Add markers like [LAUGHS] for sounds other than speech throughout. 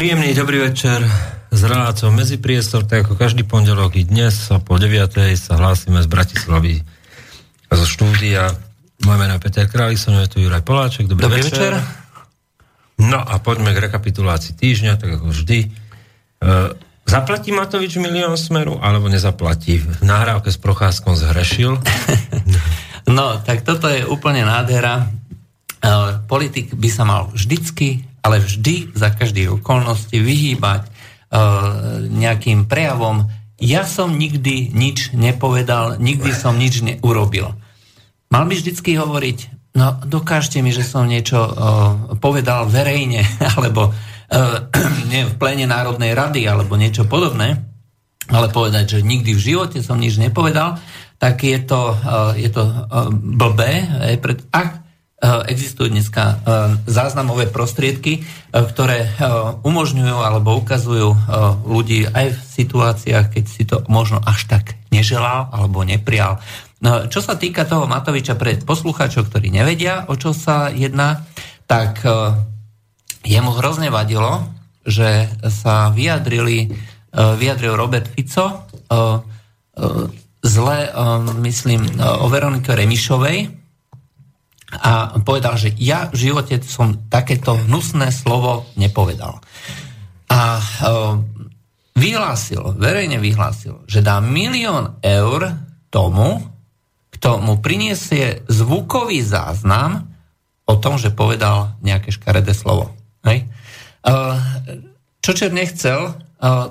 Príjemný dobrý večer s reláciou Medzipriestor, tak ako každý pondelok i dnes o po 9. sa hlásime z Bratislavy zo štúdia. Moje meno je Peter Králik, som je tu Juraj Poláček. Dobrý, dobrý večer. večer. No a poďme k rekapitulácii týždňa, tak ako vždy. E, Zaplatí Matovič milión smeru, alebo nezaplatí? V nahrávke s Procházkom zhrešil? [LAUGHS] No, tak toto je úplne nádhera. Uh, politik by sa mal vždycky, ale vždy za každých okolnosti vyhýbať uh, nejakým prejavom ja som nikdy nič nepovedal, nikdy som nič neurobil. Mal by vždycky hovoriť, no dokážte mi, že som niečo uh, povedal verejne, [LAUGHS] alebo [CLEARS THROAT] nie v plene Národnej rady alebo niečo podobné, ale povedať, že nikdy v živote som nič nepovedal, tak je to, je to blbé. Ak existujú dneska záznamové prostriedky, ktoré umožňujú alebo ukazujú ľudí aj v situáciách, keď si to možno až tak neželal alebo neprijal. No, čo sa týka toho Matoviča pre poslucháčov, ktorí nevedia, o čo sa jedná, tak jemu hrozne vadilo, že sa vyjadrili, vyjadril Robert Fico zle, myslím, o Veronike Remišovej a povedal, že ja v živote som takéto hnusné slovo nepovedal. A vyhlásil, verejne vyhlásil, že dá milión eur tomu, kto mu priniesie zvukový záznam o tom, že povedal nejaké škaredé slovo. Hej. Čo Čer nechcel,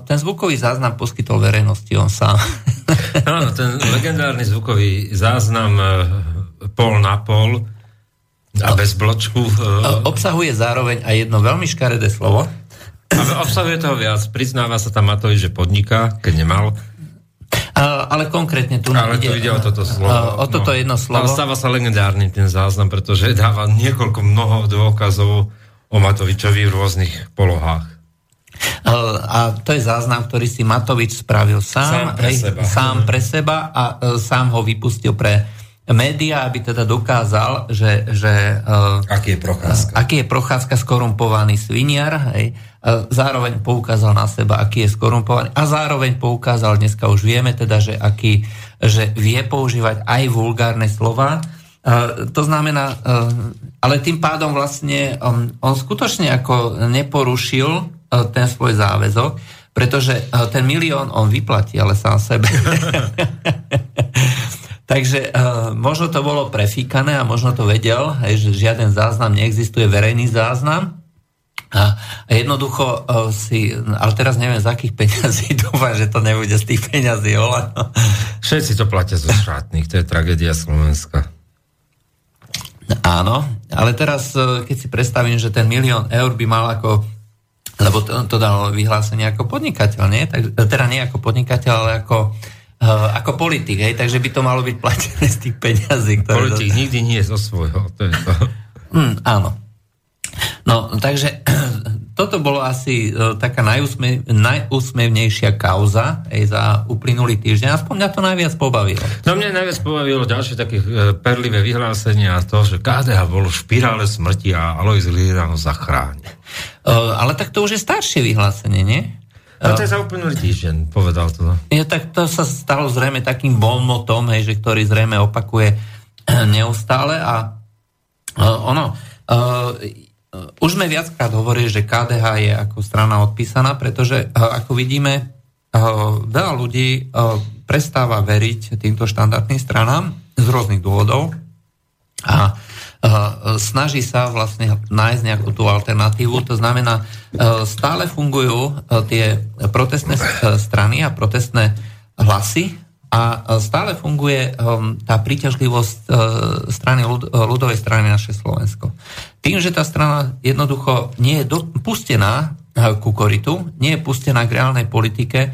ten zvukový záznam poskytol verejnosti on sám. Áno, ten legendárny zvukový záznam e, pol na pol a bez bločku. E, obsahuje zároveň aj jedno veľmi škaredé slovo. A obsahuje toho viac. Priznáva sa tam Matovič, že podniká, keď nemal. Ale konkrétne tu Ale ide, tu ide o toto slovo. O toto no. jedno slovo. Ale stáva sa legendárny ten záznam, pretože dáva niekoľko mnoho dôkazov o Matovičovi v rôznych polohách. A to je záznam, ktorý si Matovič spravil sám, sám pre seba, sám pre seba a e, sám ho vypustil pre média, aby teda dokázal, že... že e, aký je Procházka. Aký je Procházka skorumpovaný sviniar. Hej. Zároveň poukázal na seba, aký je skorumpovaný. A zároveň poukázal, dneska už vieme teda, že, aký, že vie používať aj vulgárne slova to znamená, ale tým pádom vlastne on, on skutočne ako neporušil ten svoj záväzok, pretože ten milión on vyplatí, ale sám sebe. [LAUGHS] Takže uh, možno to bolo prefíkané a možno to vedel, hej, že žiaden záznam neexistuje, verejný záznam. A jednoducho uh, si, ale teraz neviem z akých peňazí, [LAUGHS] dúfam, že to nebude z tých peňazí, ale... Všetci to platia zo štátnych, to je tragédia Slovenska. Áno, ale teraz, e, keď si predstavím, že ten milión eur by mal ako lebo to, to dal vyhlásenie ako podnikateľ, nie? Tak, teda nie ako podnikateľ, ale ako, uh, ako politik, hej? takže by to malo byť platené z tých peňazí. Ktoré politik to... nikdy nie je zo svojho, to je to. Mm, áno. No, takže [CLEARS THROAT] toto bolo asi uh, taká najúsmev, najúsmevnejšia kauza aj za uplynulý týždeň. Aspoň mňa to najviac pobavilo. No mňa najviac pobavilo ďalšie také uh, perlivé vyhlásenia a to, že KDH bol v špirále smrti a Alois Líra ho zachráni. Uh, ale tak to už je staršie vyhlásenie, nie? To je za uplynulý týždeň, povedal to. Ja, tak to sa stalo zrejme takým bonmotom, hej, že ktorý zrejme opakuje [CLEARS THROAT] neustále a uh, ono... Uh, už sme viackrát hovorili, že KDH je ako strana odpísaná, pretože ako vidíme, veľa ľudí prestáva veriť týmto štandardným stranám z rôznych dôvodov a snaží sa vlastne nájsť nejakú tú alternatívu. To znamená, stále fungujú tie protestné strany a protestné hlasy a stále funguje tá príťažlivosť strany ľudovej strany naše Slovensko. Tým, že tá strana jednoducho nie je dopustená eh, ku koritu, nie je pustená k reálnej politike, eh,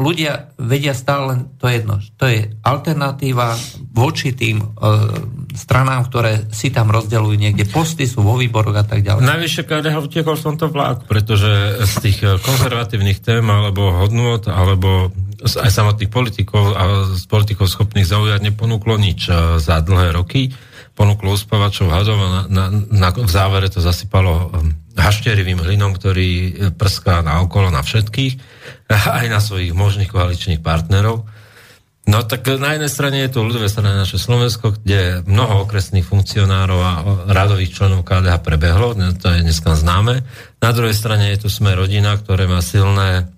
ľudia vedia stále len to jedno. To je alternatíva voči tým eh, stranám, ktoré si tam rozdeľujú niekde posty, sú vo výboroch a tak ďalej. Najvyššie KDH utiekol v tomto vlák, pretože z tých konzervatívnych tém alebo hodnot, alebo aj samotných politikov a z politikov schopných zaujať neponúklo nič za dlhé roky ponúklo uspávačov hadov a na, na, na, v závere to zasypalo um, hašterivým hlinom, ktorý prská na okolo na všetkých, [LAUGHS] aj na svojich možných koaličných partnerov. No tak na jednej strane je to ľudové strany naše Slovensko, kde mnoho okresných funkcionárov a radových členov KDH prebehlo, to je dneska známe. Na druhej strane je tu sme rodina, ktoré má silné,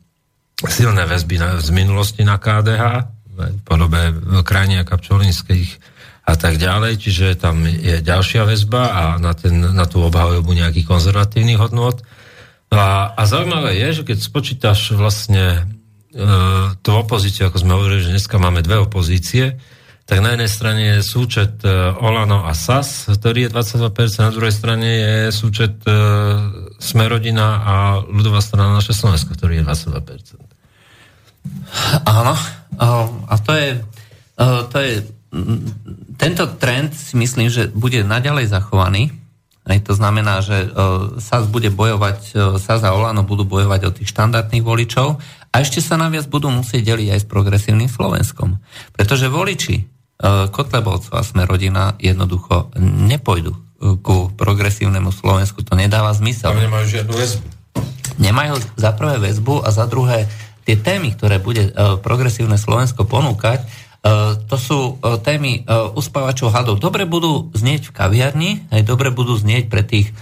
silné väzby na, z minulosti na KDH, v podobe krajnia kapčolinských a tak ďalej, čiže tam je ďalšia väzba a na, ten, na tú obhajobu nejakých konzervatívnych hodnot. A, a zaujímavé je, že keď spočítaš vlastne tú opozíciu, ako sme hovorili, že dneska máme dve opozície, tak na jednej strane je súčet e, Olano a SAS, ktorý je 22%, na druhej strane je súčet e, Smerodina a ľudová strana naše Slovensko, ktorý je 22%. Áno, a to je, e, to je tento trend si myslím, že bude naďalej zachovaný. Aj to znamená, že SAS bude bojovať, SAS a Olano budú bojovať o tých štandardných voličov a ešte sa naviac budú musieť deliť aj s progresívnym Slovenskom. Pretože voliči uh, Kotlebovcov a Smerodina jednoducho nepojdu ku progresívnemu Slovensku. To nedáva zmysel. Tam nemajú žiadnu väzbu. Nemajú za prvé väzbu a za druhé tie témy, ktoré bude progresívne Slovensko ponúkať, E, to sú e, témy e, uspávačov hadov. Dobre budú znieť v kaviarni, aj dobre budú znieť pre tých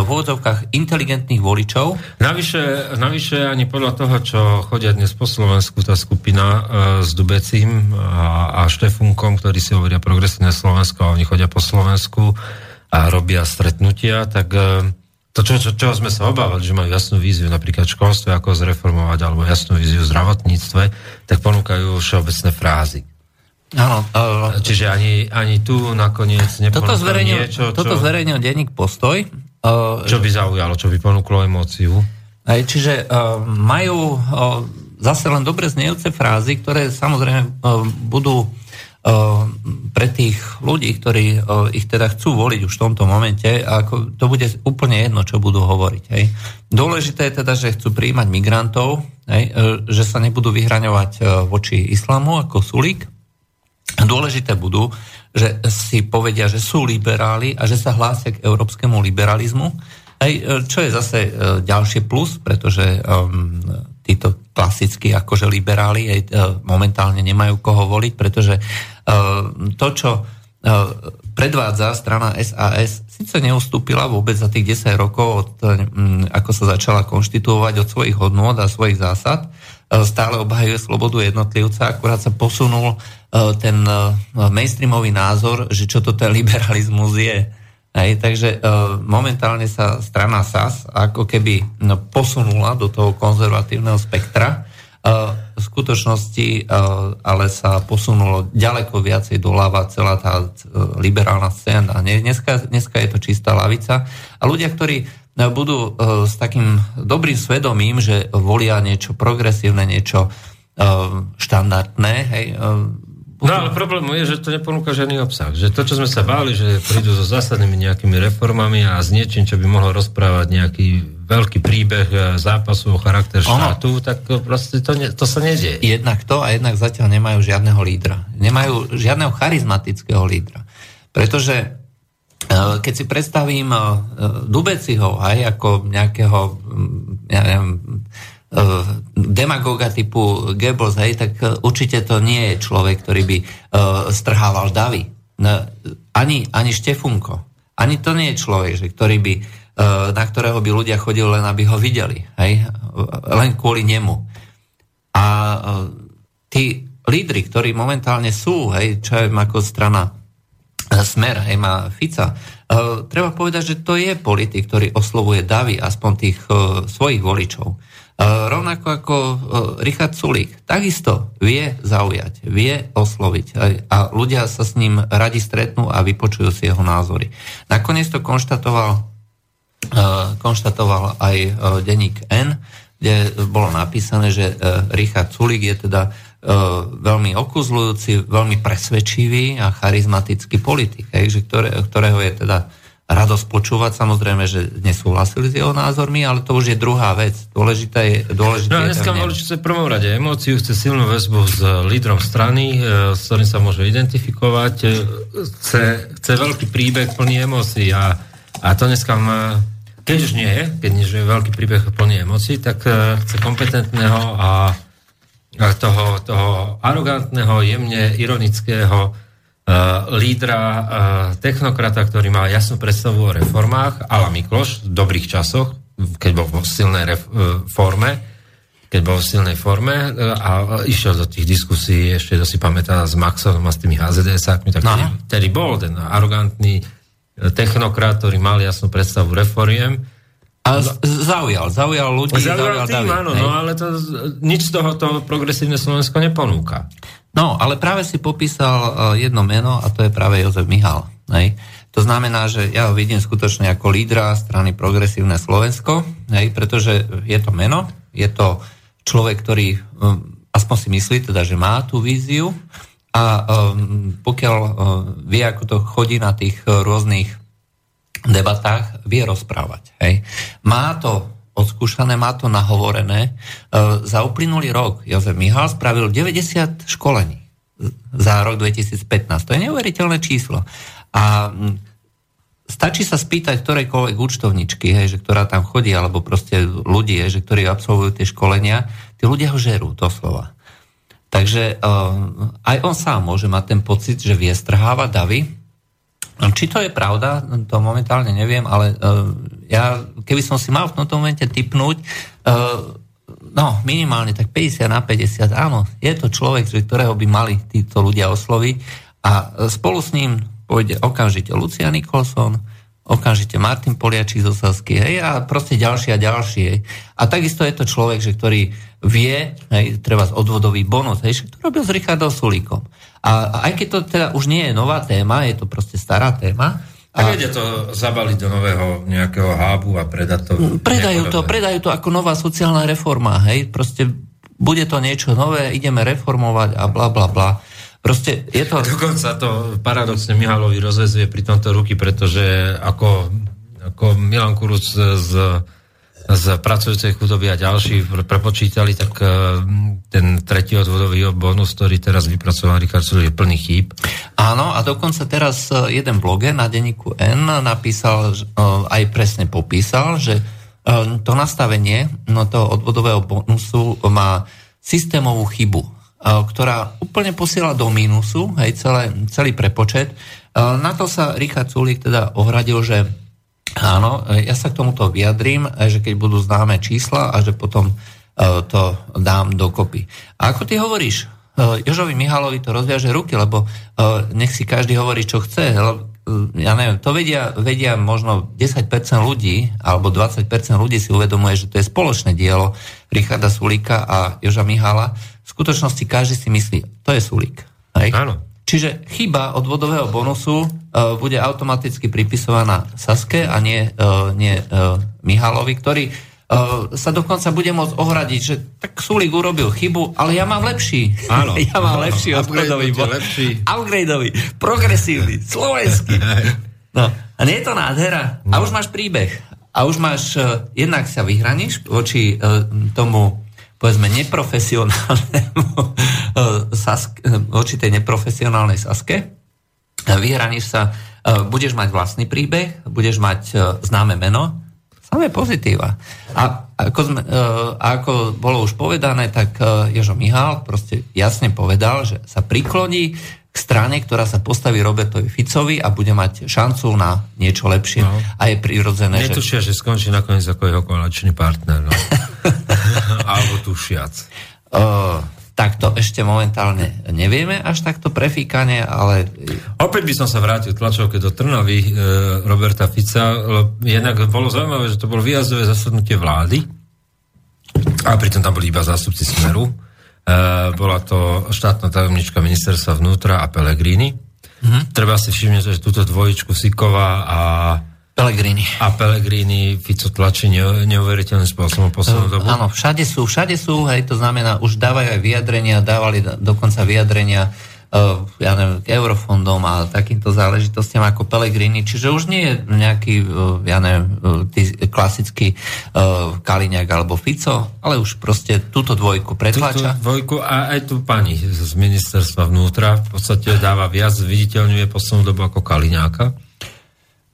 v úvodzovkách inteligentných voličov. Navyše, navyše ani podľa toho, čo chodia dnes po Slovensku, tá skupina e, s Dubecím a, a Štefunkom, ktorí si hovoria progresívne Slovensko, a oni chodia po Slovensku a robia stretnutia, tak e, to, čo, čo, čo sme sa obávali, že majú jasnú víziu napríklad v školstve, ako zreformovať, alebo jasnú víziu v zdravotníctve, tak ponúkajú všeobecné frázy. Áno. Čiže ani, ani tu nakoniec toto zverejnil, niečo, čo... Toto zverejnil denník Postoj. Uh, čo by zaujalo, čo by ponúklo emóciu? Aj, čiže uh, majú uh, zase len dobre znejúce frázy, ktoré samozrejme budú pre tých ľudí, ktorí ich teda chcú voliť už v tomto momente, ako to bude úplne jedno, čo budú hovoriť. Hej. Dôležité je teda, že chcú príjmať migrantov, hej, že sa nebudú vyhraňovať voči islamu ako sulík, dôležité budú, že si povedia, že sú liberáli a že sa hlásia k európskemu liberalizmu. E, čo je zase e, ďalšie plus, pretože um, títo klasickí akože liberáli aj, uh, momentálne nemajú koho voliť, pretože uh, to, čo uh, predvádza strana SAS, síce neustúpila vôbec za tých 10 rokov, od, um, ako sa začala konštituovať od svojich hodnôt a svojich zásad, uh, stále obhajuje slobodu jednotlivca, akurát sa posunul uh, E, ten e, mainstreamový názor, že čo to ten [LAUGHS] liberalizmus je. Hej, takže uh, momentálne sa strana SAS ako keby no, posunula do toho konzervatívneho spektra. V skutočnosti ale sa posunulo ďaleko viacej doľava celá tá liberálna scéna. Dneska, dneska je to čistá lavica. A ľudia, ktorí budú s takým dobrým svedomím, že volia niečo progresívne, niečo štandardné, hej, No ale problém je, že to neponúka žiadny obsah. Že to, čo sme sa báli, že prídu so zásadnými nejakými reformami a s niečím, čo by mohlo rozprávať nejaký veľký príbeh e, zápasu o charakter štátu, ono. tak proste to, ne, to sa nedieje. Jednak to a jednak zatiaľ nemajú žiadneho lídra. Nemajú žiadneho charizmatického lídra. Pretože e, keď si predstavím e, Dubeciho aj ako nejakého ja neviem, uh, demagoga typu Goebbels, hej, tak uh, určite to nie je človek, ktorý by uh, strhával davy. No, ani, ani Štefunko. Ani to nie je človek, že, ktorý by, na ktorého by ľudia chodili len, aby ho videli. Hej? Len kvôli nemu. A tí lídry, ktorí momentálne sú, hej, čo je ako strana Smer, hej, má Fica, treba povedať, že to je politik, ktorý oslovuje davy, aspoň tých svojich voličov. E, rovnako ako e, Richard Sulík, takisto vie zaujať, vie osloviť a ľudia sa s ním radi stretnú a vypočujú si jeho názory. Nakoniec to konštatoval, e, konštatoval aj denník N, kde bolo napísané, že Richard Sulík je teda veľmi okuzľujúci, veľmi presvedčivý a charizmatický politik, ktoré, ktorého je teda radosť počúvať. Samozrejme, že nesúhlasili s jeho názormi, ale to už je druhá vec. Dôležité je... Dôležité no dneska volič chce v prvom rade emóciu, chce silnú väzbu s lídrom strany, e, s ktorým sa môže identifikovať, e, chce, chce veľký príbeh plný emócií a, a to dneska má keď už nie je, keď nie je veľký príbeh plný emócií, tak chce kompetentného a, toho, toho arogantného, jemne ironického lídra, uh, technokrata, ktorý má jasnú predstavu o reformách, ala Mikloš v dobrých časoch, keď bol v silnej ref, uh, forme, keď bol v silnej forme a išiel do tých diskusí, ešte to si pamätá s Maxom a s tými HZDS-ákmi, tak no. vtedy bol ten arogantný technokrat, ktorý mal jasnú predstavu reforiem. A zaujal, zaujal ľudí, zaujal, zaujal tým, David, áno, no, ale to, nič z toho to progresívne Slovensko neponúka. No, ale práve si popísal e, jedno meno a to je práve Jozef Mihal. Hej. To znamená, že ja ho vidím skutočne ako lídra strany Progresívne Slovensko, hej, pretože je to meno, je to človek, ktorý um, aspoň si myslí teda, že má tú víziu, a um, pokiaľ uh, vie, ako to chodí na tých rôznych debatách, vie rozprávať. Hej. Má to odskúšané, má to nahovorené. Uh, za uplynulý rok Jozef Mihal spravil 90 školení za rok 2015. To je neuveriteľné číslo. A stačí sa spýtať ktorejkoľvek účtovničky, hej, že ktorá tam chodí, alebo proste ľudí, že ktorí absolvujú tie školenia, tí ľudia ho žerú, doslova. Takže uh, aj on sám môže mať ten pocit, že vie strhávať davy. Či to je pravda, to momentálne neviem, ale uh, ja, keby som si mal v tomto momente typnúť, uh, no minimálne tak 50 na 50, áno, je to človek, ktorého by mali títo ľudia osloviť a spolu s ním pôjde okamžite Lucia Nikolson, okamžite Martin Poliačík zo Sasky, hej, a proste ďalší a ďalší. Hej. A takisto je to človek, že ktorý vie, hej, treba z odvodový bonus, hej, že to robil s Richardom Sulíkom. A aj keď to teda už nie je nová téma, je to proste stará téma, a vedia to zabaliť do nového nejakého hábu a predať to. Predajú to, predajú to ako nová sociálna reforma, hej, proste bude to niečo nové, ideme reformovať a bla bla bla. Proste je to... Dokonca to paradoxne Mihalovi rozvezuje pri tomto ruky, pretože ako, ako Milan Kuruc z, z pracujúcej chudoby a ďalší prepočítali, tak eh, ten tretí odvodový bonus, ktorý teraz vypracoval Richard Sulik, je plný chýb. Áno, a dokonca teraz eh, jeden bloger na denníku N napísal, eh, aj presne popísal, že to nastavenie no, toho odvodového bonusu má systémovú chybu ktorá úplne posiela do mínusu, hej, celé, celý prepočet. E, na to sa Richard Sulík teda ohradil, že áno, e, ja sa k tomuto vyjadrím, že keď budú známe čísla a že potom to dám dokopy. A ako ty hovoríš, Jožovi Mihalovi to rozviaže ruky, lebo nech si každý hovorí, čo chce. Ja neviem, to vedia, vedia možno 10% ľudí, alebo 20% ľudí si uvedomuje, že to je spoločné dielo Richarda Sulíka a Joža Mihala v skutočnosti každý si myslí, to je Sulík. Hej? Áno. Čiže chyba odvodového bonusu uh, bude automaticky pripisovaná Saske a nie, uh, nie uh, Mihalovi, ktorý uh, sa dokonca bude môcť ohradiť, že tak Sulík urobil chybu, ale ja mám lepší. Áno. [LAUGHS] ja mám áno, lepší odvodový bonus. Upgradeový, progresívny, slovenský. [LAUGHS] No, a nie je to nádhera? No. A už máš príbeh. A už máš, uh, jednak sa vyhraníš voči uh, tomu povedzme neprofesionálnemu [LAUGHS] eh, saske, eh, určitej neprofesionálnej saske, vyhraníš sa, eh, budeš mať vlastný príbeh, budeš mať známe meno, samé pozitíva. A ako, sme, ako bolo už povedané, tak Jožo Mihál proste jasne povedal, že sa prikloní k strane, ktorá sa postaví Robertovi Ficovi a bude mať šancu na niečo lepšie. No. A je prirodzené, Netušia, že... že skončí nakoniec ako jeho koaličný partner. No. [LAUGHS] Alebo tušiac. Uh, tak to ešte momentálne nevieme až takto prefíkanie, ale... Opäť by som sa vrátil tlačovke do Trnavy e, Roberta Fica. Jednak bolo zaujímavé, že to bolo výjazdové zasadnutie vlády a pritom tam boli iba zástupci Smeru Uh, bola to štátna tajomnička ministerstva vnútra a Pelegrini. Uh-huh. Treba si všimnúť, že túto dvojičku Sikova a Pelegrini. A Pelegrini Fico tlačí neuveriteľným spôsobom poslednú dobu. Áno, všade sú, všade sú, hej, to znamená, už dávajú aj vyjadrenia, dávali dokonca vyjadrenia uh, ja neviem, k eurofondom a takýmto záležitostiam ako Pelegrini, čiže už nie je nejaký, uh, ja neviem, uh, klasický uh, Kaliňák alebo Fico, ale už proste túto dvojku pretláča. Túto dvojku a aj tu pani z ministerstva vnútra v podstate dáva viac, viditeľňuje poslednú dobu ako Kaliňáka.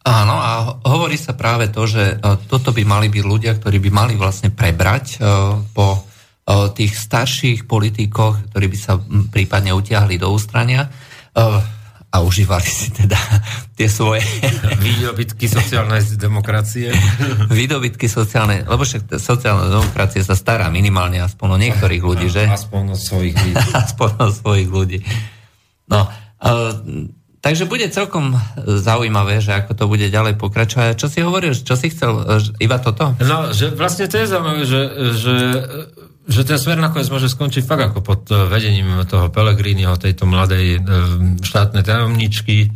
Áno, a hovorí sa práve to, že toto by mali byť ľudia, ktorí by mali vlastne prebrať po tých starších politikoch, ktorí by sa prípadne utiahli do ústrania a užívali si teda [LAUGHS] tie svoje... [LAUGHS] Výdobytky sociálnej demokracie. [LAUGHS] Výdobytky sociálnej, lebo však sociálna demokracia sa stará minimálne aspoň o niektorých ľudí, že? Aspoň o svojich ľudí. aspoň o svojich ľudí. No, takže bude celkom zaujímavé, že ako to bude ďalej pokračovať. Čo si hovoril, čo si chcel, iba toto? No, že vlastne to je zaujímavé, že, že že ten smer nakoniec môže skončiť fakt ako pod vedením toho Pelegriniho, tejto mladej eh, štátnej tajomničky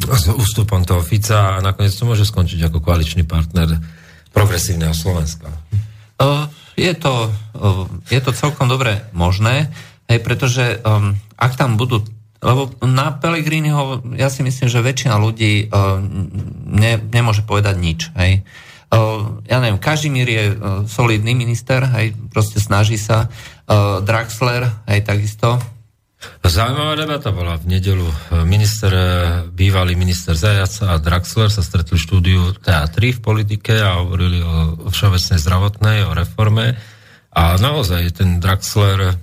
s ústupom toho Fica a nakoniec to môže skončiť ako koaličný partner progresívneho Slovenska. Je to, je to celkom dobre možné, hej, pretože um, ak tam budú lebo na Pelegriniho ja si myslím, že väčšina ľudí uh, ne, nemôže povedať nič. Hej ja neviem, Kažimír je solidný minister, hej, proste snaží sa. Draxler, hej, takisto. Zaujímavá debata bola v nedelu. Minister, bývalý minister Zajac a Draxler sa stretli v štúdiu teatry v politike a hovorili o všeobecnej zdravotnej, o reforme. A naozaj ten Draxler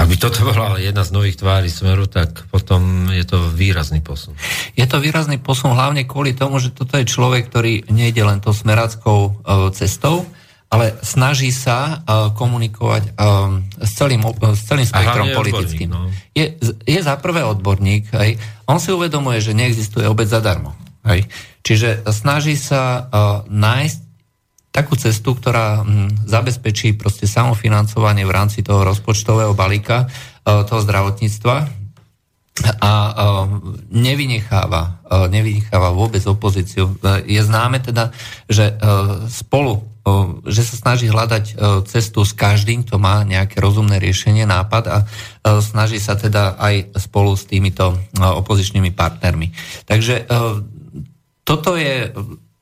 ak by toto bola jedna z nových tvári Smeru, tak potom je to výrazný posun. Je to výrazný posun hlavne kvôli tomu, že toto je človek, ktorý nejde len to smeráckou uh, cestou, ale snaží sa uh, komunikovať uh, s, celým, s celým spektrom politickým. No. Je, je za prvé odborník, hej. on si uvedomuje, že neexistuje obec zadarmo. Hej. Čiže snaží sa nájsť takú cestu, ktorá hm, zabezpečí proste samofinancovanie v rámci toho rozpočtového balíka e, toho zdravotníctva a e, nevynecháva, e, nevynecháva vôbec opozíciu. Je známe teda, že spolu, že sa snaží hľadať cestu s každým, kto má nejaké rozumné riešenie, nápad a snaží sa teda aj spolu s týmito opozičnými partnermi. Takže toto je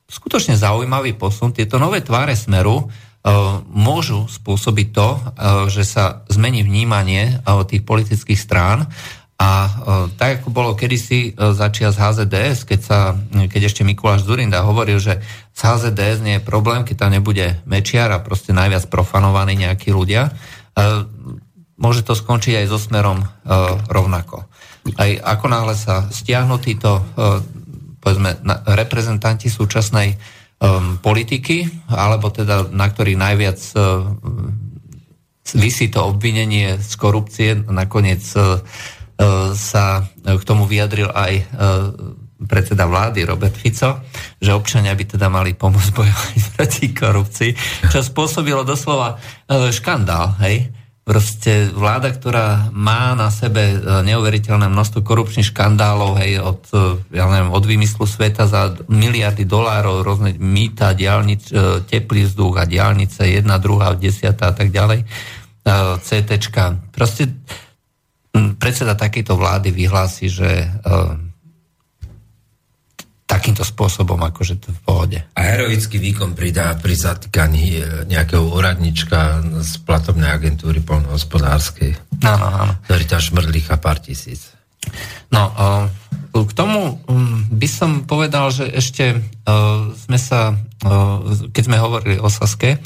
skutočne zaujímavý posun. Tieto nové tváre smeru uh, môžu spôsobiť to, uh, že sa zmení vnímanie uh, tých politických strán a tak ako bolo kedysi začia z HZDS, keď, sa, keď ešte Mikuláš Zurinda hovoril, že z HZDS nie je problém, keď tam nebude Mečiar a proste najviac profanovaní nejakí ľudia, môže to skončiť aj so smerom rovnako. Aj ako náhle sa stiahnu títo povedzme, reprezentanti súčasnej um, politiky, alebo teda na ktorých najviac uh, vysí to obvinenie z korupcie. Nakoniec uh, uh, sa k tomu vyjadril aj uh, predseda vlády Robert Fico, že občania by teda mali pomôcť bojovať [LAUGHS] proti korupcii, čo spôsobilo doslova uh, škandál, hej? Proste vláda, ktorá má na sebe e, neuveriteľné množstvo korupčných škandálov, hej, od, e, ja neviem, od vymyslu sveta za miliardy dolárov, rôzne mýta, diálnic, e, teplý vzduch a diálnice, jedna, druhá, desiatá a tak ďalej, CT. Proste predseda takejto vlády vyhlási, že takýmto spôsobom, akože to v pohode. A heroický výkon pridá pri zatýkaní e, nejakého úradnička z platobnej agentúry polnohospodárskej. Áno, áno. Ktorý tam šmrdlícha pár tisíc. No, k tomu mm, by som povedal, že ešte sme sa, keď sme hovorili o Saske,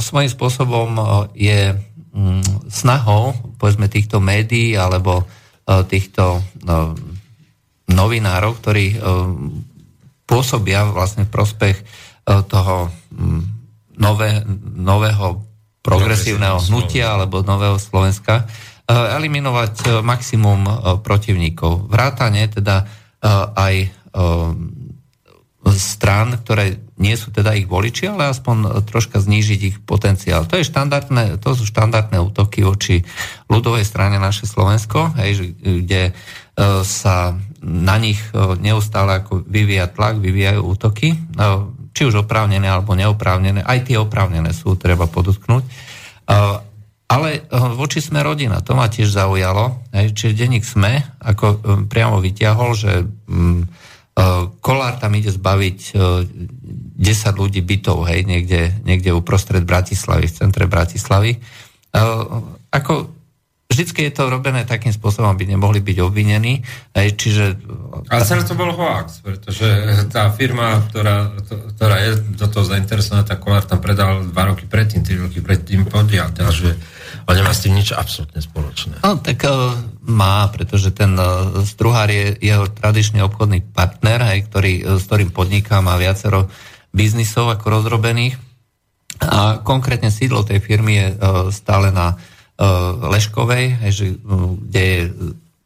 svojím spôsobom je mm, snahou, povedzme, týchto médií alebo týchto novinárov, ktorí e, pôsobia vlastne v prospech e, toho nové, nového progresívneho hnutia alebo nového Slovenska, e, eliminovať maximum protivníkov. Vrátane teda aj strán, ktoré nie sú teda ich voliči, ale aspoň troška znížiť ich potenciál. To, je štandardné, to sú štandardné útoky voči ľudovej strane naše Slovensko, hej, kde sa na nich e, neustále ako vyvíja tlak, vyvíjajú útoky, e, či už oprávnené alebo neoprávnené. Aj tie oprávnené sú, treba podotknúť. E, ale voči sme rodina, to ma tiež zaujalo. Čiže denník sme ako priamo vyťahol, že mm, Kolár tam ide zbaviť 10 ľudí bytov, hej, niekde, niekde uprostred Bratislavy, v centre Bratislavy. Ako vždycky je to robené takým spôsobom, aby nemohli byť obvinení. Hej, čiže... Ale celé to bol hoax, pretože tá firma, ktorá, to, ktorá je do toho zainteresovaná, tá Kolár tam predal dva roky predtým, tri roky predtým podial, takže on nemá s tým nič absolútne spoločné. No, tak uh, má, pretože ten uh, Struhár je jeho tradičný obchodný partner, hej, ktorý, uh, s ktorým podniká, má viacero biznisov ako rozrobených. A konkrétne sídlo tej firmy je uh, stále na uh, Leškovej, že, uh, kde je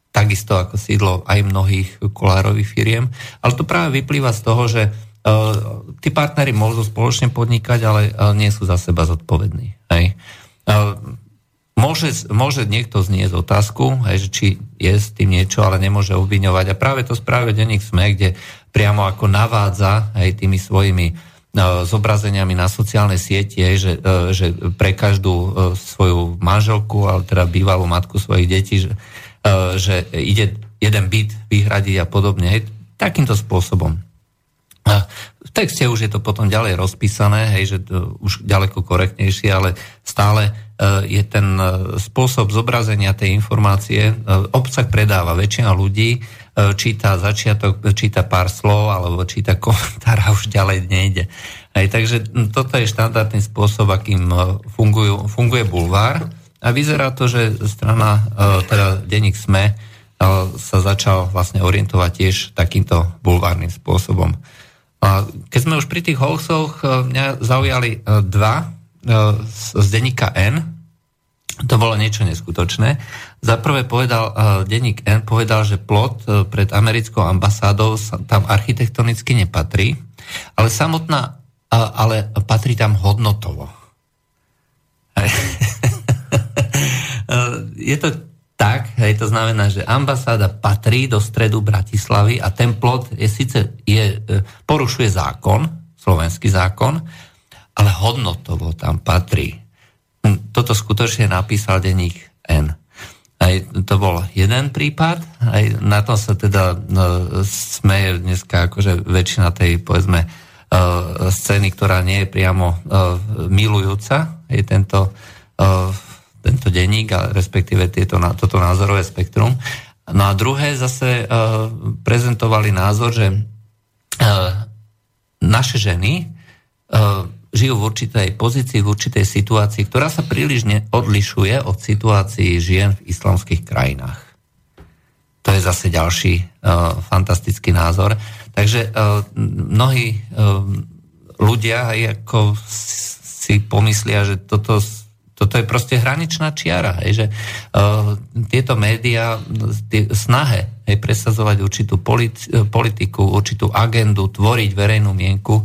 takisto ako sídlo aj mnohých kolárových firiem. Ale to práve vyplýva z toho, že uh, tí partnery môžu spoločne podnikať, ale nie sú za seba zodpovední. Hej. Môže, môže niekto znieť otázku, hej, že či je s tým niečo, ale nemôže obviňovať. A práve to spravil denník SME, kde priamo ako navádza hej, tými svojimi zobrazeniami na sociálnej sieti, že, e, že pre každú e, svoju manželku, ale teda bývalú matku svojich detí, že, e, že ide jeden byt vyhradiť a podobne. Hej, takýmto spôsobom. V texte už je to potom ďalej rozpísané, hej, že to už ďaleko korektnejšie, ale stále je ten spôsob zobrazenia tej informácie, obsah predáva väčšina ľudí, E, číta začiatok, číta pár slov alebo číta komentár a už ďalej nejde. Aj, takže toto je štandardný spôsob, akým e, fungujú, funguje bulvár a vyzerá to, že strana, e, teda denník SME sa začal vlastne orientovať tiež takýmto bulvárnym spôsobom. Keď sme už pri tých hoaxoch, mňa zaujali dva z denníka N, to bolo niečo neskutočné. Za prvé povedal, uh, denník N povedal, že plot uh, pred americkou ambasádou sa, tam architektonicky nepatrí, ale samotná, ale patrí tam hodnotovo. [LAUGHS] je to tak, hej, to znamená, že ambasáda patrí do stredu Bratislavy a ten plot je síce je, porušuje zákon, slovenský zákon, ale hodnotovo tam patrí toto skutočne napísal denník N. Aj to bol jeden prípad, aj na tom sa teda no, smeje dneska akože väčšina tej, povedzme, uh, scény, ktorá nie je priamo uh, milujúca, je tento, uh, tento denník, a respektíve tieto, toto názorové spektrum. No a druhé zase uh, prezentovali názor, že uh, naše ženy uh, žijú v určitej pozícii, v určitej situácii, ktorá sa príliš odlišuje od situácií žien v islamských krajinách. To je zase ďalší uh, fantastický názor. Takže uh, mnohí uh, ľudia aj ako si pomyslia, že toto, toto je proste hraničná čiara. Hej, že uh, tieto médiá tie snahe hej, presazovať určitú politi- politiku, určitú agendu, tvoriť verejnú mienku,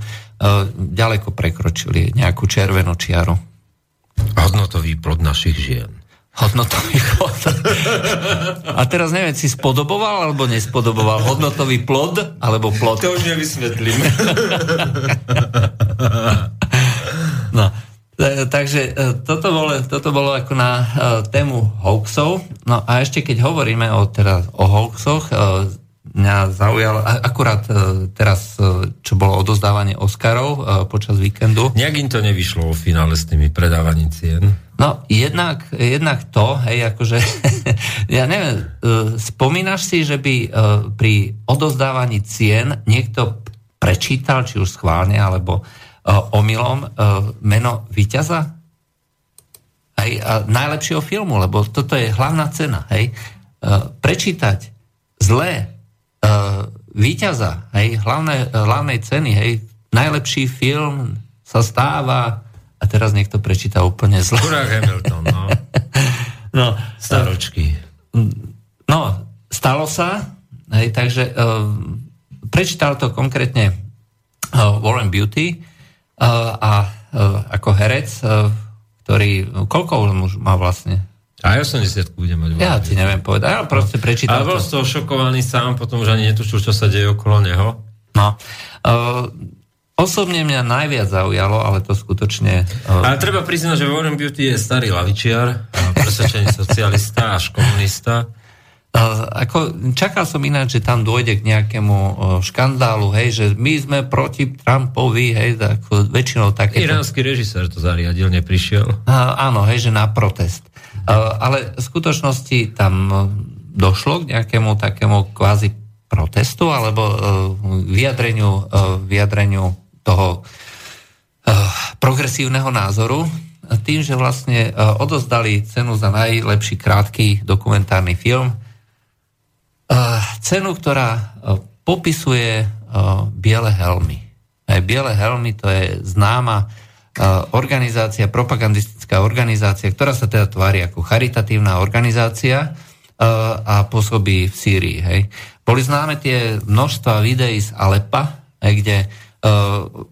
ďaleko prekročili nejakú červenú čiaru. Hodnotový plod našich žien. Hodnotový plod. A teraz neviem, si spodoboval alebo nespodoboval hodnotový plod alebo plod. To už nevysvetlím. [LAUGHS] No, e, takže e, toto bolo, toto bolo ako na tému hoaxov. No a ešte keď hovoríme o, teda, o hoaxoch, mňa zaujalo, akurát e, teraz, e, čo bolo odozdávanie Oscarov e, počas víkendu. Nejak im to nevyšlo o finále s tými predávaním cien? No, jednak, jednak to, hej, akože, [LAUGHS] ja neviem, spomínaš si, že by pri odozdávaní cien niekto prečítal, či už schválne, alebo omylom, meno víťaza? Hej, a najlepšieho filmu, lebo toto je hlavná cena, hej. Prečítať zlé víťaza, hej, hlavné, hlavnej ceny, hej, najlepší film sa stáva a teraz niekto prečíta úplne zle. Kurák Hamilton, no. [LAUGHS] no. Staročky. No, stalo sa, hej, takže uh, prečítal to konkrétne uh, Warren Beauty uh, a uh, ako herec, uh, ktorý, koľko už má vlastne? A ja 80 budem mať. Ja ti neviem povedať, ja proste prečítam. Ale bol z toho šokovaný sám, potom už ani netušil, čo sa deje okolo neho. No. Uh, osobne mňa najviac zaujalo, ale to skutočne... Uh... Ale treba priznať, že Warren Beauty je starý lavičiar, presvedčený socialista až komunista. Ako, čakal som ináč, že tam dôjde k nejakému škandálu, hej, že my sme proti Trumpovi, hej, ako väčšinou také... Iránsky režisér to zariadil, neprišiel. Áno, hej, že na protest. Ale v skutočnosti tam došlo k nejakému takému kvázi protestu alebo vyjadreniu, vyjadreniu toho progresívneho názoru tým, že vlastne odozdali cenu za najlepší krátky dokumentárny film cenu, ktorá e, popisuje e, biele helmy. Biele helmy to je známa organizácia, propagandistická organizácia, ktorá sa teda tvári ako charitatívna organizácia a pôsobí v Sýrii. Hej. Boli známe tie množstva videí z Alepa, hej, kde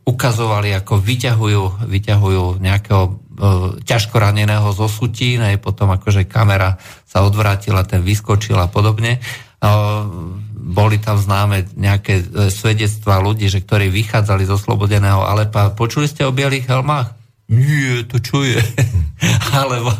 ukazovali, ako vyťahujú, vyťahujú nejakého ťažko raneného zo sutín, potom akože kamera sa odvrátila, ten vyskočil a podobne boli tam známe nejaké e, svedectvá ľudí, že ktorí vychádzali zo Slobodeného Alepa. Počuli ste o bielých helmách? Nie, to čo je? [LAUGHS] Alebo,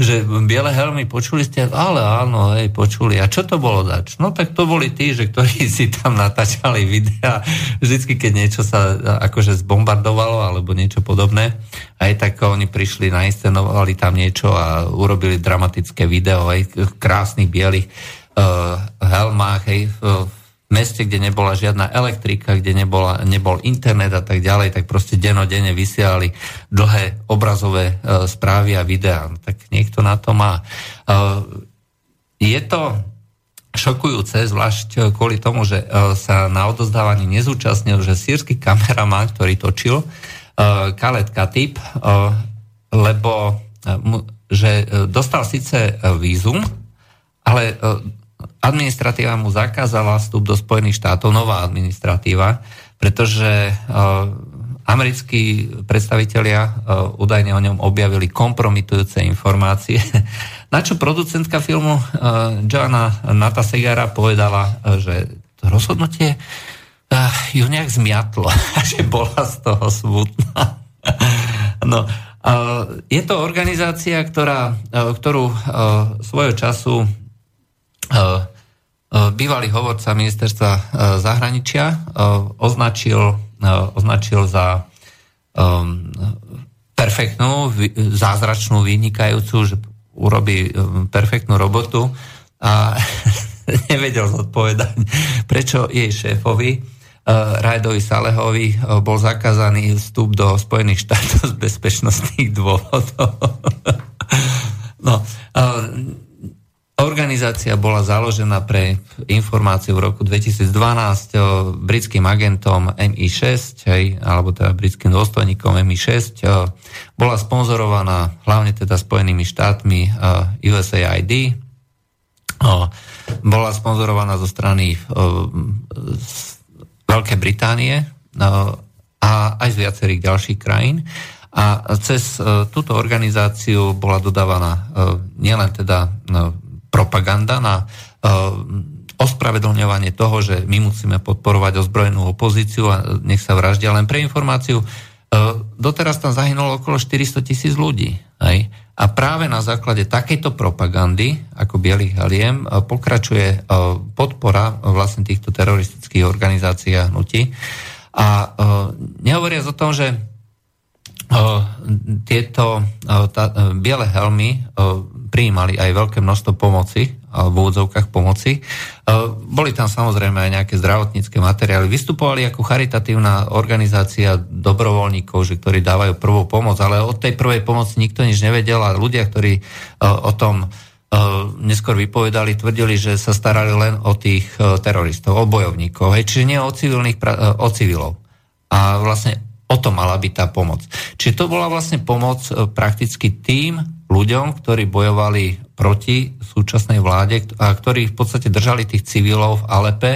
že biele helmy počuli ste? Ale áno, hej, počuli. A čo to bolo dač? No tak to boli tí, že ktorí [LAUGHS] si tam natáčali videa. Vždycky, keď niečo sa akože zbombardovalo alebo niečo podobné, aj tak oni prišli, nainscenovali tam niečo a urobili dramatické video aj krásnych bielých helmách, hej, v meste, kde nebola žiadna elektrika, kde nebola, nebol internet a tak ďalej, tak proste denodene vysielali dlhé obrazové uh, správy a videá. No, tak niekto na to má. Uh, je to šokujúce, zvlášť kvôli tomu, že uh, sa na odozdávaní nezúčastnil, že sírsky kameraman, ktorý točil, uh, Khaled Katib, uh, lebo uh, že dostal síce vízum, ale administratíva mu zakázala vstup do Spojených štátov, nová administratíva, pretože uh, americkí predstavitelia uh, údajne o ňom objavili kompromitujúce informácie, [LAUGHS] na čo producentka filmu uh, Joanna Natasegara povedala, uh, že to rozhodnutie ju nejak zmiatlo [LAUGHS] že bola z toho smutná. [LAUGHS] no, je to organizácia, ktorá, ktorú svojho času bývalý hovorca ministerstva e, zahraničia označil, označil za perfektnú, zázračnú, vynikajúcu, že urobí perfektnú robotu a [LAUGHS] nevedel zodpovedať, prečo jej šéfovi Rajdovi Salehovi bol zakázaný vstup do Spojených štátov z bezpečnostných dôvodov. [LAUGHS] no, Organizácia bola založená pre informáciu v roku 2012 britským agentom MI6, hej, alebo teda britským dôstojníkom MI6. Bola sponzorovaná hlavne teda Spojenými štátmi USAID. Bola sponzorovaná zo strany Veľkej Británie a aj z viacerých ďalších krajín. A cez túto organizáciu bola dodávaná nielen teda propaganda na uh, ospravedlňovanie toho, že my musíme podporovať ozbrojenú opozíciu a nech sa vraždia. Len pre informáciu, uh, doteraz tam zahynulo okolo 400 tisíc ľudí. Hej? A práve na základe takejto propagandy, ako Bielých haliem, uh, pokračuje podpora vlastne týchto teroristických organizácií a hnutí. A uh, nehovoria o tom, že tieto tá, biele helmy prijímali aj veľké množstvo pomoci, v úvodzovkách pomoci. Boli tam samozrejme aj nejaké zdravotnícke materiály. Vystupovali ako charitatívna organizácia dobrovoľníkov, že ktorí dávajú prvú pomoc, ale od tej prvej pomoci nikto nič nevedel a ľudia, ktorí o tom neskôr vypovedali, tvrdili, že sa starali len o tých teroristov, o bojovníkov, čiže nie o civilných, o civilov. A vlastne O to mala byť tá pomoc. Čiže to bola vlastne pomoc e, prakticky tým ľuďom, ktorí bojovali proti súčasnej vláde a ktorí v podstate držali tých civilov v Alepe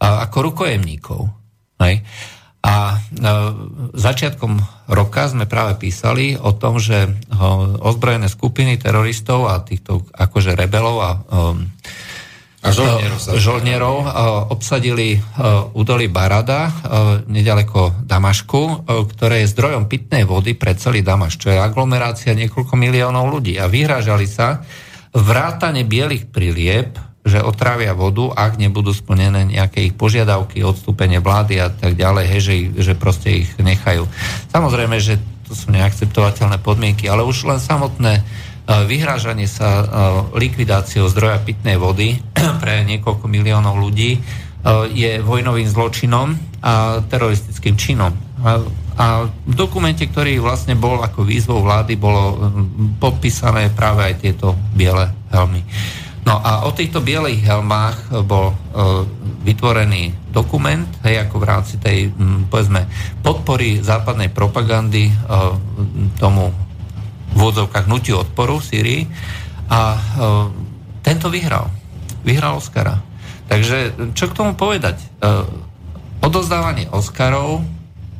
ako rukojemníkov. Hej. A e, začiatkom roka sme práve písali o tom, že ozbrojené skupiny teroristov a týchto akože rebelov a a žoldnierov, žoldnierov obsadili údolí Barada nedaleko Damašku, ktoré je zdrojom pitnej vody pre celý Damaš, čo je aglomerácia niekoľko miliónov ľudí. A vyhrážali sa vrátane bielých prilieb, že otrávia vodu, ak nebudú splnené nejaké ich požiadavky, odstúpenie vlády a tak ďalej, hej, že, že proste ich nechajú. Samozrejme, že to sú neakceptovateľné podmienky, ale už len samotné vyhrážanie sa likvidáciou zdroja pitnej vody [CLEARS THROAT] pre niekoľko miliónov ľudí je vojnovým zločinom a teroristickým činom. A v dokumente, ktorý vlastne bol ako výzvou vlády, bolo popísané práve aj tieto biele helmy. No a o týchto bielých helmách bol vytvorený dokument, hej, ako v rámci tej, povedzme, podpory západnej propagandy tomu v úvodzovkách hnutiu odporu v Syrii a e, tento vyhral. Vyhral Oscara. Takže čo k tomu povedať? E, odozdávanie Oscarov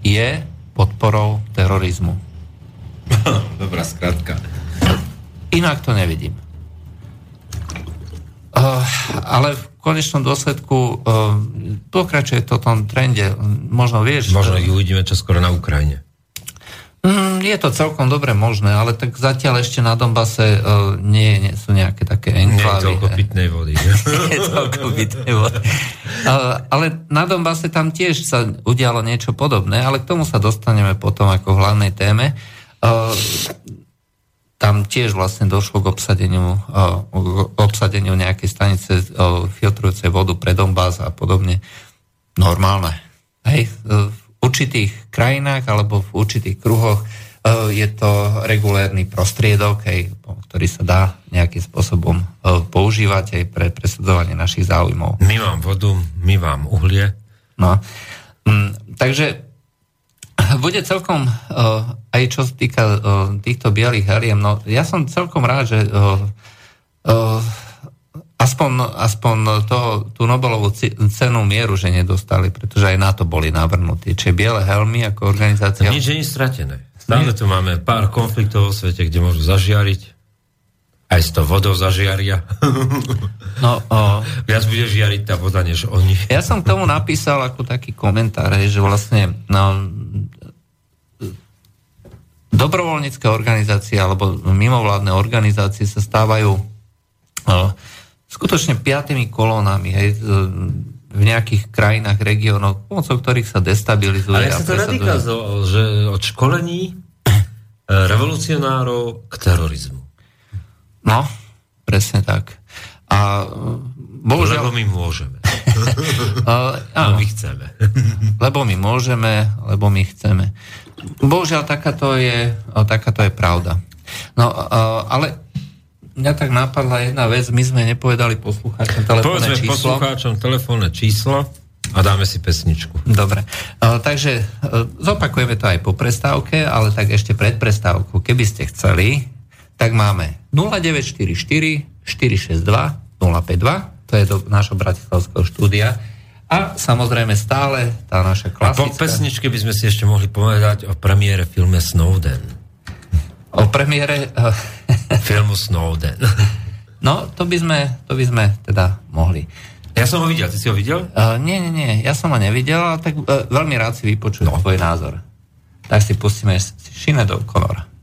je podporou terorizmu. [LAUGHS] Dobrá skratka. Inak to nevidím. Uh, ale v konečnom dôsledku uh, pokračuje to tom trende. Možno vieš... Možno ich uvidíme čoskoro na Ukrajine. Mm, je to celkom dobre možné, ale tak zatiaľ ešte na Donbase uh, nie, nie sú nejaké také enklávy. [LAUGHS] Nie je toľko pitnej vody. nie je toľko pitnej vody. Uh, ale na Donbase tam tiež sa udialo niečo podobné, ale k tomu sa dostaneme potom ako hlavnej téme. Uh, tam tiež vlastne došlo k obsadeniu, uh, k obsadeniu nejakej stanice uh, filtrujúcej vodu pre Donbass a podobne. Normálne. Hej, uh, určitých krajinách alebo v určitých kruhoch e, je to regulérny prostriedok, ktorý sa dá nejakým spôsobom e, používať aj pre presadzovanie našich záujmov. My vám vodu, my vám uhlie. No, mm, takže bude celkom, uh, aj čo sa týka uh, týchto bielých heliem, no ja som celkom rád, že aspoň, aspoň toho, tú Nobelovú cenu mieru, že nedostali, pretože aj na to boli navrhnutí. Čiže Biele helmy ako organizácia... Nič nie je stratené. Stále tu máme pár konfliktov vo svete, kde môžu zažiariť. Aj s tou vodou zažiaria. [LAUGHS] No, o... Viac bude žiariť tá voda, než oni. Ja som k tomu napísal ako taký komentár, že vlastne no, dobrovoľnícke organizácie alebo mimovládne organizácie sa stávajú skutočne piatými kolónami, hej, v nejakých krajinách, regiónoch, pomocou ktorých sa destabilizuje. Ale ja sa to netýka, že od školení eh, revolucionárov k terorizmu. No, presne tak. A bohužiaľ... Lebo my môžeme. [LAUGHS] uh, áno, my chceme. lebo my môžeme, lebo my chceme. Bohužiaľ, takáto je, takáto je pravda. No, uh, ale mňa tak napadla jedna vec, my sme nepovedali poslucháčom telefónne číslo. poslucháčom telefónne číslo a dáme si pesničku. Dobre, uh, takže uh, zopakujeme to aj po prestávke, ale tak ešte pred prestávkou, keby ste chceli, tak máme 0944 462 052, to je do nášho bratislavského štúdia. A samozrejme stále tá naša klasická... A po pesničke by sme si ešte mohli povedať o premiére filme Snowden. O premiére... [LAUGHS] Filmu Snowden. No, to by sme, to by sme teda mohli. Ja som ho videl, ty si ho videl? Uh, nie, nie, nie, ja som ho nevidel, ale tak uh, veľmi rád si vypočujem no. tvoj názor. Tak si pustíme Shinedov Conora.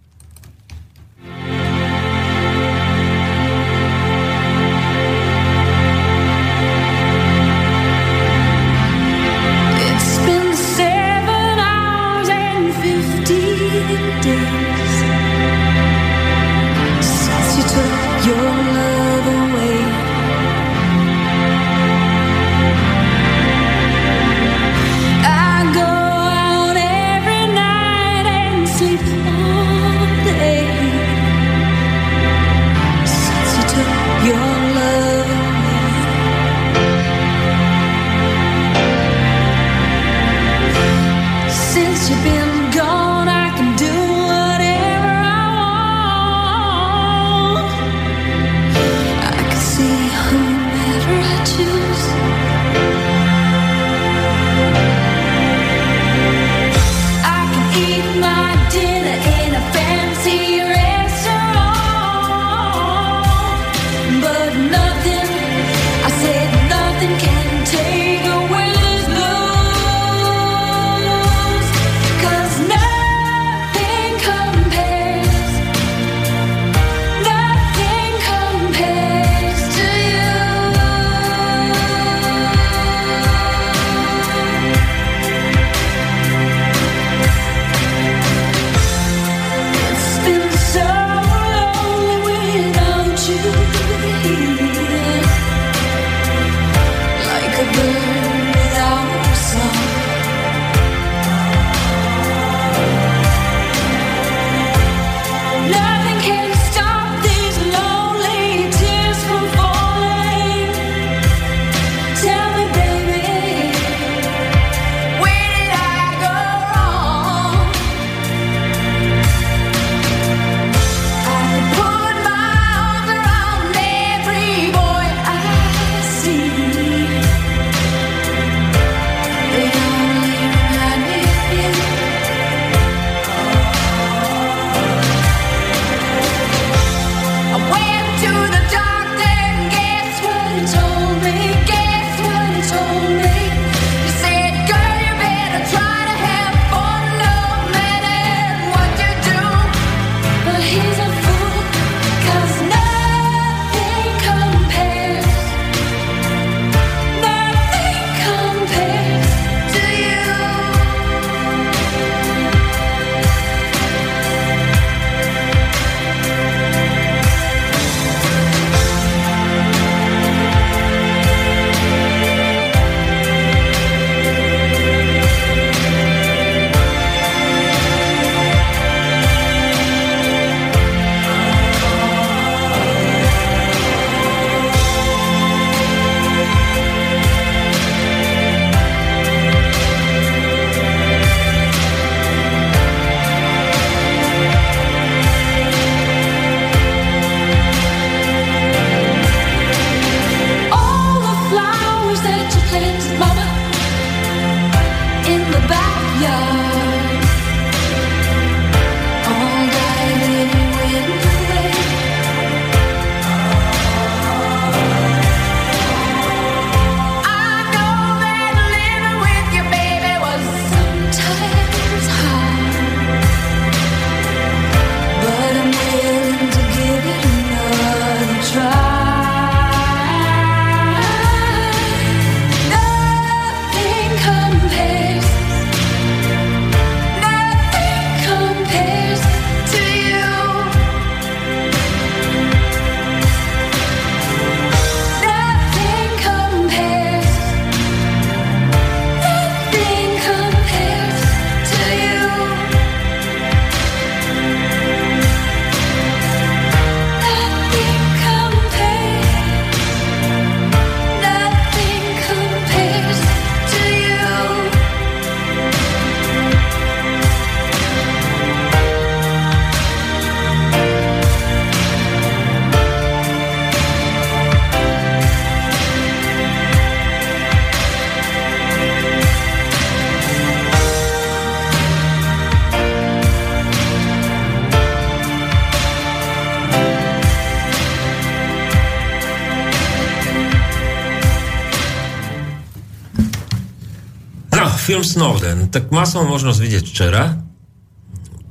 Snowden, tak mal som možnosť vidieť včera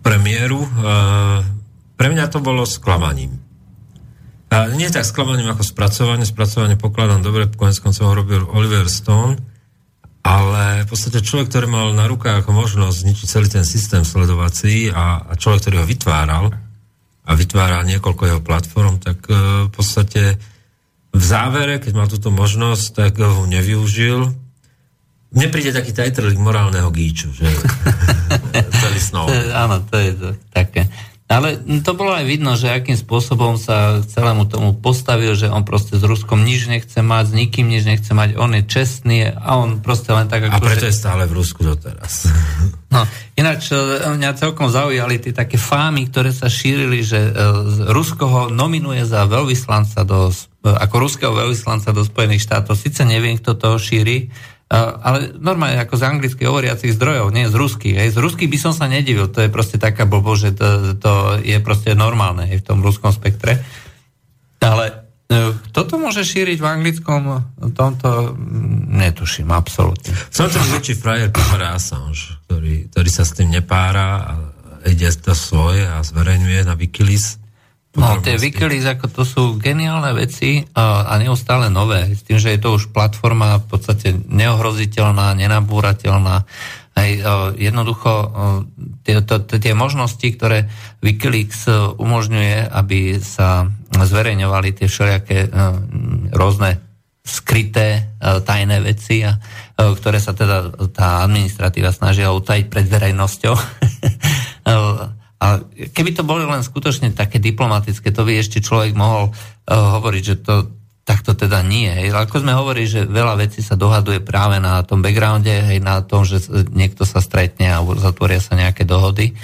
premiéru. Pre mňa to bolo sklamaním. A nie tak sklamaním ako spracovanie. Spracovanie pokladám dobre, konec koncov ho robil Oliver Stone, ale v podstate človek, ktorý mal na rukách možnosť zničiť celý ten systém sledovací a, a človek, ktorý ho vytváral a vytváral niekoľko jeho platform, tak uh, v podstate v závere, keď mal túto možnosť, tak ho nevyužil. Mne príde taký tajtrlik morálneho gíču, že [LAUGHS] celý snov. Áno, to je to, také. Ale to bolo aj vidno, že akým spôsobom sa celému tomu postavil, že on proste s Ruskom nič nechce mať, s nikým nič nechce mať, on je čestný a on proste len tak... Ako a preto že... je stále v Rusku doteraz. No, ináč e, mňa celkom zaujali tie také fámy, ktoré sa šírili, že e, Rusko ho nominuje za veľvyslanca do, e, ako ruského veľvyslanca do Spojených štátov. Sice neviem, kto to šíri, ale normálne ako z anglických hovoriacich zdrojov, nie z ruských. Hej. Z ruských by som sa nedivil, to je proste taká blbo, že to, to je proste normálne hej, v tom ruskom spektre. Ale e, kto to môže šíriť v anglickom tomto, mm, netuším, absolútne. Som to väčší frajer Peter Assange, ktorý, ktorý sa s tým nepára a ide to svoje a zverejňuje na Wikileaks No, tie Wikileaks, ako to sú geniálne veci a, a neustále nové. S tým, že je to už platforma v podstate neohroziteľná, nenabúrateľná. Aj, jednoducho tie, to, tie možnosti, ktoré Wikileaks e, umožňuje, aby sa zverejňovali tie všelijaké e, rôzne skryté e, tajné veci, a, ktoré sa teda tá administratíva snažila utajiť pred verejnosťou. [LAUGHS] A keby to boli len skutočne také diplomatické, to by ešte človek mohol uh, hovoriť, že to takto teda nie. Hej. Ako sme hovorili, že veľa vecí sa dohaduje práve na tom backgrounde, hej, na tom, že niekto sa stretne a zatvoria sa nejaké dohody.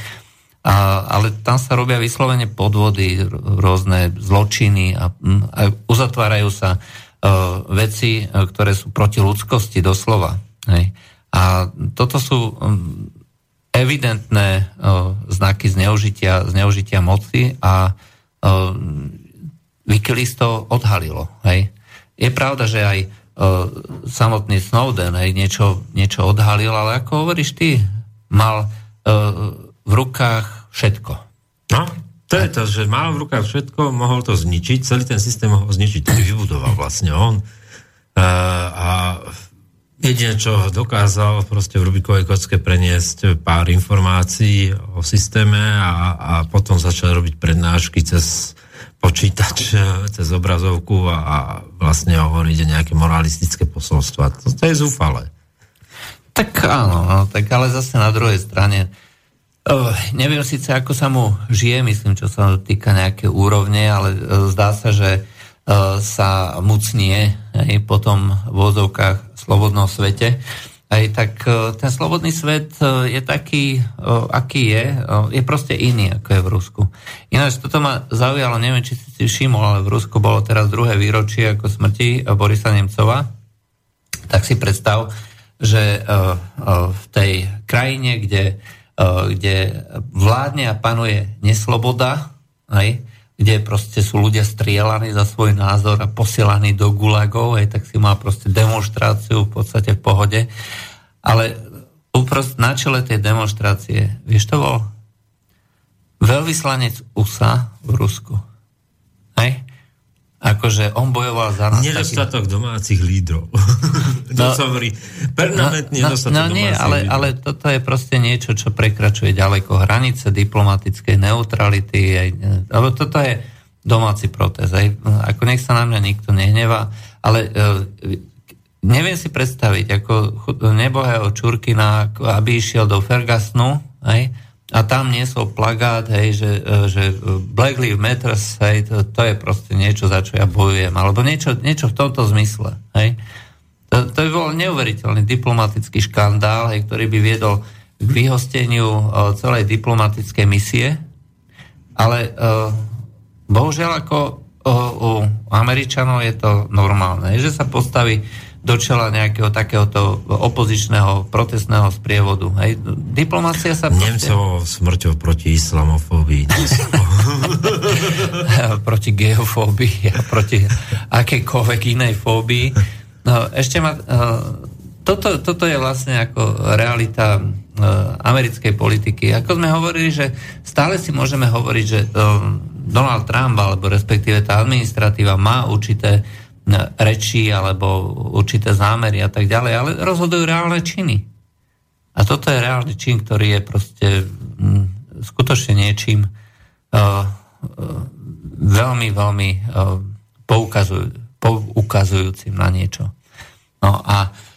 A, ale tam sa robia vyslovene podvody, rôzne zločiny a, a uzatvárajú sa uh, veci, uh, ktoré sú proti ľudskosti doslova. Hej. A toto sú um, evidentné znaky zneužitia, zneužitia moci a Wikileaks to odhalilo. Hej. Je pravda, že aj samotný Snowden hej, niečo, niečo odhalil, ale ako hovoríš ty, mal v rukách všetko. No, to je to, že mal v rukách všetko, mohol to zničiť, celý ten systém mohol zničiť, ktorý vybudoval vlastne on. Uh, a Jedine, čo dokázal proste v Rubikovej kocke preniesť pár informácií o systéme a, a potom začal robiť prednášky cez počítač, [LAUGHS] cez obrazovku a, a vlastne hovoriť nejaké moralistické posolstva. To, to je zúfale. Tak áno, no, tak ale zase na druhej strane uh, neviem síce, ako sa mu žije, myslím, čo sa týka nejaké úrovne, ale uh, zdá sa, že uh, sa mucnie aj potom v vozovkách slobodnom svete. Aj tak e, ten slobodný svet e, je taký, e, aký je. Je proste iný, ako je v Rusku. Ináč toto ma zaujalo, neviem, či si si všimol, ale v Rusku bolo teraz druhé výročie ako smrti Borisa Nemcova. Tak si predstav, že v tej krajine, kde, kde vládne a panuje nesloboda, kde proste sú ľudia strielaní za svoj názor a posielaní do gulagov, aj tak si má proste demonstráciu v podstate v pohode. Ale uprost na čele tej demonstrácie, vieš to bol? Veľvyslanec USA v Rusku. Hej? Akože on bojoval za nás. Nedostatok taký... domácich lídrov. [LAUGHS] no, hovorí, permanentne no, no, no nie, ale, lídrov. ale toto je proste niečo, čo prekračuje ďaleko hranice diplomatickej neutrality. Aj, alebo toto je domáci protest. Aj, ako nech sa na mňa nikto nehnevá, ale e, neviem si predstaviť, ako nebohého Čurkina, aby išiel do Fergasnu, aj, a tam niesol plagát, hej, že, e, že Black Lives Matter, hej, to, to je proste niečo, za čo ja bojujem, alebo niečo, niečo v tomto zmysle. Hej. To, to by bol neuveriteľný diplomatický škandál, hej, ktorý by viedol k vyhosteniu o, e, celej diplomatickej misie, ale o, e, bohužiaľ ako o, u Američanov je to normálne, že sa postaví do čela nejakého takéhoto opozičného protestného sprievodu. Hej. Diplomácia sa... Proste... Nemcov smrťou proti islamofóbii. [LAUGHS] proti geofóbii a proti akejkoľvek inej fóbii. No, ešte ma uh, toto, toto je vlastne ako realita americkej politiky. Ako sme hovorili, že stále si môžeme hovoriť, že Donald Trump, alebo respektíve tá administratíva má určité reči alebo určité zámery a tak ďalej, ale rozhodujú reálne činy. A toto je reálny čin, ktorý je proste skutočne niečím uh, uh, veľmi, veľmi uh, poukazuj, poukazujúcim na niečo. No a E,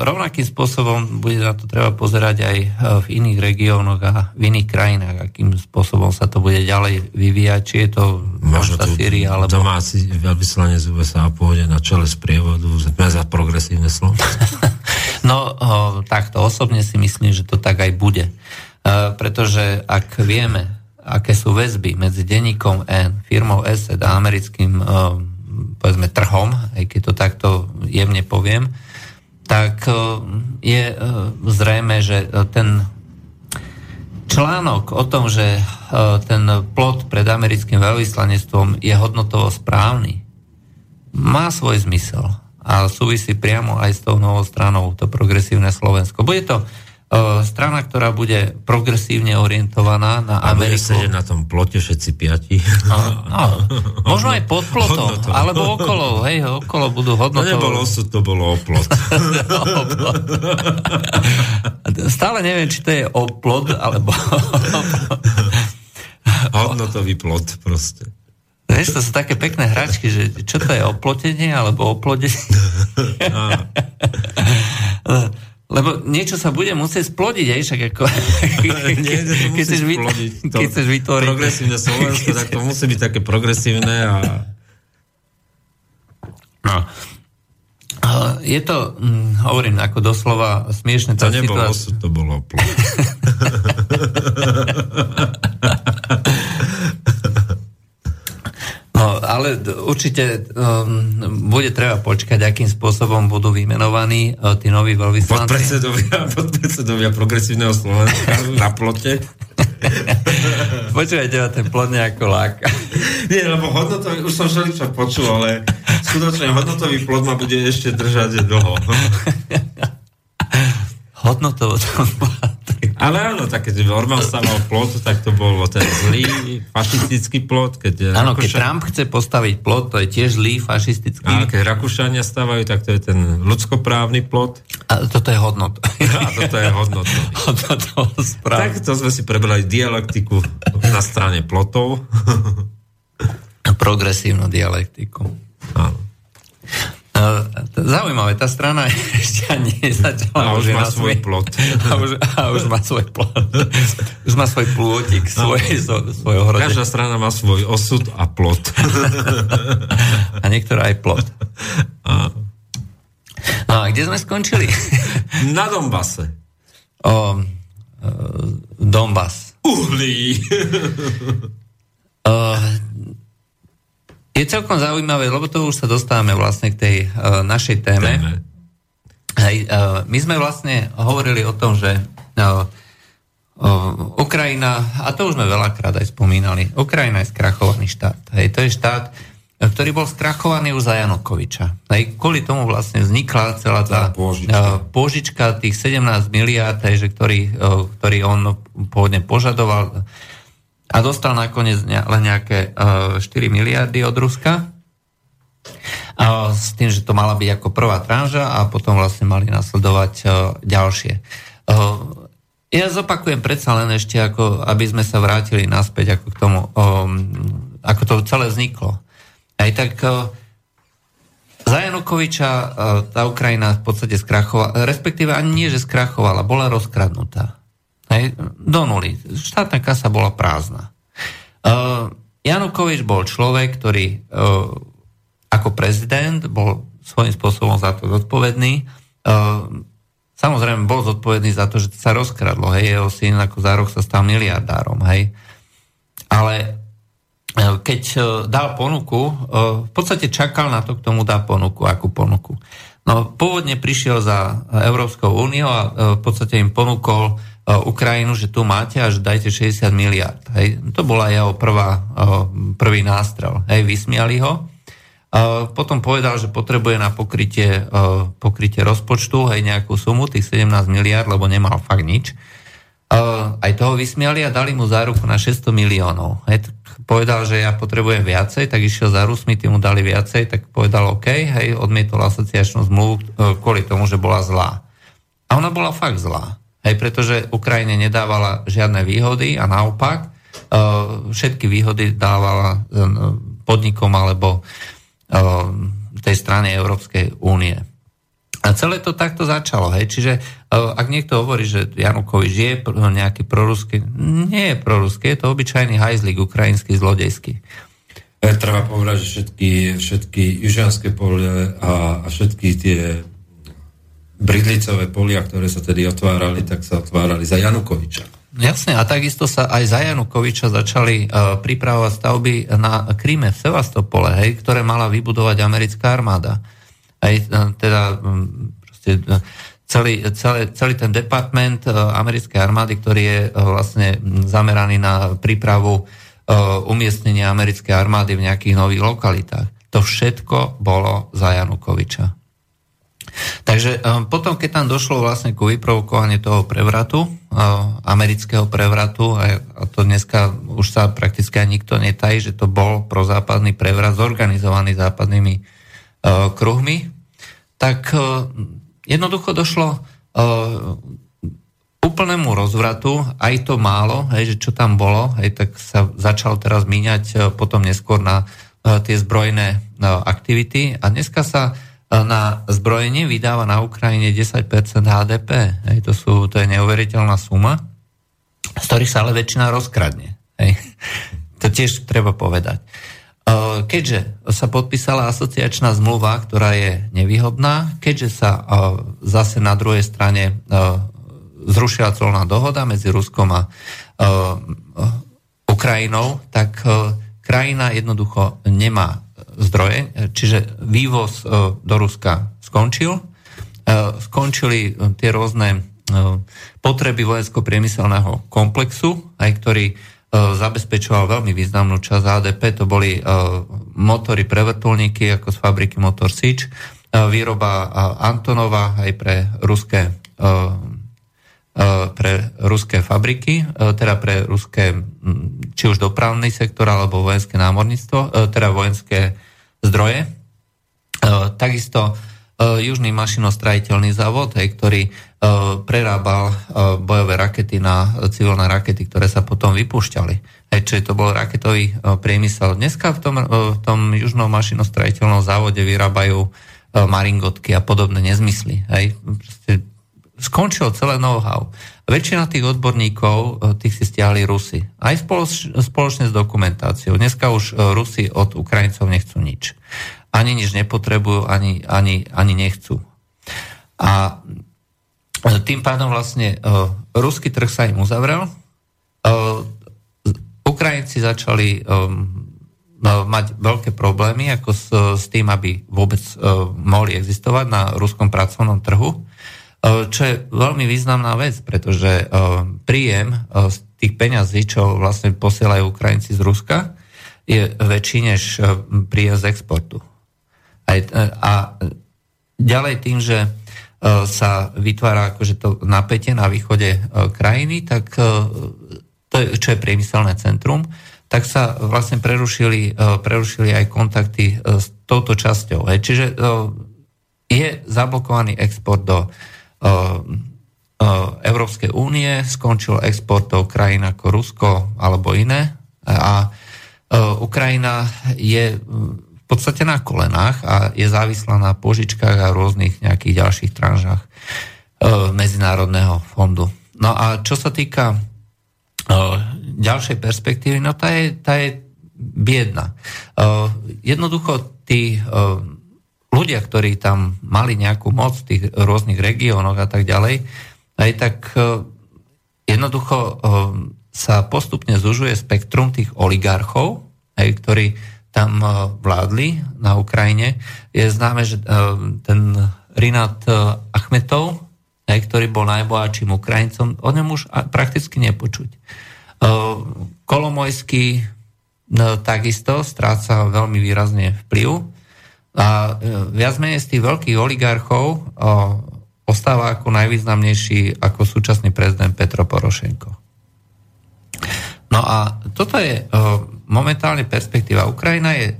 rovnakým spôsobom bude na to treba pozerať aj e, v iných regiónoch a v iných krajinách, akým spôsobom sa to bude ďalej vyvíjať, či je to Možno tu Sýria, alebo... domáci veľvyslanec z USA pôjde na čele z prievodu za progresívne slovo. [LAUGHS] no, o, takto osobne si myslím, že to tak aj bude. E, pretože ak vieme, aké sú väzby medzi denníkom N, firmou ESET a americkým e, povedzme trhom, aj keď to takto jemne poviem, tak e, je e, zrejme, že e, ten článok o tom, že ten plot pred americkým veľvyslanectvom je hodnotovo správny, má svoj zmysel a súvisí priamo aj s tou novou stranou, to progresívne Slovensko. Bude to strana, ktorá bude progresívne orientovaná na a Ameriku. A na tom plote všetci piati. No, no, možno aj pod plotom, hodnotou. alebo okolo, hej, okolo budú hodnotové. To nebolo osud, to bolo [LAUGHS] oplot. Stále neviem, či to je oplot, alebo... Hodnotový plot proste. Vieš, to sú také pekné hračky, že čo to je oplotenie, alebo oplodenie. [LAUGHS] [LAUGHS] Lebo niečo sa bude musieť splodiť, aj však ako... [LAUGHS] Nie, to keď, chceš splodiť. To keď chceš vytvoriť... Progresívne Slovensko, tak to musí byť také progresívne a... No. Je to, hm, hovorím ako doslova smiešne. To nebolo situácia... to bolo [LAUGHS] ale určite um, bude treba počkať, akým spôsobom budú vymenovaní uh, tí noví veľvyslanci. Podpredsedovia, [LAUGHS] podpredsedovia progresívneho Slovenska [LAUGHS] na plote. [LAUGHS] Počúvajte ma ten plot nejako láka. Nie, lebo hodnotový, už som všeli čo počul, ale skutočne hodnotový plot ma bude ešte držať dlho. Hodnotovo to [LAUGHS] ale áno, tak keď Orbán staval plot, tak to bol ten zlý fašistický plot. Keď áno, Rakúša... keď Trump chce postaviť plot, to je tiež zlý fašistický. A keď Rakúšania stavajú, tak to je ten ľudskoprávny plot. A toto je hodnot. A toto je hodnot. [LAUGHS] tak to sme si prebrali dialektiku na strane plotov. [LAUGHS] Progresívnu dialektiku. Áno. Zaujímavé, tá strana [LAUGHS] ešte ani nezačala. A už má svoj plot. [LAUGHS] A už, a už má svoj plot. [LAUGHS] Už má svoj plôtik, svoj, no. svoj ohrode. Každá strana má svoj osud a plot. A niektorá aj plot. A... No a kde sme skončili? Na Dombase. O, uh, Donbass. Uhlí. Uh, je celkom zaujímavé, lebo to už sa dostávame vlastne k tej uh, našej téme. téme. Hej, uh, my sme vlastne hovorili o tom, že uh, uh, Ukrajina, a to už sme veľakrát aj spomínali, Ukrajina je skrachovaný štát. Hej, to je štát, ktorý bol skrachovaný už za Janukoviča. Hej, kvôli tomu vlastne vznikla celá tá, tá pôžička. Pôžička tých 17 miliárd, že ktorý, ktorý on pôvodne požadoval a dostal nakoniec len nejaké 4 e, miliardy od Ruska s tým, že to mala byť ako prvá tranža a potom vlastne mali nasledovať e, ďalšie. E, ja zopakujem predsa len ešte, ako, aby sme sa vrátili naspäť ako k tomu, ako to celé vzniklo. Aj tak za Janukoviča tá Ukrajina v podstate skrachovala, respektíve ani nie, že skrachovala, bola rozkradnutá. Hej, do nuly. Štátna kasa bola prázdna. Uh, Janukovič bol človek, ktorý uh, ako prezident bol svojím spôsobom za to zodpovedný. Uh, samozrejme bol zodpovedný za to, že sa rozkradlo. Hej, jeho syn ako za rok sa stal miliardárom. Hej. Ale keď dal ponuku, v podstate čakal na to, k tomu dá ponuku, akú ponuku. No, pôvodne prišiel za Európskou úniou a v podstate im ponúkol Ukrajinu, že tu máte a že dajte 60 miliard. Hej. To bola jeho prvá, e, prvý nástrel. Hej, vysmiali ho Potom povedal, že potrebuje na pokrytie, pokrytie rozpočtu aj nejakú sumu, tých 17 miliard, lebo nemal fakt nič. Aj toho vysmiali a dali mu záruku na 600 miliónov. Hej, povedal, že ja potrebujem viacej, tak išiel za Rusmi, tým mu dali viacej, tak povedal OK, hej, odmietol asociačnú zmluvu e, kvôli tomu, že bola zlá. A ona bola fakt zlá. Hej, pretože Ukrajine nedávala žiadne výhody a naopak e, všetky výhody dávala e, podnikom alebo tej strane Európskej únie. A celé to takto začalo. Hej. Čiže ak niekto hovorí, že Janukovič je nejaký proruský, nie je proruský, je to obyčajný hajzlik, ukrajinský, zlodejský. E, treba povedať, že všetky, všetky južianské pole a, a všetky tie bridlicové polia, ktoré sa tedy otvárali, tak sa otvárali za Janukoviča. Jasne, a takisto sa aj za Janukoviča začali uh, pripravovať stavby na Kríme v Sevastopole, hej, ktoré mala vybudovať americká armáda. Aj, uh, teda um, proste, uh, celý, celý, celý ten department uh, americkej armády, ktorý je uh, vlastne zameraný na prípravu uh, umiestnenia americkej armády v nejakých nových lokalitách. To všetko bolo za Janukoviča. Takže um, potom, keď tam došlo vlastne ku vyprovokovaniu toho prevratu, uh, amerického prevratu, a to dneska už sa prakticky aj nikto netají, že to bol prozápadný prevrat zorganizovaný západnými uh, kruhmi, tak jednoducho došlo úplnému rozvratu, aj to málo, hej, že čo tam bolo, hej, tak sa začal teraz míňať potom neskôr na tie zbrojné aktivity. A dneska sa na zbrojenie vydáva na Ukrajine 10% HDP. Hej, to, sú, to je neuveriteľná suma, z ktorých sa ale väčšina rozkradne. Hej. [LAUGHS] To tiež treba povedať. Keďže sa podpísala asociačná zmluva, ktorá je nevýhodná, keďže sa zase na druhej strane zrušila colná dohoda medzi Ruskom a Ukrajinou, tak krajina jednoducho nemá zdroje, čiže vývoz e, do Ruska skončil. E, skončili e, tie rôzne potreby vojensko-priemyselného komplexu, aj ktorý zabezpečoval veľmi významnú časť HDP. To boli motory pre vrtulníky, ako z fabriky Motor Sič, výroba Antonova aj pre ruské pre ruské fabriky, teda pre ruské či už dopravný sektor alebo vojenské námorníctvo, teda vojenské zdroje. Takisto Južný mašinostrajiteľný závod, ktorý prerábal bojové rakety na civilné rakety, ktoré sa potom vypúšťali. Čiže to bol raketový priemysel. Dneska v tom, v tom južnom mašinostrajiteľnom závode vyrábajú maringotky a podobné nezmysly. Hej. Skončilo celé know-how. Väčšina tých odborníkov, tých si stiahli Rusy. Aj spoločne s dokumentáciou. Dneska už Rusy od Ukrajincov nechcú nič ani nič nepotrebujú, ani, ani, ani nechcú. A tým pádom vlastne uh, ruský trh sa im uzavrel. Uh, Ukrajinci začali um, mať veľké problémy ako s, s tým, aby vôbec uh, mohli existovať na ruskom pracovnom trhu, uh, čo je veľmi významná vec, pretože uh, príjem uh, z tých peňazí, čo vlastne posielajú Ukrajinci z Ruska, je väčší než príjem z exportu. A ďalej tým, že e, sa vytvára akože to napätie na východe e, krajiny, tak e, to je, čo je priemyselné centrum, tak sa vlastne prerušili, prerušili aj kontakty s touto časťou. Čiže je zablokovaný export do Európskej únie, skončil export do krajín ako Rusko alebo iné a Ukrajina je podstate na kolenách a je závislá na požičkách a rôznych nejakých ďalších tranžách e, Medzinárodného fondu. No a čo sa týka e, ďalšej perspektívy, no tá je, tá je biedna. E, jednoducho tí e, ľudia, ktorí tam mali nejakú moc v tých rôznych regiónoch a tak ďalej, aj tak e, jednoducho e, sa postupne zužuje spektrum tých oligarchov, aj, ktorí tam eh, vládli na Ukrajine. Je známe, že ten Rinat Achmetov, ktorý bol najbohatším Ukrajincom, o ňom už prakticky nepočuť. Kolomojský takisto stráca veľmi výrazne vplyv A viac menej z tých veľkých oligarchov ostáva ako najvýznamnejší ako súčasný prezident Petro Porošenko. No a toto je momentálne perspektíva. Ukrajina je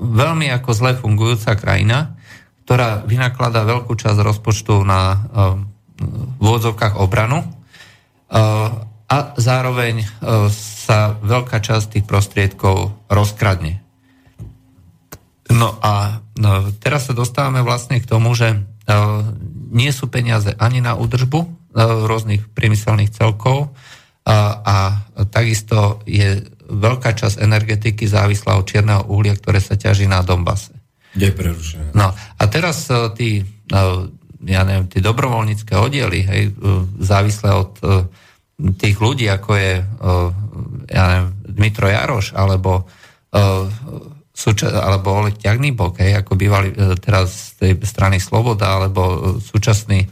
veľmi ako zle fungujúca krajina, ktorá vynakladá veľkú časť rozpočtu na v úvodzovkách obranu a zároveň sa veľká časť tých prostriedkov rozkradne. No a no, teraz sa dostávame vlastne k tomu, že nie sú peniaze ani na údržbu rôznych priemyselných celkov a, a takisto je veľká časť energetiky závislá od čierneho uhlia, ktoré sa ťaží na Dombase. Je prerušené. No a teraz tí ja neviem, tie dobrovoľnícke oddiely, hej, e, závislé od e, tých ľudí, ako je e, ja neviem, Dmitro Jaroš, alebo alebo Oleg Ťagnýbok, hej, ako bývali teraz z tej strany Sloboda, alebo súčasný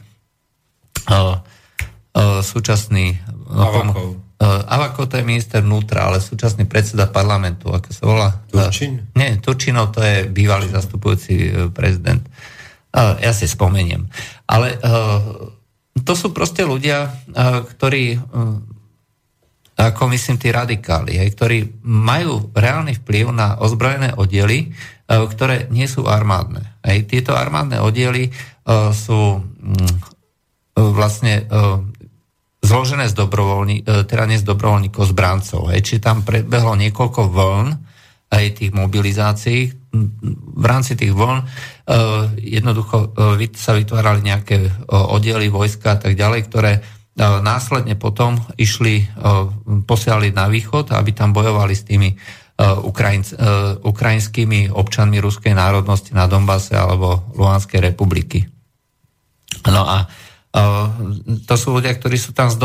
súčasný Avakov. Avakov to je minister vnútra, ale súčasný predseda parlamentu, ako sa volá? Turčin? Nie, Turčinov to je bývalý zastupujúci prezident. Ja si spomeniem. Ale to sú proste ľudia, ktorí, ako myslím, tí radikáli, ktorí majú reálny vplyv na ozbrojené oddiely, ktoré nie sú armádne. Tieto armádne oddiely sú mm, vlastne zložené z dobrovoľní, teda nie z dobrovoľníkov, z bráncov. Čiže tam prebehlo niekoľko vln aj tých mobilizácií, v rámci tých vln jednoducho sa vytvárali nejaké oddiely vojska a tak ďalej, ktoré následne potom išli, posielali na východ, aby tam bojovali s tými Ukrajinc, ukrajinskými občanmi ruskej národnosti na Donbase alebo Luhanskej republiky. No a to sú ľudia, ktorí sú tam z.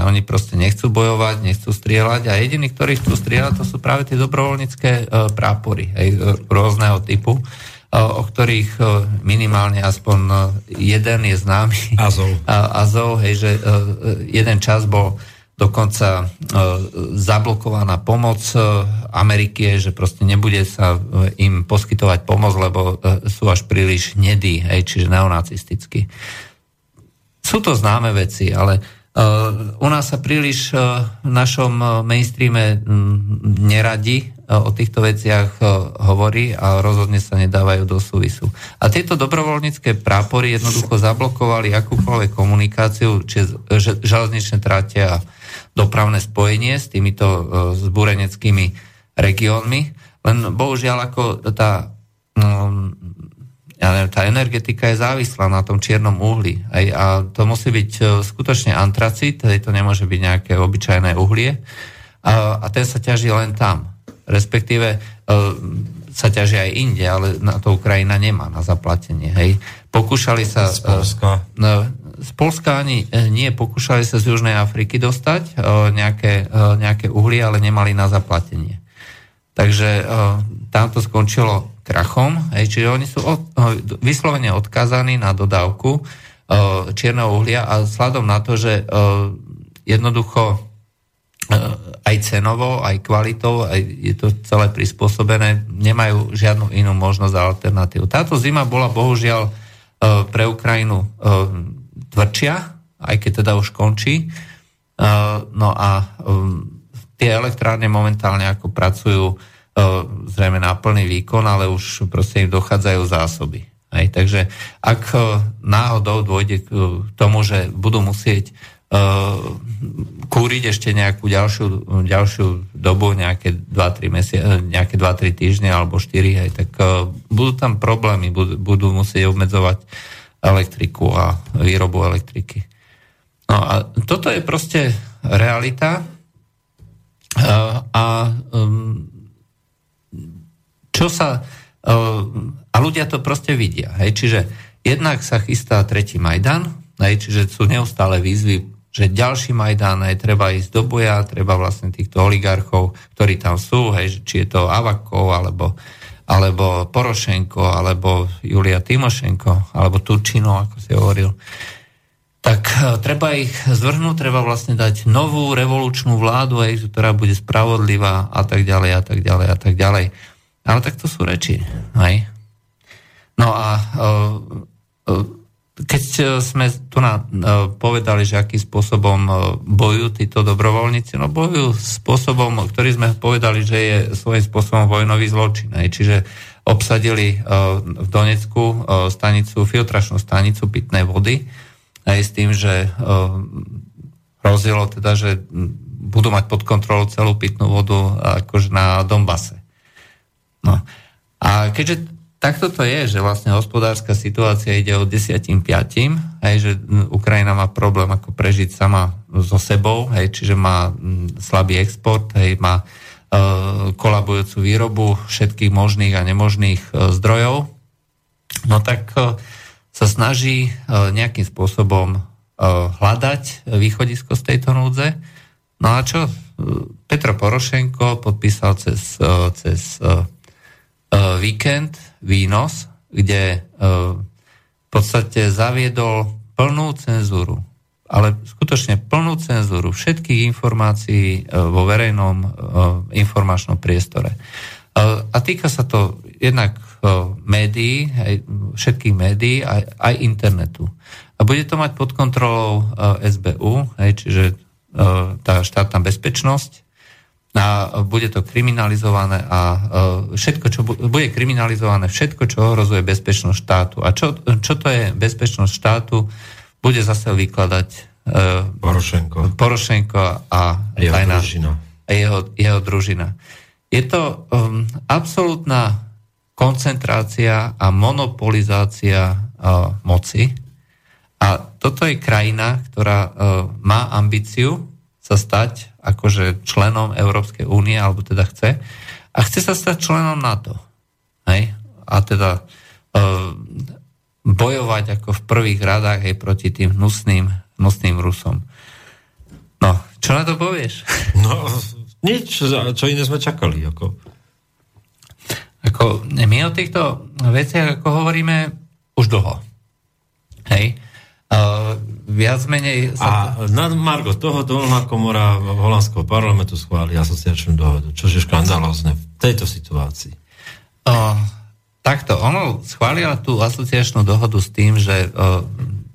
Oni proste nechcú bojovať, nechcú strieľať a jediní, ktorí chcú strieľať, to sú práve tie dobrovoľnícke e, prápory hej, rôzneho typu, e, o ktorých e, minimálne aspoň jeden je známy. Azov. [LAUGHS] Azov, hej, že jeden čas bol dokonca zablokovaná pomoc Ameriky, že proste nebude sa im poskytovať pomoc, lebo sú až príliš hnedí, hej, čiže neonacistickí. Sú to známe veci, ale u nás sa príliš v našom mainstreame neradi o týchto veciach uh, hovorí a rozhodne sa nedávajú do súvisu. A tieto dobrovoľnícke prápory jednoducho zablokovali akúkoľvek komunikáciu, či železničné trate a dopravné spojenie s týmito uh, zbúreneckými regiónmi. Len bohužiaľ ako tá neviem, tá energetika je závislá na tom čiernom uhli. A to musí byť e, skutočne antracit, to nemôže byť nejaké obyčajné uhlie. A, a ten sa ťaží len tam. Respektíve e, sa ťaží aj inde, ale na to Ukrajina nemá na zaplatenie. Hej. Pokúšali sa... Z Polska. E, no, z Polska ani nie, pokúšali sa z Južnej Afriky dostať nejaké, nejaké uhlie, ale nemali na zaplatenie. Takže tam to skončilo krachom, hej, čiže oni sú od, vyslovene odkázaní na dodávku čierneho uhlia a sladom na to, že jednoducho aj cenovo, aj kvalitou, aj je to celé prispôsobené, nemajú žiadnu inú možnosť a alternatívu. Táto zima bola bohužiaľ pre Ukrajinu tvrdšia, aj keď teda už končí. No a tie elektrárne momentálne ako pracujú zrejme na plný výkon, ale už proste im dochádzajú zásoby. Hej, takže ak náhodou dôjde k tomu, že budú musieť kúriť ešte nejakú ďalšiu, ďalšiu dobu, nejaké 2-3 mesia, 2-3 týždne alebo 4, hej, tak uh, budú tam problémy, budú, budú musieť obmedzovať elektriku a výrobu elektriky. No a toto je proste realita a čo sa... A ľudia to proste vidia. Hej? Čiže jednak sa chystá tretí Majdan, hej? čiže sú neustále výzvy, že ďalší Majdan, hej, treba ísť do boja, treba vlastne týchto oligarchov, ktorí tam sú, hej, či je to Avakov, alebo, alebo Porošenko, alebo Julia Timošenko, alebo Turčino, ako si hovoril, tak uh, treba ich zvrhnúť, treba vlastne dať novú revolučnú vládu, hej, ktorá bude spravodlivá a tak ďalej a tak ďalej a tak ďalej. Ale tak to sú reči. Hej? No a keď sme tu na, povedali, že akým spôsobom bojujú títo dobrovoľníci, no bojujú spôsobom, ktorý sme povedali, že je svojím spôsobom vojnový zločin. Čiže obsadili v Donecku stanicu, filtračnú stanicu pitnej vody aj s tým, že hrozilo teda, že budú mať pod kontrolou celú pitnú vodu akože na Dombase. No. A keďže takto to je, že vlastne hospodárska situácia ide od 10 5, hej, že Ukrajina má problém ako prežiť sama so sebou, hej, čiže má slabý export, hej, má e, kolabujúcu výrobu všetkých možných a nemožných e, zdrojov, no tak e, sa snaží e, nejakým spôsobom e, hľadať východisko z tejto núdze. No a čo? Petro Porošenko podpísal cez, e, cez víkend výnos, kde e, v podstate zaviedol plnú cenzúru, ale skutočne plnú cenzúru všetkých informácií e, vo verejnom e, informačnom priestore. A týka sa to jednak médií, všetkých médií, aj, aj internetu. A bude to mať pod kontrolou SBU, čiže tá štátna bezpečnosť, a bude to kriminalizované a e, všetko, čo bude kriminalizované, všetko, čo ohrozuje bezpečnosť štátu. A čo, čo to je bezpečnosť štátu, bude zase vykladať uh, Porošenko. Porošenko a jeho tajná, družina. Jeho, jeho družina. Je to um, absolútna koncentrácia a monopolizácia uh, moci. A toto je krajina, ktorá uh, má ambíciu sa stať akože členom Európskej únie, alebo teda chce, a chce sa stať členom NATO. Hej? A teda e, bojovať ako v prvých radách aj proti tým hnusným, hnusným Rusom. No, čo na to povieš? [LAUGHS] No, nič, čo iné sme čakali. Ako. Ako, my o týchto veciach ako hovoríme už dlho. Hej? Uh, viac menej... Sa... A na Margo toho dolná komora holandského parlamentu schváli asociačnú dohodu, čo je škandalózne v tejto situácii. Uh, takto, ono schválila tú asociačnú dohodu s tým, že uh,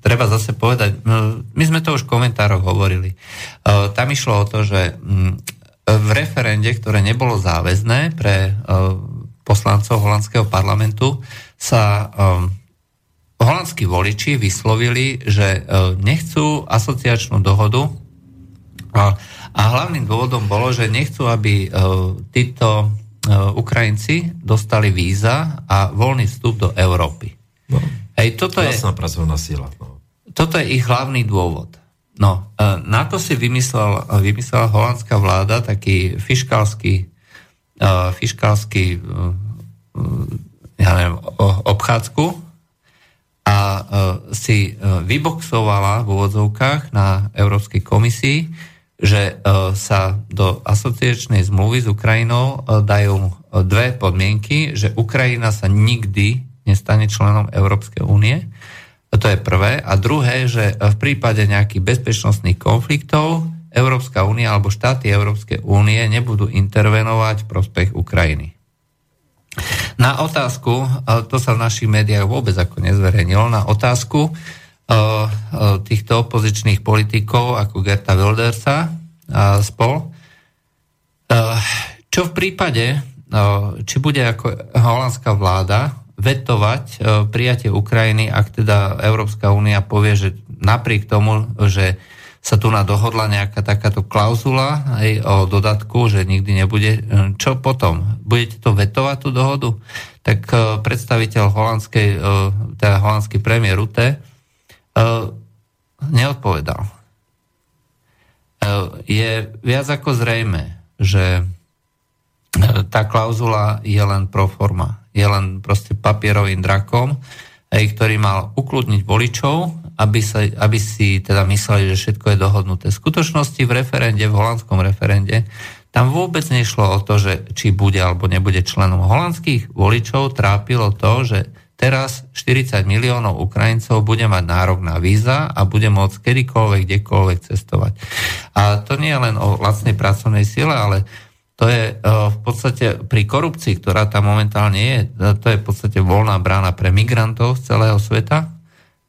treba zase povedať, uh, my sme to už v komentároch hovorili, uh, tam išlo o to, že um, v referende, ktoré nebolo záväzné pre uh, poslancov holandského parlamentu, sa um, holandskí voliči vyslovili, že e, nechcú asociačnú dohodu a, a hlavným dôvodom bolo, že nechcú, aby e, títo e, Ukrajinci dostali víza a voľný vstup do Európy. No, Hej, toto je, pracovná sila. No. Toto je ich hlavný dôvod. No, na to si vymyslel, vymyslela holandská vláda taký fiškálsky, fiškálsky ja neviem, obchádzku, a e, si e, vyboxovala v úvodzovkách na Európskej komisii, že e, sa do asociačnej zmluvy s Ukrajinou dajú dve podmienky, že Ukrajina sa nikdy nestane členom Európskej únie. To je prvé. A druhé, že v prípade nejakých bezpečnostných konfliktov Európska únia alebo štáty Európskej únie nebudú intervenovať v prospech Ukrajiny. Na otázku, to sa v našich médiách vôbec ako nezverejnilo, na otázku týchto opozičných politikov ako Gerta Wildersa a spol, čo v prípade, či bude ako holandská vláda vetovať prijatie Ukrajiny, ak teda Európska únia povie, že napriek tomu, že sa tu dohodla nejaká takáto klauzula aj o dodatku, že nikdy nebude. Čo potom? Budete to vetovať tú dohodu? Tak e, predstaviteľ holandskej, e, teda holandský premiér Rute e, neodpovedal. Je viac ako zrejme, že tá klauzula je len pro forma. Je len proste papierovým drakom, ktorý mal ukludniť voličov aby, sa, aby si teda mysleli, že všetko je dohodnuté. V skutočnosti v referende, v holandskom referende, tam vôbec nešlo o to, že či bude alebo nebude členom holandských voličov, trápilo to, že teraz 40 miliónov Ukrajincov bude mať nárok na víza a bude môcť kedykoľvek, kdekoľvek cestovať. A to nie je len o lacnej pracovnej sile, ale to je v podstate pri korupcii, ktorá tam momentálne je, to je v podstate voľná brána pre migrantov z celého sveta.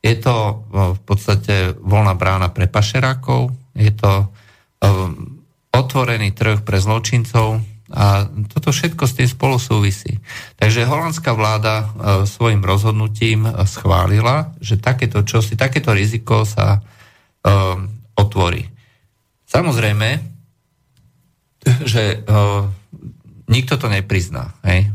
Je to v podstate voľná brána pre pašerákov, je to otvorený trh pre zločincov, a toto všetko s tým spolu súvisí. Takže holandská vláda e, svojim rozhodnutím schválila, že takéto čosi, takéto riziko sa e, otvorí. Samozrejme, že e, nikto to neprizná. Hej?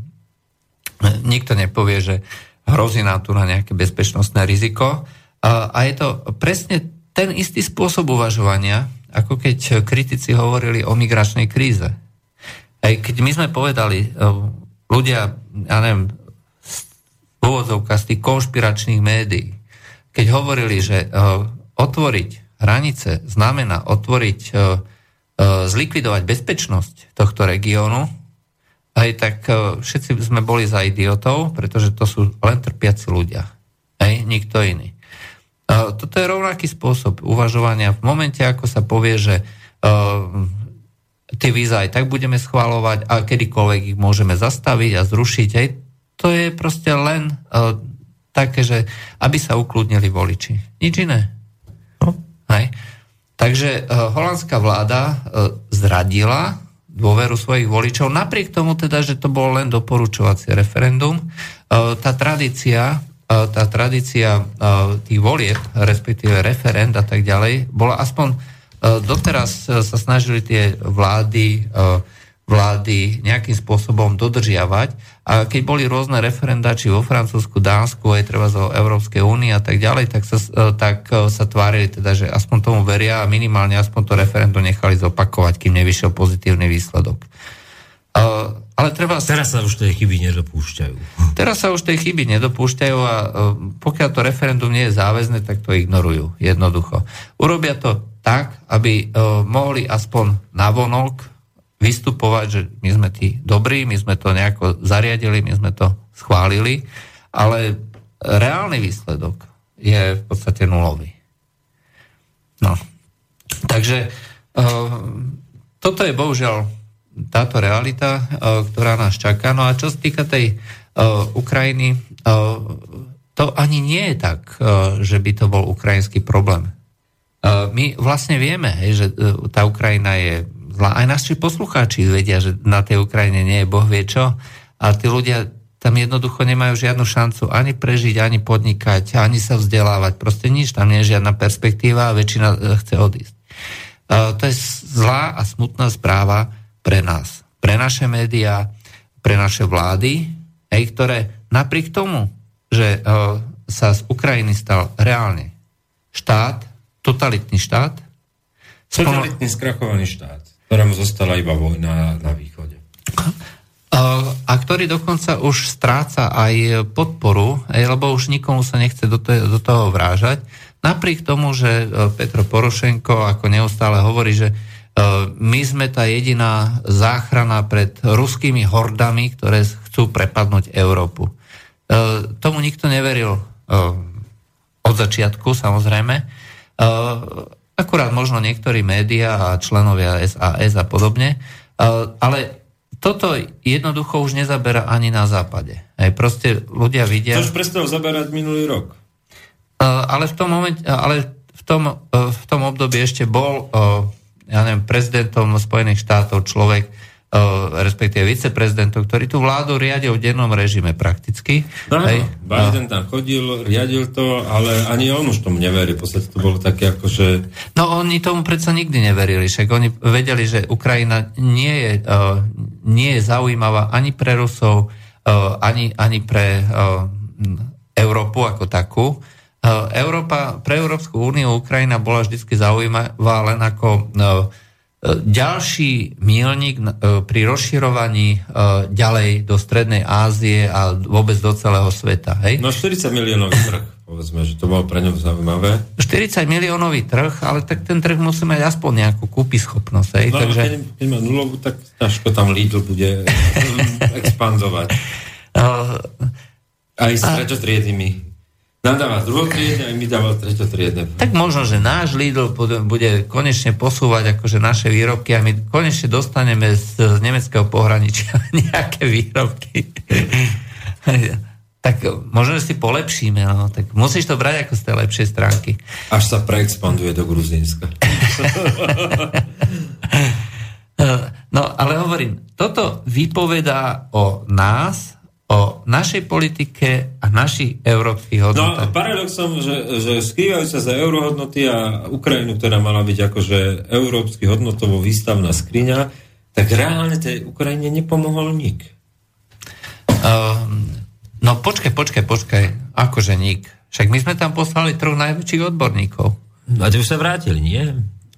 Nikto nepovie, že hrozí nám tu na nejaké bezpečnostné riziko. A, je to presne ten istý spôsob uvažovania, ako keď kritici hovorili o migračnej kríze. Aj keď my sme povedali, e, ľudia, ja neviem, úvodzovka z tých konšpiračných médií, keď hovorili, že e, otvoriť hranice znamená otvoriť, e, zlikvidovať bezpečnosť tohto regiónu, aj tak všetci sme boli za idiotov, pretože to sú len trpiaci ľudia. Aj nikto iný. Toto je rovnaký spôsob uvažovania v momente, ako sa povie, že tie víza aj tak budeme schváľovať a kedykoľvek ich môžeme zastaviť a zrušiť. Aj to je proste len také, že aby sa ukludnili voliči. Nič iné. No. Hej. Takže holandská vláda zradila dôveru svojich voličov, napriek tomu teda, že to bolo len doporučovacie referendum. Uh, tá tradícia uh, tá tradícia uh, tých volieb, respektíve referend a tak ďalej, bola aspoň E, doteraz e, sa snažili tie vlády, e, vlády nejakým spôsobom dodržiavať a keď boli rôzne referendá, či vo Francúzsku, Dánsku, aj treba zo Európskej únie a tak ďalej, tak sa, tak sa tvárili teda, že aspoň tomu veria a minimálne aspoň to referendum nechali zopakovať, kým nevyšiel pozitívny výsledok. Ale treba... Teraz sa už tej chyby nedopúšťajú. Teraz sa už tej chyby nedopúšťajú a pokiaľ to referendum nie je záväzne, tak to ignorujú jednoducho. Urobia to tak, aby uh, mohli aspoň navonok vystupovať, že my sme tí dobrí, my sme to nejako zariadili, my sme to schválili, ale reálny výsledok je v podstate nulový. No. Takže uh, toto je bohužiaľ táto realita, uh, ktorá nás čaká. No a čo sa týka tej uh, Ukrajiny, to ani nie je tak, že by to bol ukrajinský problém. My vlastne vieme, že tá Ukrajina je. Aj naši poslucháči vedia, že na tej Ukrajine nie je boh vie čo. A tí ľudia tam jednoducho nemajú žiadnu šancu ani prežiť, ani podnikať, ani sa vzdelávať. Proste nič, tam nie je žiadna perspektíva a väčšina e, chce odísť. To je zlá a smutná správa pre nás, pre naše médiá, pre naše vlády, hej, ktoré napriek tomu, že sa z Ukrajiny stal reálne štát, totalitný štát. Totalitný skrachovaný štát, ktorému zostala iba vojna na východe. A ktorý dokonca už stráca aj podporu, lebo už nikomu sa nechce do toho, do toho vrážať. Napriek tomu, že e, Petro Porošenko ako neustále hovorí, že e, my sme tá jediná záchrana pred ruskými hordami, ktoré chcú prepadnúť Európu. E, tomu nikto neveril od začiatku, samozrejme. Akurát možno niektorí médiá a členovia SAS a podobne, eh, ale toto jednoducho už nezabera ani na západe. Aj proste ľudia vidia... To už prestal zaberať minulý rok. Eh, ale v tom, momente, ale v tom, v tom období ešte bol ja neviem, prezidentom Spojených štátov človek, respektíve viceprezidentov, ktorí tú vládu riadil v dennom režime prakticky. No, Hej. Biden tam chodil, riadil to, ale ani on už tomu neverí. V podstate to bolo také ako, že... No oni tomu predsa nikdy neverili, však oni vedeli, že Ukrajina nie je, uh, nie je zaujímavá ani pre Rusov, uh, ani, ani pre uh, Európu ako takú. Uh, Európa, pre Európsku úniu Ukrajina bola vždy zaujímavá len ako uh, ďalší mílnik e, pri rozširovaní e, ďalej do Strednej Ázie a vôbec do celého sveta. Hej? No 40 miliónový trh, povedzme, že to bolo pre ňom zaujímavé. 40 miliónový trh, ale tak ten trh musí mať aspoň nejakú kúpy schopnosť. Hej? No, Takže... keď, keď má nulovú, tak ťažko tam Lidl bude [LAUGHS] expandovať. Uh, Aj s treťotriedými Nadáva druhotriedne a mi dával treťotriedne. Tak možno, že náš Lidl bude konečne posúvať akože naše výrobky a my konečne dostaneme z, z nemeckého pohraničia [LAUGHS] nejaké výrobky. tak možno, že si polepšíme, no. tak musíš to brať ako z tej lepšej stránky. Až sa preexpanduje do Gruzínska. [LAUGHS] no, ale hovorím, toto vypovedá o nás, o našej politike a našich európskych hodnotách. No, paradoxom, že, že skrývajú sa za eurohodnoty a Ukrajinu, ktorá mala byť akože európsky hodnotovo výstavná skriňa, tak reálne tej Ukrajine nepomohol nik. Uh, no počkaj, počkaj, počkaj, akože nik. Však my sme tam poslali troch najväčších odborníkov. A ty už sa vrátili, nie?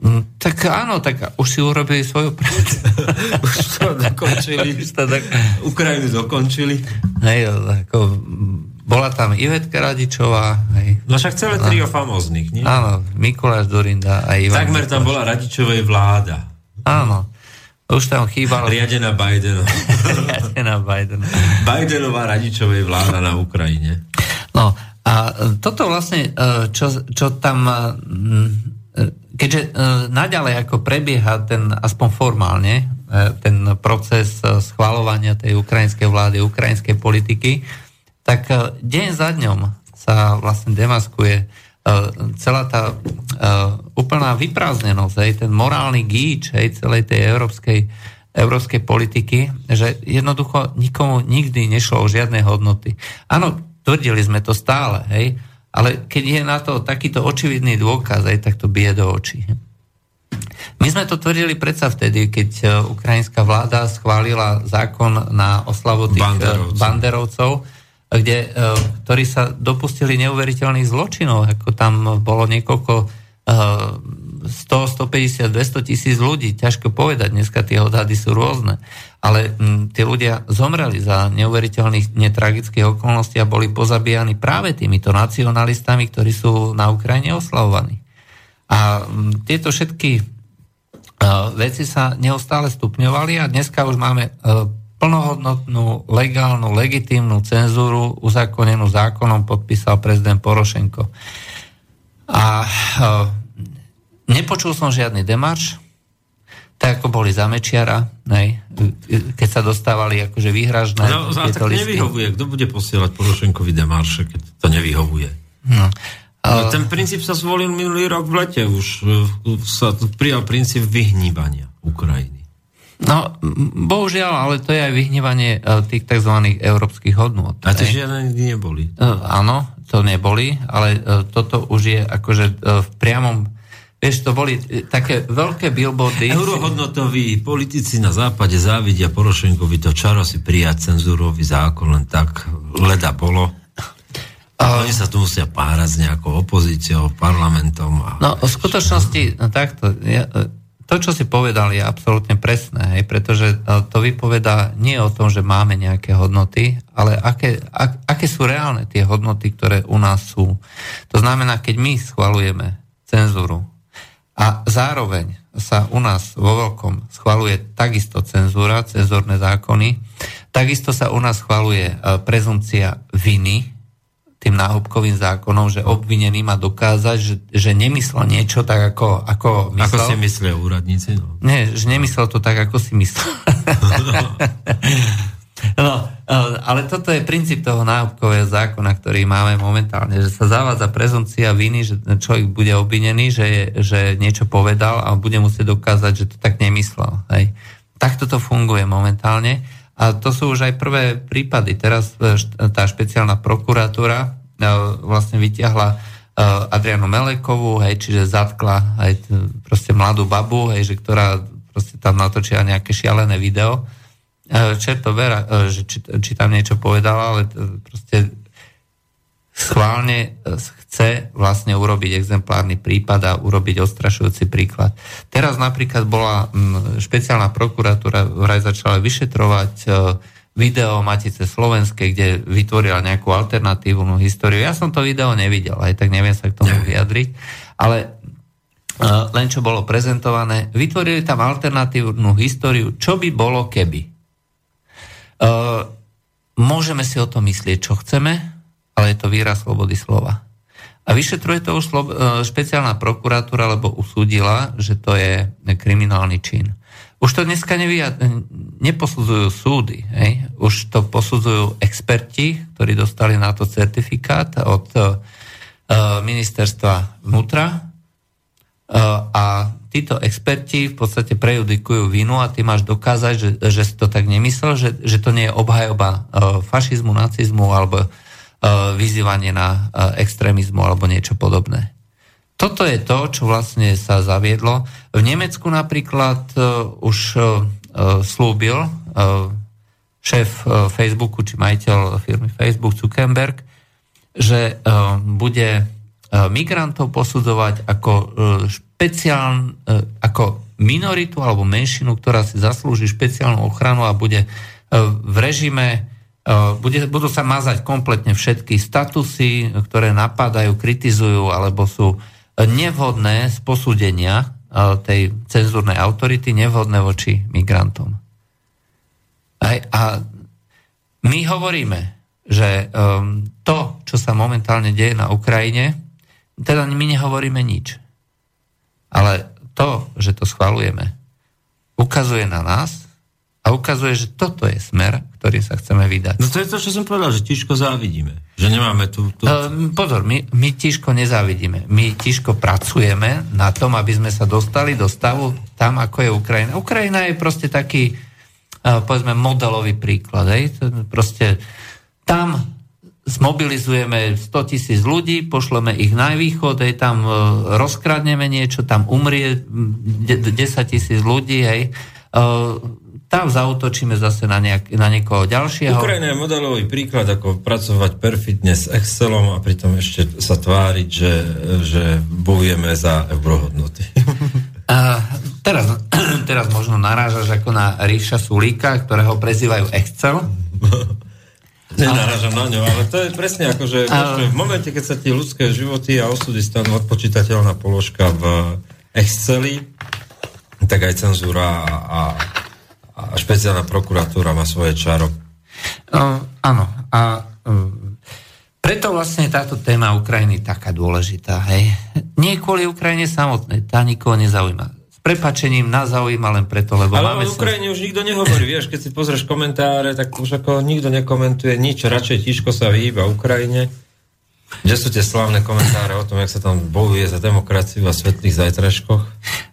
Mm, tak áno, tak už si urobili svoju prácu. [LAUGHS] už to dokončili. už to tak... Ukrajinu dokončili. Hej, ako, bola tam Ivetka Radičová. Hej. No však celé trio famóznych, nie? Áno, Mikuláš Dorinda a Ivan. Takmer tam bola Radičovej vláda. Áno. Už tam chýbalo... Riadená Bidenom. [LAUGHS] Riadená Bidenom. Bidenová Radičovej vláda na Ukrajine. No, a toto vlastne, e, čo, čo tam keďže e, naďalej ako prebieha ten, aspoň formálne, e, ten proces e, schvalovania tej ukrajinskej vlády, ukrajinskej politiky, tak e, deň za dňom sa vlastne demaskuje e, celá tá e, úplná vyprázdnenosť, aj ten morálny gíč aj celej tej európskej, európskej politiky, že jednoducho nikomu nikdy nešlo o žiadne hodnoty. Áno, tvrdili sme to stále, hej, ale keď je na to takýto očividný dôkaz, aj tak to bije do očí. My sme to tvrdili predsa vtedy, keď e, ukrajinská vláda schválila zákon na oslavu tých e, banderovcov, banderovcov kde, e, ktorí sa dopustili neuveriteľných zločinov, ako tam bolo niekoľko 100, 150, 200 tisíc ľudí, ťažko povedať, dneska tie odhady sú rôzne, ale m, tí ľudia zomreli za neuveriteľných netragických okolností a boli pozabíjani práve týmito nacionalistami, ktorí sú na Ukrajine oslavovaní. A m, tieto všetky uh, veci sa neustále stupňovali a dneska už máme uh, plnohodnotnú, legálnu, legitímnu cenzúru uzákonenú zákonom podpísal prezident Porošenko. A uh, nepočul som žiadny demarš, tak ako boli za Mečiara, nej, keď sa dostávali akože výhražné no, no, tak listy. nevyhovuje. Kto bude posielať Porošenkovi demarše, keď to nevyhovuje? No. Ale ten princíp sa zvolil minulý rok v lete. Už e, sa prijal princíp vyhníbania Ukrajiny. No, bohužiaľ, ale to je aj vyhnívanie e, tých tzv. európskych hodnôt. A to žiadne neboli. Uh, áno, to neboli, ale toto už je akože v priamom Vieš, to boli uh, také veľké billboardy. Eurohodnotoví politici na západe závidia Porošenkovi to čaro si prijať cenzúrový zákon, len tak leda bolo. A oni sa tu musia párať s nejakou opozíciou, parlamentom. A no, v skutočnosti, no, takto, ja, to, čo si povedal, je absolútne presné, hej, pretože e, to vypovedá nie o tom, že máme nejaké hodnoty, ale aké, ak, aké sú reálne tie hodnoty, ktoré u nás sú. To znamená, keď my schvalujeme cenzúru a zároveň sa u nás vo veľkom schvaluje takisto cenzúra, cenzúrne zákony, takisto sa u nás schvaluje e, prezumcia viny, tým náhubkovým zákonom, že obvinený má dokázať, že, že nemyslel niečo tak, ako, ako myslel. Ako si myslia úradníci? No. Nie, že nemyslel to tak, ako si myslel. [LAUGHS] no, ale toto je princíp toho náhubkového zákona, ktorý máme momentálne, že sa zavádza prezumcia viny, že človek bude obvinený, že, je, že niečo povedal a bude musieť dokázať, že to tak nemyslel. Hej. Takto to funguje momentálne. A to sú už aj prvé prípady. Teraz e, tá špeciálna prokuratúra e, vlastne vyťahla Adrianu Melekovú, hej, čiže zatkla aj proste mladú babu, hej, že ktorá proste tam natočila nejaké šialené video. Čerto vera, že či, či tam niečo povedala, ale proste schválne chce vlastne urobiť exemplárny prípad a urobiť ostrašujúci príklad. Teraz napríklad bola špeciálna prokuratúra vraj začala vyšetrovať e, video Matice Slovenskej, kde vytvorila nejakú alternatívnu históriu. Ja som to video nevidel, aj tak neviem sa k tomu [LAUGHS] vyjadriť, ale e, len čo bolo prezentované, vytvorili tam alternatívnu históriu, čo by bolo keby. E, môžeme si o tom myslieť, čo chceme, ale je to výraz slobody slova. A vyšetruje to už špeciálna prokuratúra, lebo usúdila, že to je kriminálny čin. Už to dneska nevia, neposudzujú súdy, hej? už to posudzujú experti, ktorí dostali na to certifikát od uh, ministerstva vnútra uh, a títo experti v podstate prejudikujú vinu a ty máš dokázať, že, že si to tak nemyslel, že, že to nie je obhajoba uh, fašizmu, nacizmu alebo uh, vyzývanie na uh, extrémizmu alebo niečo podobné. Toto je to, čo vlastne sa zaviedlo. V Nemecku napríklad uh, už uh, slúbil uh, šéf uh, Facebooku, či majiteľ firmy Facebook Zuckerberg, že uh, bude uh, migrantov posudzovať ako uh, špeciálne, uh, ako minoritu alebo menšinu, ktorá si zaslúži špeciálnu ochranu a bude uh, v režime bude, budú sa mazať kompletne všetky statusy, ktoré napadajú, kritizujú alebo sú nevhodné z posúdenia e, tej cenzúrnej autority, nevhodné voči migrantom. Aj, a my hovoríme, že um, to, čo sa momentálne deje na Ukrajine, teda my nehovoríme nič. Ale to, že to schvalujeme, ukazuje na nás, a ukazuje, že toto je smer, ktorý sa chceme vydať. No to je to, čo som povedal, že tižko závidíme. Že nemáme tu... tu... Uh, pozor, my, my tižko nezávidíme. My tižko pracujeme na tom, aby sme sa dostali do stavu tam, ako je Ukrajina. Ukrajina je proste taký, uh, povedzme, modelový príklad. Hej? Proste tam zmobilizujeme 100 tisíc ľudí, pošleme ich na východ, hej, tam uh, rozkradneme niečo, tam umrie 10 tisíc ľudí, hej, uh, tam zautočíme zase na, nejak, na niekoho ďalšieho. Ukrajina je modelový príklad, ako pracovať perfidne s Excelom a pritom ešte sa tváriť, že, že bojujeme za eurohodnoty. [LAUGHS] A teraz, [CLEARS THROAT] teraz možno narážaš ako na Ríša Sulíka, ktorého prezývajú Excel. [LAUGHS] Nenarážam na ňo, ale to je presne ako, že a... v momente, keď sa tie ľudské životy a osudy stanú odpočítateľná položka v Exceli, tak aj cenzúra a a špeciálna prokuratúra má svoje čaro. Uh, áno. A uh, preto vlastne táto téma Ukrajiny je taká dôležitá. Hej. Nie kvôli Ukrajine samotnej, tá nikoho nezaujíma. Prepačením nás zaujíma len preto, lebo Ale máme... o Ukrajine sa... už nikto nehovorí, vieš, keď si pozrieš komentáre, tak už ako nikto nekomentuje nič, radšej tiško sa vyhýba Ukrajine. Kde sú tie slavné komentáre o tom, jak sa tam bojuje za demokraciu a svetlých zajtražkoch?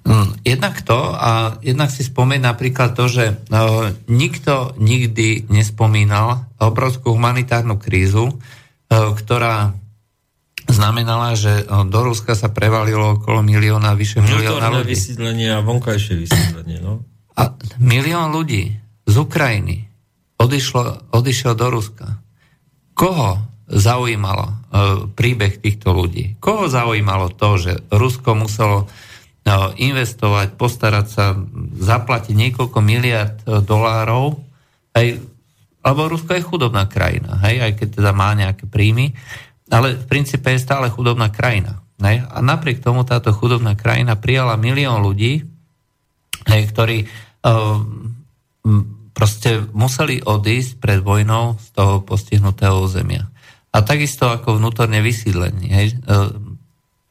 Mm, jednak to a jednak si spomeň napríklad to, že uh, nikto nikdy nespomínal obrovskú humanitárnu krízu, uh, ktorá znamenala, že uh, do Ruska sa prevalilo okolo milióna, vyše milióna ľudí. vysídlenie a vonkajšie vysídlenie, no. A milión ľudí z Ukrajiny odišlo, odišiel do Ruska. Koho zaujímalo e, príbeh týchto ľudí? Koho zaujímalo to, že Rusko muselo e, investovať, postarať sa, zaplatiť niekoľko miliard e, dolárov, aj, lebo Rusko je chudobná krajina, hej, aj keď teda má nejaké príjmy, ale v princípe je stále chudobná krajina. Hej, a napriek tomu táto chudobná krajina prijala milión ľudí, hej, ktorí uh, proste museli odísť pred vojnou z toho postihnutého územia. A takisto ako vnútorne vysídlenie. Hej. E,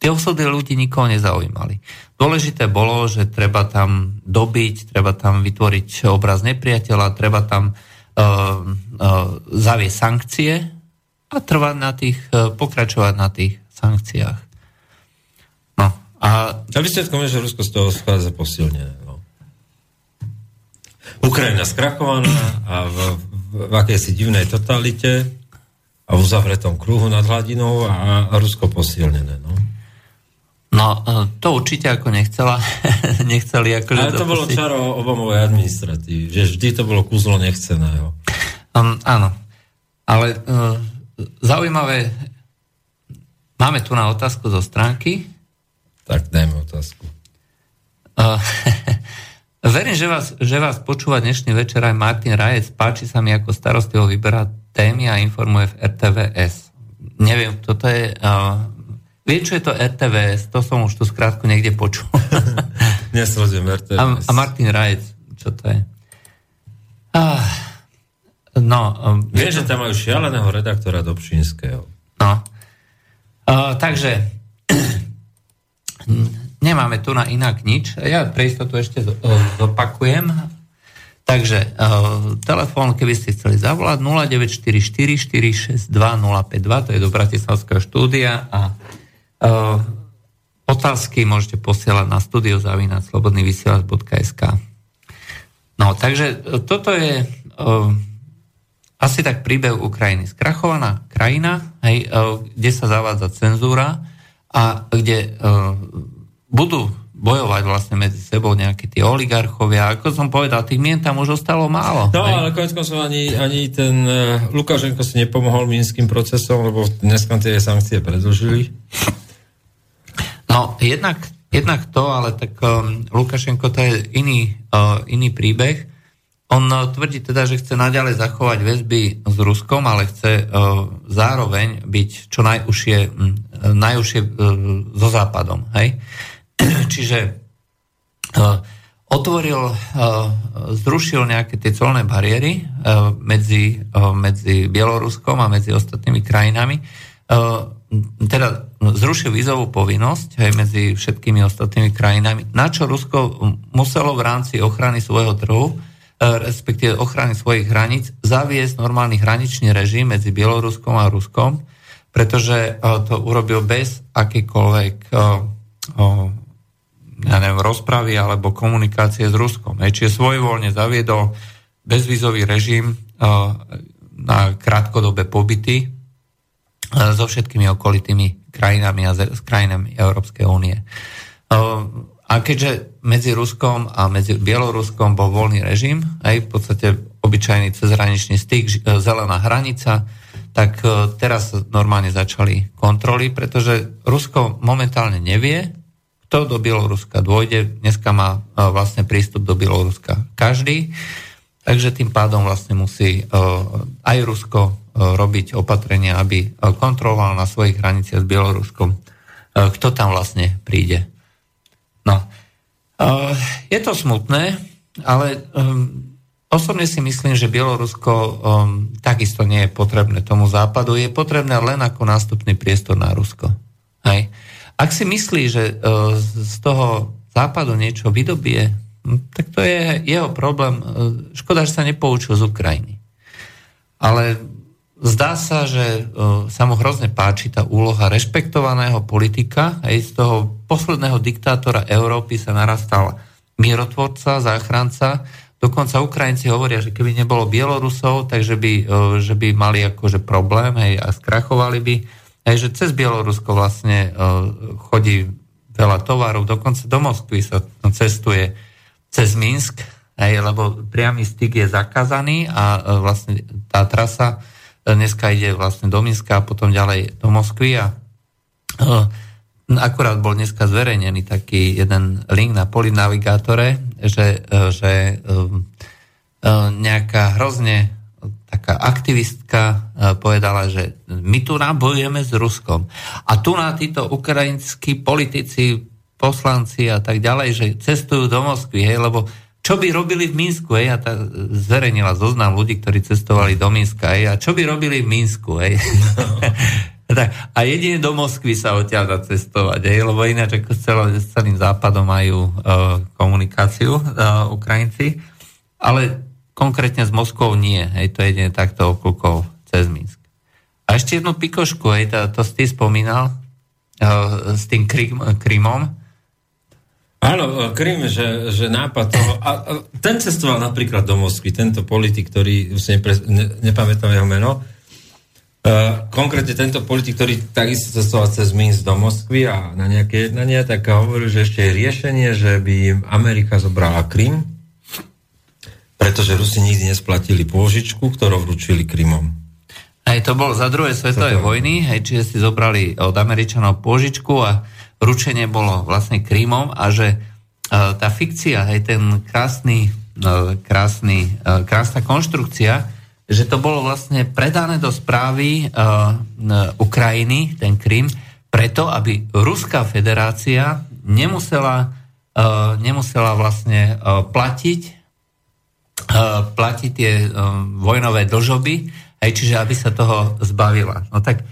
tie osudy ľudí nikoho nezaujímali. Dôležité bolo, že treba tam dobiť, treba tam vytvoriť obraz nepriateľa, treba tam uh, uh, zaviesť sankcie a trvať na tých, uh, pokračovať na tých sankciách. No, a... A výsledkom je, že Rusko z toho schádza posilnené. No. Ukrajina skrakovaná a v, v, v akejsi divnej totalite a v uzavretom kruhu nad hladinou a, a Rusko posilnené. No. No, e, to určite ako nechcela, [LAUGHS] nechceli ako Ale to bolo čaro Obamovej administratívy, že vždy to bolo kúzlo nechceného. Um, áno, ale uh, zaujímavé, máme tu na otázku zo stránky. Tak dajme otázku. Uh, [LAUGHS] verím, že vás, že vás počúva dnešný večer aj Martin Rajec. Páči sa mi, ako starostivo vyberá témy a informuje v RTVS. Neviem, toto je... Uh, Viem, čo je to RTVS, to som už tu skrátku niekde počul. [LAUGHS] Nesledujem RTVS. A, a Martin Rajec, čo to je? Ah, no, um, Viem, že tam majú šialeného redaktora Dobšinského. No. Uh, takže [CLEARS THROAT] nemáme tu na inak nič. Ja pre istotu ešte zopakujem. Takže uh, telefón, keby ste chceli zavolať 0944 462 052, to je do Bratislavského štúdia a uh, otázky môžete posielať na studiozavinaclobodnyvysielac.sk No, takže toto je uh, asi tak príbeh Ukrajiny. Skrachovaná krajina, hej, uh, kde sa zavádza cenzúra a kde uh, budú bojovať vlastne medzi sebou nejakí tí oligarchovia. Ako som povedal, tých mien tam už ostalo málo. No, hej? ale konec koncov ani, ani ten uh, Lukašenko si nepomohol minským procesom, lebo dneska tie sankcie predlžili. No, jednak, jednak to, ale tak um, Lukašenko to je iný, uh, iný príbeh. On tvrdí teda, že chce naďalej zachovať väzby s Ruskom, ale chce uh, zároveň byť čo najúžšie, najúžšie uh, so Západom. Hej? [CLEARS THROAT] Čiže uh, otvoril, zrušil nejaké tie colné bariéry medzi, medzi Bieloruskom a medzi ostatnými krajinami. Teda zrušil vízovú povinnosť aj medzi všetkými ostatnými krajinami, na čo Rusko muselo v rámci ochrany svojho trhu respektíve ochrany svojich hraníc, zaviesť normálny hraničný režim medzi Bieloruskom a Ruskom, pretože to urobil bez akýkoľvek ja neviem, rozpravy alebo komunikácie s Ruskom. Čiže svojvoľne zaviedol bezvizový režim na krátkodobé pobyty so všetkými okolitými krajinami a s krajinami Európskej únie. A keďže medzi Ruskom a medzi Bieloruskom bol voľný režim, aj v podstate obyčajný cezhraničný styk, zelená hranica, tak teraz normálne začali kontroly, pretože Rusko momentálne nevie, kto do Bieloruska dôjde. Dneska má e, vlastne prístup do Bieloruska každý, takže tým pádom vlastne musí e, aj Rusko e, robiť opatrenia, aby kontroloval na svojich hraniciach s Bieloruskom, kto tam vlastne príde. No, je to smutné, ale osobne si myslím, že Bielorusko takisto nie je potrebné tomu západu, je potrebné len ako nástupný priestor na Rusko. Hej. Ak si myslí, že e, z toho západu niečo vydobie, tak to je jeho problém. E, škoda, že sa nepoučil z Ukrajiny. Ale zdá sa, že e, sa mu hrozne páči tá úloha rešpektovaného politika. Aj z toho posledného diktátora Európy sa narastal mierotvorca, záchranca. Dokonca Ukrajinci hovoria, že keby nebolo Bielorusov, takže by, že by mali akože problém hej, a skrachovali by. Hej, že cez Bielorusko vlastne uh, chodí veľa tovarov, dokonca do Moskvy sa cestuje cez Minsk, hej, lebo priamy styk je zakázaný a vlastne tá trasa dneska ide vlastne do Minska a potom ďalej do Moskvy a uh, akurát bol dneska zverejnený taký jeden link na polinavigátore, že, uh, že uh, nejaká hrozne taká aktivistka e, povedala, že my tu nabojujeme s Ruskom. A tu na títo ukrajinskí politici, poslanci a tak ďalej, že cestujú do Moskvy, hej, lebo čo by robili v Minsku, hej, a tá zverejnila zoznam ľudí, ktorí cestovali do Minska, hej, a čo by robili v Minsku, hej. No. [LAUGHS] a jedine do Moskvy sa odtiaľ dá cestovať, hej, lebo ináč ako s celým západom majú uh, komunikáciu uh, Ukrajinci, ale Konkrétne s Moskou nie, hej, to je takto okľukov cez Minsk. A ešte jednu pikošku, hej, to, to si spomínal uh, s tým Krym, Krymom. Áno, Krym, že, že nápad toho... A, a ten cestoval napríklad do Moskvy, tento politik, ktorý, už nepre, ne, nepamätám jeho meno, Uh, konkrétne tento politik, ktorý takisto cestoval cez Minsk do Moskvy a na nejaké jednania, tak hovoril, že ešte je riešenie, že by Amerika zobrala Krym, pretože Rusi nikdy nesplatili pôžičku, ktorú vručili Krymom. Aj to bolo za druhej svetovej vojny, hej, čiže si zobrali od Američanov pôžičku a ručenie bolo vlastne Krymom a že uh, tá fikcia, hej, ten krásny, uh, krásny, uh, krásna konštrukcia, že to bolo vlastne predané do správy Ukrajiny, ten Krym, preto, aby Ruská federácia nemusela, nemusela vlastne platiť platiť tie vojnové dlžoby, aj čiže aby sa toho zbavila. No tak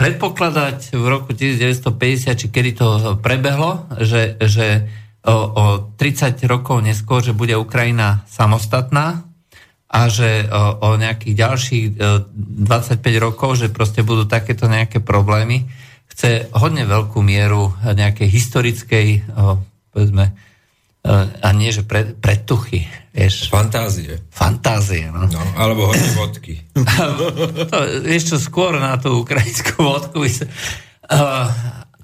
predpokladať v roku 1950, či kedy to prebehlo, že, že o, o 30 rokov neskôr, že bude Ukrajina samostatná a že o, o nejakých ďalších 25 rokov, že proste budú takéto nejaké problémy, chce hodne veľkú mieru nejakej historickej, o, povedzme, a nie, že pre, predtuchy. Vieš. Fantázie. Fantázie, no. no alebo hodne [LAUGHS] vodky. to, vieš čo, skôr na tú ukrajinskú vodku by sa... Uh,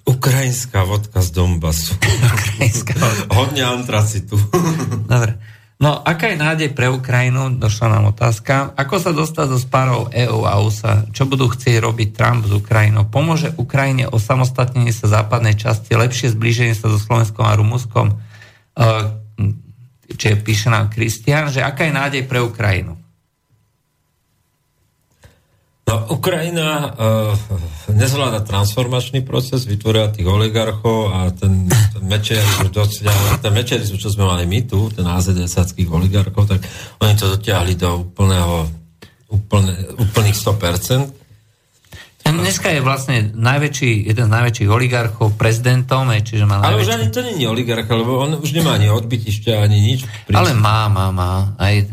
Ukrajinská vodka z Donbasu. [LAUGHS] Ukrajinská vodka. Hodne antracitu. [LAUGHS] Dobre. No, aká je nádej pre Ukrajinu? Došla nám otázka. Ako sa dostať do spárov EU a USA? Čo budú chcieť robiť Trump s Ukrajinou? Pomôže Ukrajine o samostatnenie sa západnej časti, lepšie zblíženie sa so Slovenskom a Rumuskom? Čiže píše nám Kristian, že aká je nádej pre Ukrajinu? No, Ukrajina uh, nezvláda transformačný proces, vytvorila tých oligarchov a ten, ten mečerizmus dosiahli, ten mečerizmus, čo sme mali my tu, ten AZD-sackých oligarchov, tak oni to dotiahli do úplného, úplne, úplných 100%. Dneska je vlastne najväčší, jeden z najväčších oligarchov prezidentom, čiže má najväčší... Ale už ani to nie je oligarcha, lebo on už nemá ani odbytište, ani nič. Príč... Ale má, má, má. Aj e,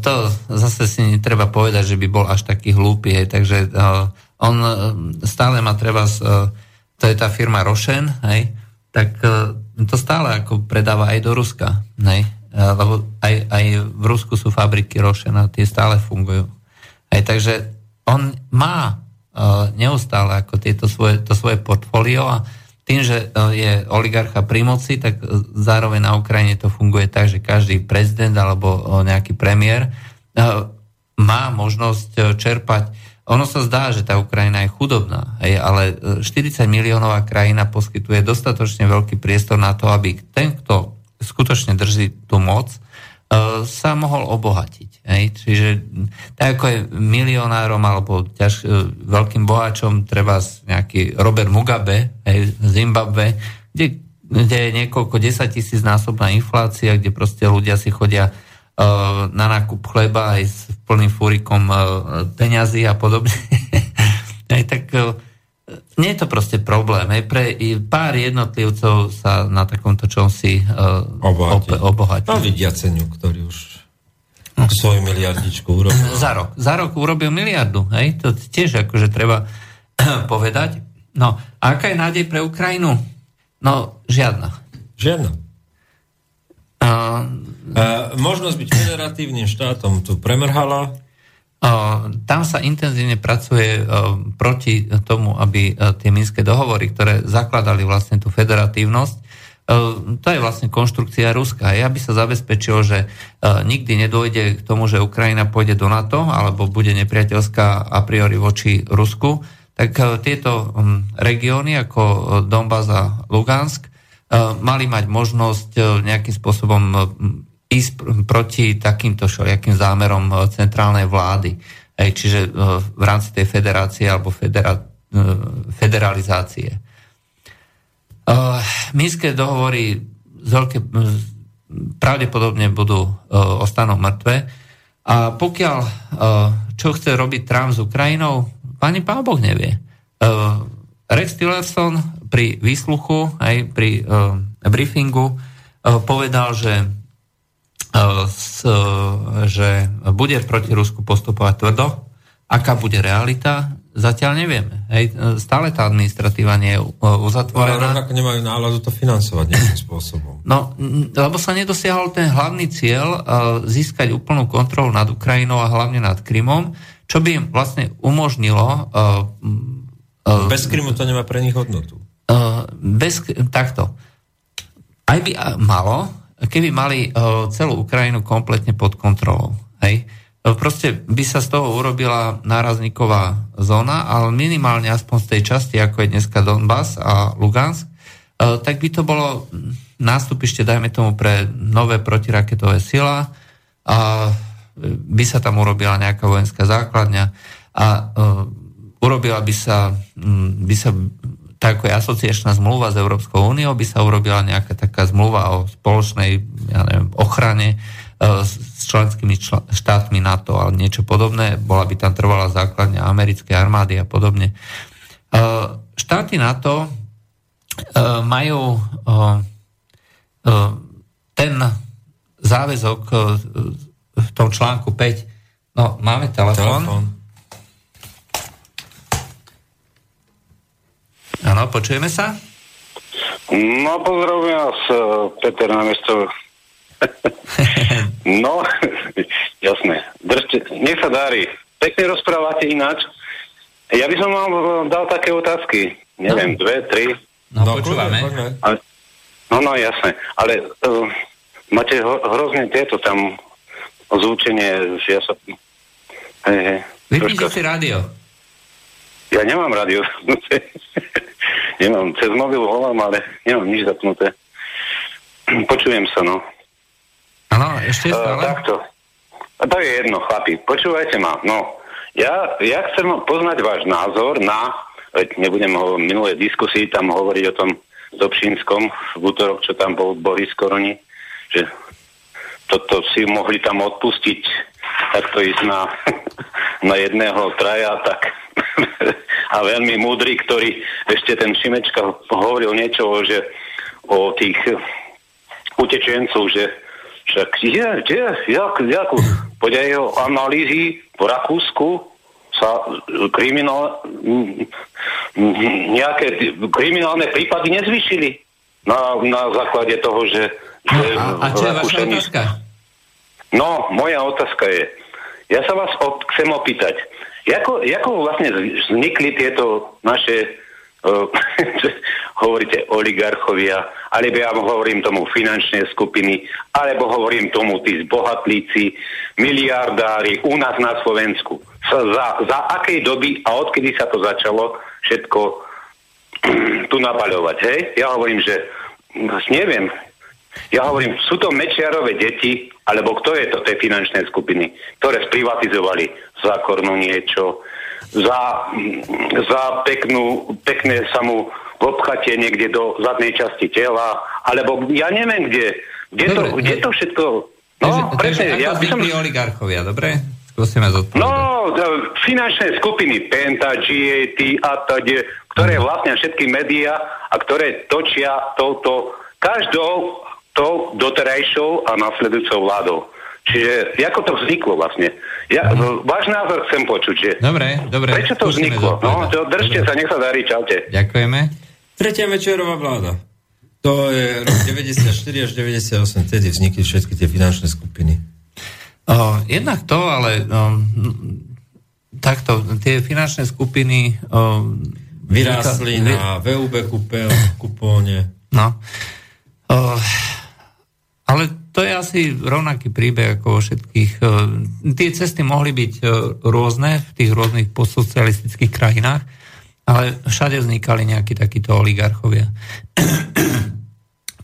to zase si netreba povedať, že by bol až taký hlúpy, hej, takže uh, on uh, stále má treba, uh, to je tá firma Rošen, hej, tak uh, to stále ako predáva aj do Ruska, hej, uh, lebo aj, aj v Rusku sú fabriky Rošen a tie stále fungujú. Hej, takže on má neustále ako tieto svoje, to svoje portfólio a tým, že je oligarcha pri moci, tak zároveň na Ukrajine to funguje tak, že každý prezident alebo nejaký premiér má možnosť čerpať. Ono sa zdá, že tá Ukrajina je chudobná, ale 40 miliónová krajina poskytuje dostatočne veľký priestor na to, aby ten, kto skutočne drží tú moc, sa mohol obohatiť. Hej? Čiže tak ako je milionárom alebo ťaž, e, veľkým boháčom treba nejaký Robert Mugabe hej, Zimbabwe, kde, kde je niekoľko desať tisíc násobná inflácia, kde proste ľudia si chodia uh, na nákup chleba aj s plným fúrikom uh, peňazí a podobne. [LAUGHS] hej, tak uh, nie je to proste problém. Hej. Pre pár jednotlivcov sa na takomto čomsi uh, obohatí. Op- obohatí. No vidia cenu, ktorý už no. svoju miliardičku urobil. [CLEARS THROAT] Za rok. Za rok urobil miliardu. Hej. To tiež akože treba [CLEARS THROAT] povedať. No, aká je nádej pre Ukrajinu? No, žiadna. Žiadna. Uh, uh, možnosť byť federatívnym štátom tu premrhala, tam sa intenzívne pracuje proti tomu, aby tie minské dohovory, ktoré zakladali vlastne tú federatívnosť, to je vlastne konštrukcia Ruska. Ja by sa zabezpečil, že nikdy nedôjde k tomu, že Ukrajina pôjde do NATO alebo bude nepriateľská a priori voči Rusku, tak tieto regióny ako Donbass a Lugansk mali mať možnosť nejakým spôsobom ísť proti takýmto všelijakým zámerom e, centrálnej vlády. Čiže e, v rámci tej federácie alebo federa, e, federalizácie. Minské dohovory z veľké, pravdepodobne budú ostanú mŕtve. A pokiaľ čo chce robiť Trump s Ukrajinou, pani pán Boh nevie. Rex Tillerson pri výsluchu, aj pri briefingu povedal, že že bude proti Rusku postupovať tvrdo. Aká bude realita, zatiaľ nevieme. Hej, stále tá administratíva nie je uzatvorená. Ale rovnako nemajú náladu to financovať nejakým spôsobom. No, lebo sa nedosiahol ten hlavný cieľ získať úplnú kontrolu nad Ukrajinou a hlavne nad Krymom, čo by im vlastne umožnilo... Bez Krymu to nemá pre nich hodnotu. Bez, takto. Aj by malo, keby mali e, celú Ukrajinu kompletne pod kontrolou. Hej? E, proste by sa z toho urobila nárazníková zóna, ale minimálne aspoň z tej časti, ako je dneska Donbass a Lugansk, e, tak by to bolo nástupište, dajme tomu, pre nové protiraketové sila a by sa tam urobila nejaká vojenská základňa a urobila by sa, by sa tak je asociačná zmluva s Európskou úniou, by sa urobila nejaká taká zmluva o spoločnej ja neviem, ochrane s členskými štátmi NATO alebo niečo podobné. Bola by tam trvalá základňa americkej armády a podobne. Štáty NATO majú ten záväzok v tom článku 5. No, máme telefón. telefón. Áno, počujeme sa? No, pozdravujem vás, e, Peter, na miesto. [LAUGHS] no, [LAUGHS] jasné. Držte, nech sa darí. Pekne rozprávate ináč. Ja by som vám dal také otázky. Neviem, no. dve, tri. No, no počúvame. Ale, no, no, jasné. Ale uh, máte ho, hrozne tieto tam zúčenie, že ja sa... Hej, hej. Vypnite si rádio. Ja nemám rádio. [LAUGHS] nemám, cez mobil volám, ale nemám nič zapnuté. Počujem sa, no. Áno, ešte stále? Uh, takto. A to je jedno, chlapi. Počúvajte ma. No, ja, ja chcem poznať váš názor na, nebudem ho v minulej diskusii tam hovoriť o tom Dobšínskom v útorok, čo tam bol Boris Koroni, že toto si mohli tam odpustiť, takto ísť na, [LAUGHS] na jedného traja, tak a veľmi múdry, ktorý ešte ten Šimečka hovoril niečo, že o tých utečencov, že však je, je, jak, jak, podľa jeho analýzy v Rakúsku sa kriminál, nejaké kriminálne prípady nezvyšili na, na základe toho, že No, a, a čo je vaša otázka? No, moja otázka je, ja sa vás op- chcem opýtať, ako, ako vlastne vznikli tieto naše uh, [LAUGHS] hovoríte oligarchovia, alebo ja hovorím tomu finančné skupiny, alebo hovorím tomu tí zbohatlíci, miliardári u nás na Slovensku. Za, za akej doby a odkedy sa to začalo všetko [CLEARS THROAT] tu napaľovať, hej? Ja hovorím, že neviem, ja hovorím, sú to Mečiarové deti, alebo kto je to, tie finančné skupiny, ktoré sprivatizovali za kornu niečo, za, za peknú, pekné sa mu v obchate niekde do zadnej časti tela, alebo ja neviem kde. Kde, dobre, to, kde to všetko... No, takže, presne. Takže ja by som... oligarchovia, dobre? Skúsime zodpovedať. No, finančné skupiny Penta, GAT a tade, ktoré vlastne všetky médiá a ktoré točia touto každou tou doterajšou a nasledujúcou vládou. Čiže ako to vzniklo vlastne? Ja, mm. Váš názor chcem počuť, že dobre, dobre, prečo to vzniklo? No, to držte dobre. sa, nech sa darí, čaute. Ďakujeme. Tretia večerová vláda. To je rok [LAUGHS] 94 až 98, vtedy vznikli všetky tie finančné skupiny. O, jednak to, ale um, takto, tie finančné skupiny um, vyrástli na VUB kupóne. No. Uh, ale to je asi rovnaký príbeh ako vo všetkých. E, tie cesty mohli byť e, rôzne v tých rôznych postsocialistických krajinách, ale všade vznikali nejakí takíto oligarchovia.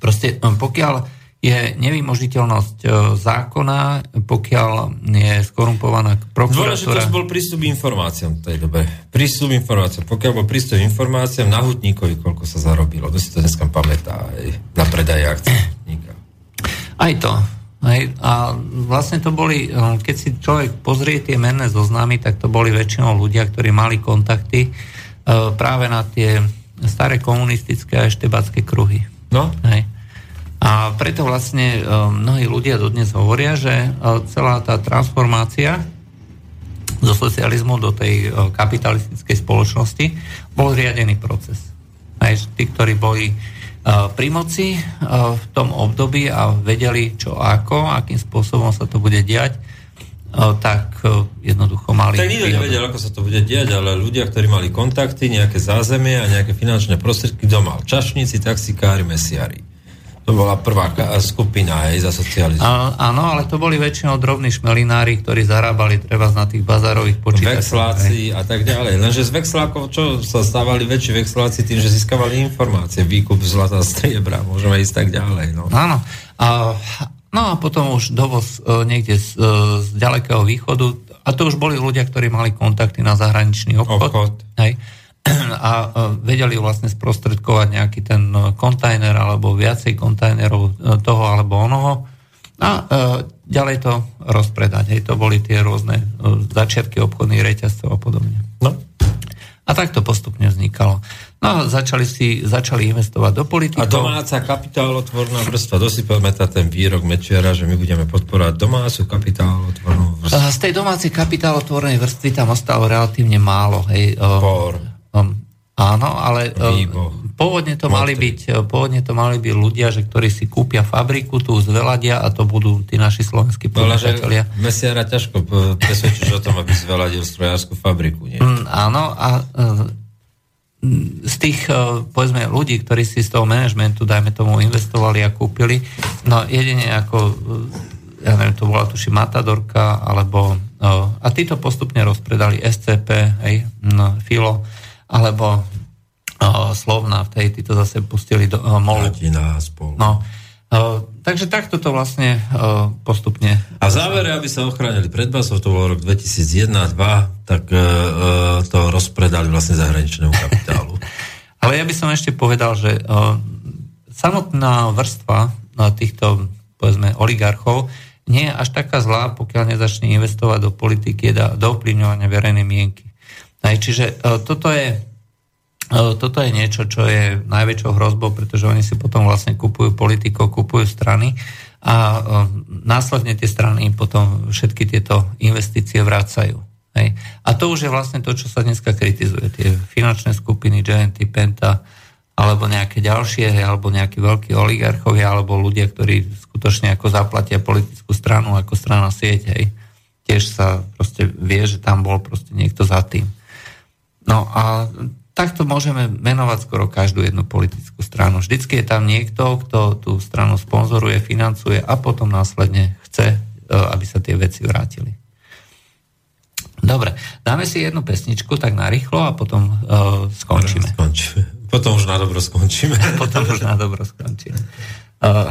Proste e, pokiaľ je nevymožiteľnosť zákona, pokiaľ je skorumpovaná prokuratúra... Dôležitosť bol prístup informáciám v tej dobe. Prístup informáciám. Pokiaľ bol prístup informáciám na hutníkovi, koľko sa zarobilo. To si to dneska pamätá aj na predaje akcií. Aj to. Aj, a vlastne to boli, eh, keď si človek pozrie tie menné zoznamy, tak to boli väčšinou ľudia, ktorí mali kontakty eh, práve na tie staré komunistické a štebacké kruhy. No. Hej. A preto vlastne eh, mnohí ľudia dodnes hovoria, že celá tá transformácia zo socializmu do tej kapitalistickej spoločnosti bol riadený proces. Aj tí, ktorí boli pri moci v tom období a vedeli čo ako, akým spôsobom sa to bude diať, tak jednoducho mali... Tak nikto nevedel, ako sa to bude diať, ale ľudia, ktorí mali kontakty, nejaké zázemie a nejaké finančné prostriedky, doma čašníci, taxikári, mesiari. To bola prvá skupina aj za socializmu. Áno, ale to boli väčšinou drobní šmelinári, ktorí zarábali treba na tých bazárových počítačoch. Vexláci a tak ďalej. Lenže z vexlákov čo sa stávali väčší vexláci tým, že získavali informácie, výkup zlata striebra, môžeme ísť tak ďalej. No. Áno. A, no a potom už dovoz e, niekde z, e, z ďalekého východu. A to už boli ľudia, ktorí mali kontakty na zahraničný obchod. obchod. Hej a vedeli vlastne sprostredkovať nejaký ten kontajner alebo viacej kontajnerov e, toho alebo onoho a e, ďalej to rozpredať. Hej, to boli tie rôzne e, začiatky obchodných reťazcov a podobne. No. A tak to postupne vznikalo. No a začali, si, začali investovať do politiky. A domáca kapitálotvorná vrstva, dosypeme ten výrok Mečiara, že my budeme podporovať domácu kapitálotvornú vrstvu. Z tej domácej kapitálotvornej vrstvy tam ostalo relatívne málo. Hej. Por. Um, áno, ale Výboh. pôvodne to, mali byť, pôvodne to mali byť ľudia, že ktorí si kúpia fabriku, tu zveladia a to budú tí naši slovenskí podnikateľia. No, Mesiara ťažko presvedčíš o tom, aby zveladil strojárskú fabriku, nie? Mm, áno, a z tých, e, povedzme, ľudí, ktorí si z toho manažmentu, dajme tomu, investovali a kúpili, no jedine ako, ja neviem, to bola tuši Matadorka, alebo, a títo postupne rozpredali SCP, hej, no, Filo, alebo Slovna, v tej, títo zase pustili do MOL. spolu. No, takže takto to vlastne postupne... A závere, aby sa ochránili pred basov, to bol rok 2001-2002, tak e, to rozpredali vlastne zahraničnému kapitálu. [LAUGHS] Ale ja by som ešte povedal, že e, samotná vrstva e, týchto, povedzme, oligarchov nie je až taká zlá, pokiaľ nezačne investovať do politiky, do ovplyvňovania verejnej mienky. Hej, čiže e, toto je toto je niečo, čo je najväčšou hrozbou, pretože oni si potom vlastne kupujú politikov, kupujú strany a následne tie strany potom všetky tieto investície vracajú. Hej. A to už je vlastne to, čo sa dneska kritizuje. Tie finančné skupiny, GNT, Penta, alebo nejaké ďalšie, alebo nejakí veľkí oligarchovia, alebo ľudia, ktorí skutočne ako zaplatia politickú stranu, ako strana sieť, hej. Tiež sa proste vie, že tam bol proste niekto za tým. No a takto môžeme menovať skoro každú jednu politickú stranu. Vždycky je tam niekto, kto tú stranu sponzoruje, financuje a potom následne chce, e, aby sa tie veci vrátili. Dobre, dáme si jednu pesničku tak narýchlo a potom uh, skončíme. Skončíme. Potom už na dobro skončíme. [LAUGHS] potom už na dobro skončíme. Uh,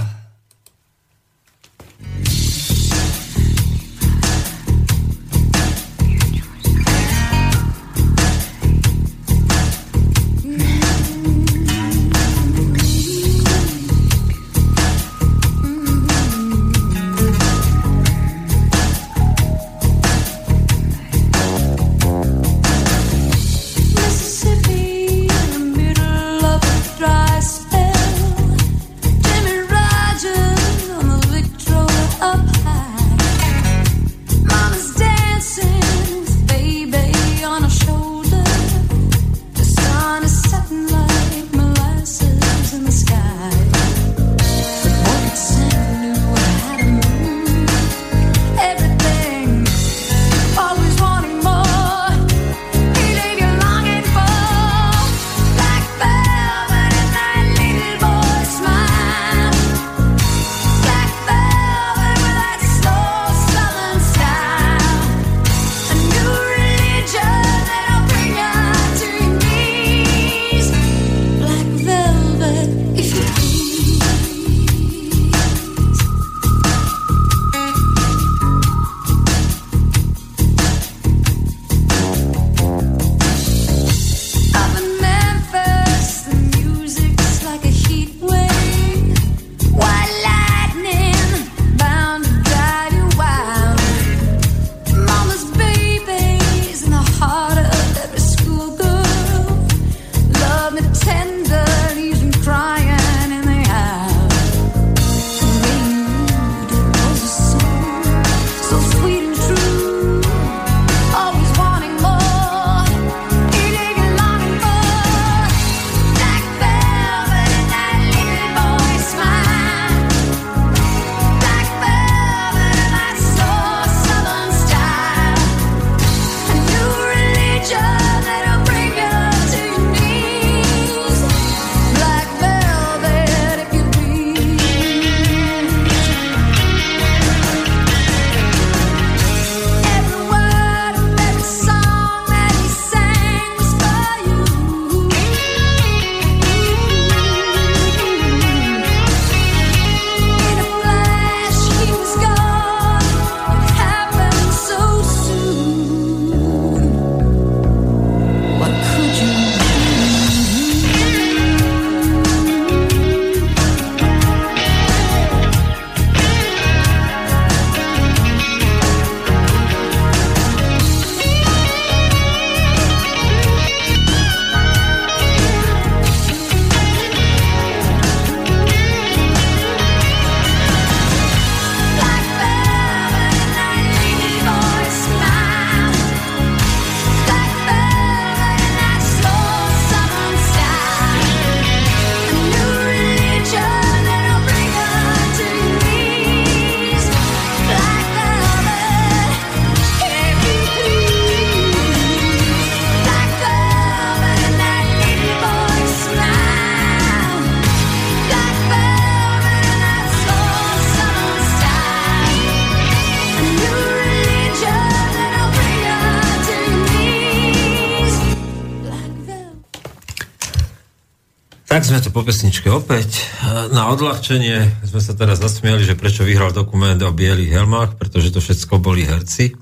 Tak sme tu po pesničke opäť. Na odľahčenie sme sa teraz zasmiali, že prečo vyhral dokument o bielých helmách, pretože to všetko boli herci.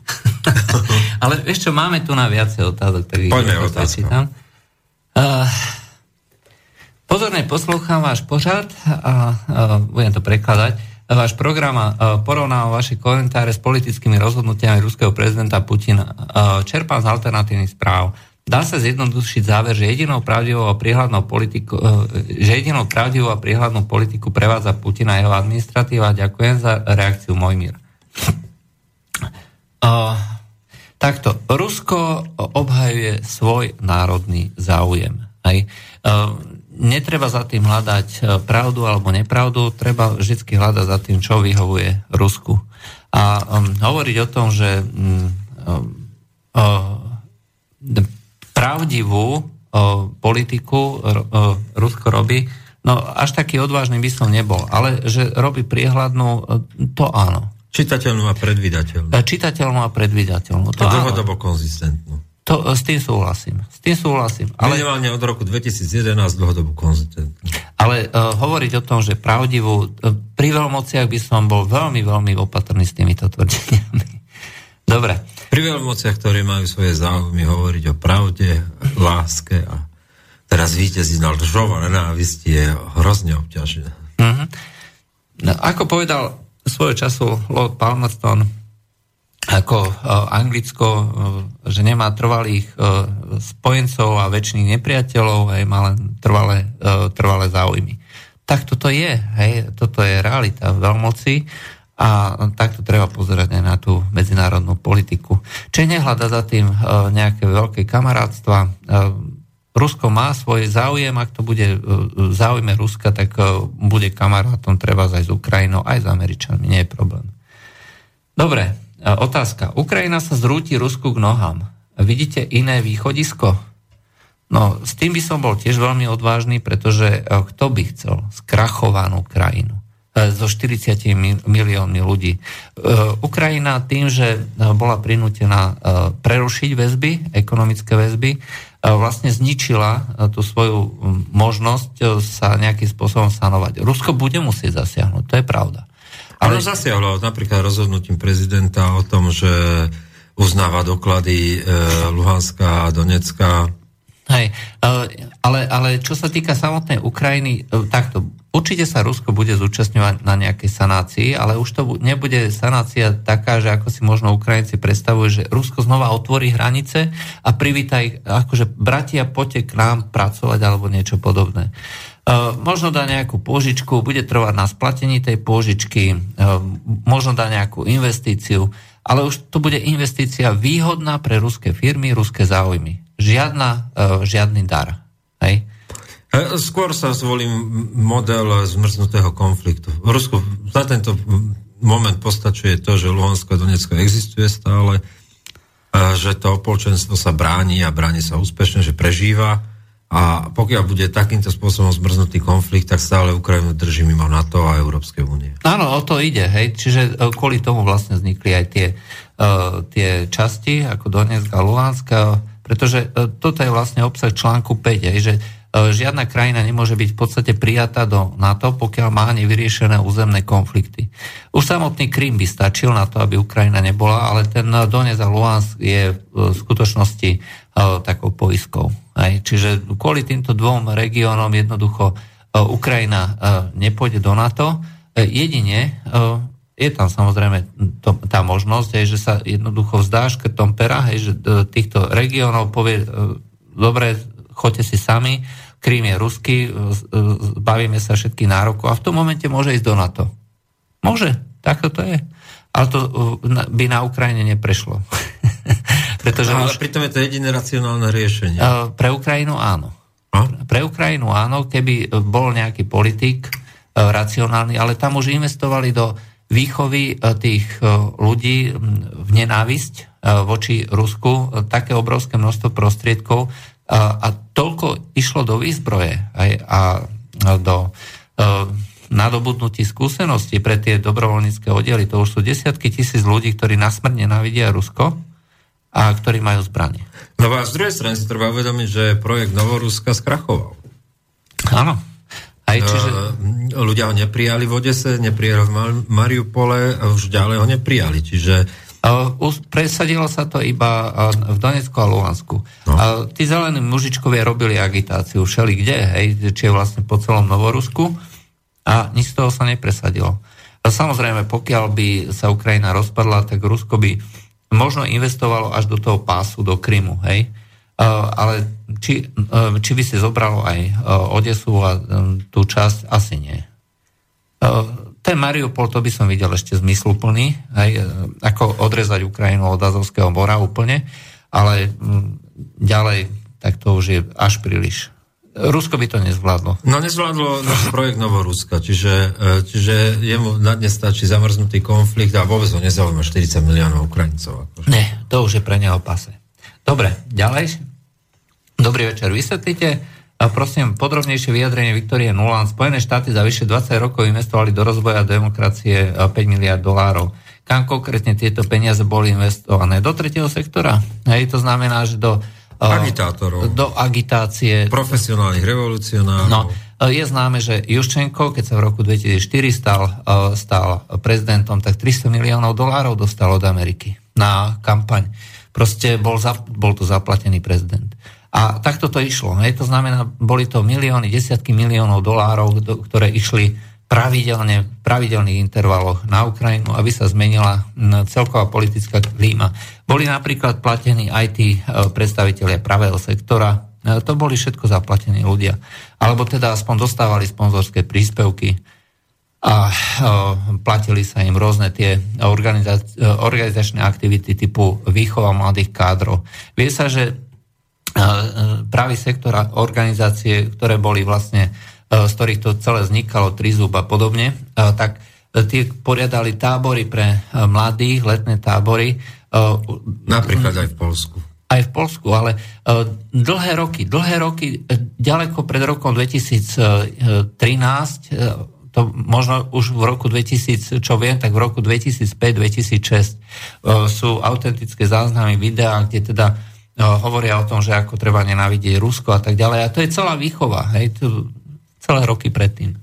[LAUGHS] Ale vieš čo, máme tu na viacej otázok. Poďme otázka. Uh, pozorne poslúcham váš pořad a uh, budem to prekladať. Váš program uh, porovnáva vaše komentáre s politickými rozhodnutiami ruského prezidenta Putina. Uh, čerpám z alternatívnych správ. Dá sa zjednodušiť záver, že jedinou pravdivou a prihľadnou politiku, e, že jedinou pravdivou a prihľadnou politiku prevádza Putina jeho administratíva. Ďakujem za reakciu Mojmír. Uh, takto. Rusko obhajuje svoj národný záujem. Hej. Uh, netreba za tým hľadať pravdu alebo nepravdu, treba vždy hľadať za tým, čo vyhovuje Rusku. A um, hovoriť o tom, že um, uh, pravdivú o, politiku o, Rusko robí, no až taký odvážny by som nebol, ale že robí priehľadnú, to áno. Čitateľnú a predvydateľnú. E, čitateľnú a predvydateľnú. To a dlhodobo konzistentnú. To, s tým súhlasím. S tým súhlasím. Ale, Minimálne od roku 2011 dlhodobo konzistentnú. Ale uh, hovoriť o tom, že pravdivú, uh, pri veľmociach by som bol veľmi, veľmi opatrný s týmito tvrdeniami. Dobre. Pri veľmociach, ktorí majú svoje záujmy hovoriť o pravde, láske a teraz víťazí na lžov a nenávisti je hrozne obťažné. Uh-huh. No, ako povedal svojho času Lord Palmerston, ako uh, Anglicko, uh, že nemá trvalých uh, spojencov a väčšných nepriateľov, aj má len trvalé, uh, trvalé záujmy. Tak toto je, hej, toto je realita veľmoci a takto treba pozerať aj na tú medzinárodnú politiku. Čiže nehľada za tým e, nejaké veľké kamarátstva. E, Rusko má svoj záujem, ak to bude v záujme Ruska, tak e, bude kamarátom treba aj s Ukrajinou, aj s Američanmi, nie je problém. Dobre, otázka. Ukrajina sa zrúti Rusku k nohám. Vidíte iné východisko? No, s tým by som bol tiež veľmi odvážny, pretože kto by chcel skrachovanú krajinu? E, so 40 miliónmi ľudí. E, Ukrajina tým, že e, bola prinútená prerušiť väzby, ekonomické väzby, vlastne zničila tú svoju možnosť sa nejakým spôsobom sanovať. Rusko bude musieť zasiahnuť, to je pravda. Ale zasiahlo napríklad rozhodnutím prezidenta o tom, že uznáva doklady Luhanská a Donecka. Hej, ale, ale čo sa týka samotnej Ukrajiny, takto Určite sa Rusko bude zúčastňovať na nejakej sanácii, ale už to nebude sanácia taká, že ako si možno Ukrajinci predstavujú, že Rusko znova otvorí hranice a privíta ich, akože bratia, poďte k nám pracovať alebo niečo podobné. Uh, možno dá nejakú pôžičku, bude trvať na splatení tej pôžičky, uh, možno dá nejakú investíciu, ale už to bude investícia výhodná pre ruské firmy, ruské záujmy. Žiadna, uh, žiadny dar. Hej? E, skôr sa zvolím model zmrznutého konfliktu. V Rusku za tento moment postačuje to, že Luhansko a Donecko existuje stále, že to opolčenstvo sa bráni a bráni sa úspešne, že prežíva a pokiaľ bude takýmto spôsobom zmrznutý konflikt, tak stále Ukrajinu drží mimo NATO a Európskej únie. Áno, o to ide, hej. Čiže e, kvôli tomu vlastne vznikli aj tie, uh, tie časti, ako Donetsk a Luhansk, pretože uh, toto je vlastne obsah článku 5, hej, že E, žiadna krajina nemôže byť v podstate prijatá do NATO, pokiaľ má nevyriešené územné konflikty. Už samotný Krym by stačil na to, aby Ukrajina nebola, ale ten Donetsk a Luhansk je v skutočnosti e, takou poiskou. Čiže kvôli týmto dvom regiónom jednoducho e, Ukrajina nepôjde do NATO. Jedine je tam samozrejme to, tá možnosť, hej, že sa jednoducho vzdá škrtom pera, hej, že týchto regiónov povie, dobre, choďte si sami, Krím je ruský, bavíme sa všetky nárokov a v tom momente môže ísť do NATO. Môže, takto to je. Ale to uh, by na Ukrajine neprešlo. [LAUGHS] Pretože ale už, pritom je to jediné racionálne riešenie. Pre Ukrajinu áno. A? Pre Ukrajinu áno, keby bol nejaký politik racionálny, ale tam už investovali do výchovy tých ľudí v nenávisť voči Rusku také obrovské množstvo prostriedkov, a, toľko išlo do výzbroje aj, a do e, nadobudnutí skúseností pre tie dobrovoľnícke oddiely. To už sú desiatky tisíc ľudí, ktorí nasmrne navidia Rusko a ktorí majú zbranie. No a z druhej strany si treba uvedomiť, že projekt Novoruska skrachoval. Áno. Aj, čiže... Uh, ľudia ho neprijali v Odese, neprijali v Mariupole a už ďalej ho neprijali. Čiže Presadilo sa to iba v Donecku a Luhansku. No. Tí zelení mužičkovia robili agitáciu všeli kde, hej, či je vlastne po celom Novorusku a nič z toho sa nepresadilo. A samozrejme, pokiaľ by sa Ukrajina rozpadla, tak Rusko by možno investovalo až do toho pásu, do Krymu, hej. Ale či, či by si zobralo aj Odesu a tú časť, asi nie ten Mariupol, to by som videl ešte zmysluplný, aj, e, ako odrezať Ukrajinu od Azovského mora úplne, ale m, ďalej, tak to už je až príliš. Rusko by to nezvládlo. No nezvládlo náš projekt Novoruska, čiže, e, čiže jemu na dnes stačí zamrznutý konflikt a vôbec ho nezaujíma 40 miliónov Ukrajincov. Akože. Nie, to už je pre neho pase. Dobre, ďalej. Dobrý večer. Vysvetlite, a prosím, podrobnejšie vyjadrenie Viktorie Nuland. Spojené štáty za vyše 20 rokov investovali do rozvoja demokracie 5 miliard dolárov. Kam konkrétne tieto peniaze boli investované? Do tretieho sektora? Hej, to znamená, že do agitátorov. Do agitácie. Profesionálnych revolucionárov. No, je známe, že Juščenko, keď sa v roku 2004 stal, stal prezidentom, tak 300 miliónov dolárov dostal od Ameriky na kampaň. Proste bol, za, bol to zaplatený prezident. A takto to išlo. Hej. To znamená, boli to milióny, desiatky miliónov dolárov, do, ktoré išli pravidelne, v pravidelných intervaloch na Ukrajinu, aby sa zmenila celková politická klíma. Boli napríklad platení aj tí e, predstavitelia pravého sektora, e, to boli všetko zaplatení ľudia. Alebo teda aspoň dostávali sponzorské príspevky a e, platili sa im rôzne tie organizačné aktivity typu výchova mladých kádrov. Vie sa, že pravý sektor a organizácie, ktoré boli vlastne, z ktorých to celé vznikalo, Trizub a podobne, tak e, tie poriadali tábory pre e, mladých, letné tábory. E, Napríklad aj v Polsku. Aj v Polsku, ale dlhé roky, dlhé roky, ďaleko pred rokom 2013, to možno už v roku 2000, čo viem, tak v roku 2005-2006 sú autentické záznamy videa, kde teda hovoria o tom, že ako treba nenávidieť Rusko a tak ďalej. A to je celá výchova, hej, to, celé roky predtým.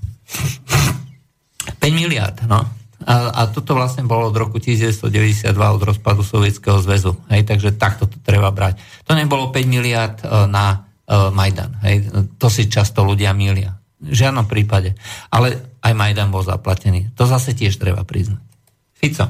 5 miliard, no. A, a toto vlastne bolo od roku 1992 od rozpadu Sovietskeho zväzu. Hej, takže takto to treba brať. To nebolo 5 miliard uh, na uh, Majdan. Hej, to si často ľudia milia. V žiadnom prípade. Ale aj Majdan bol zaplatený. To zase tiež treba priznať. Fico.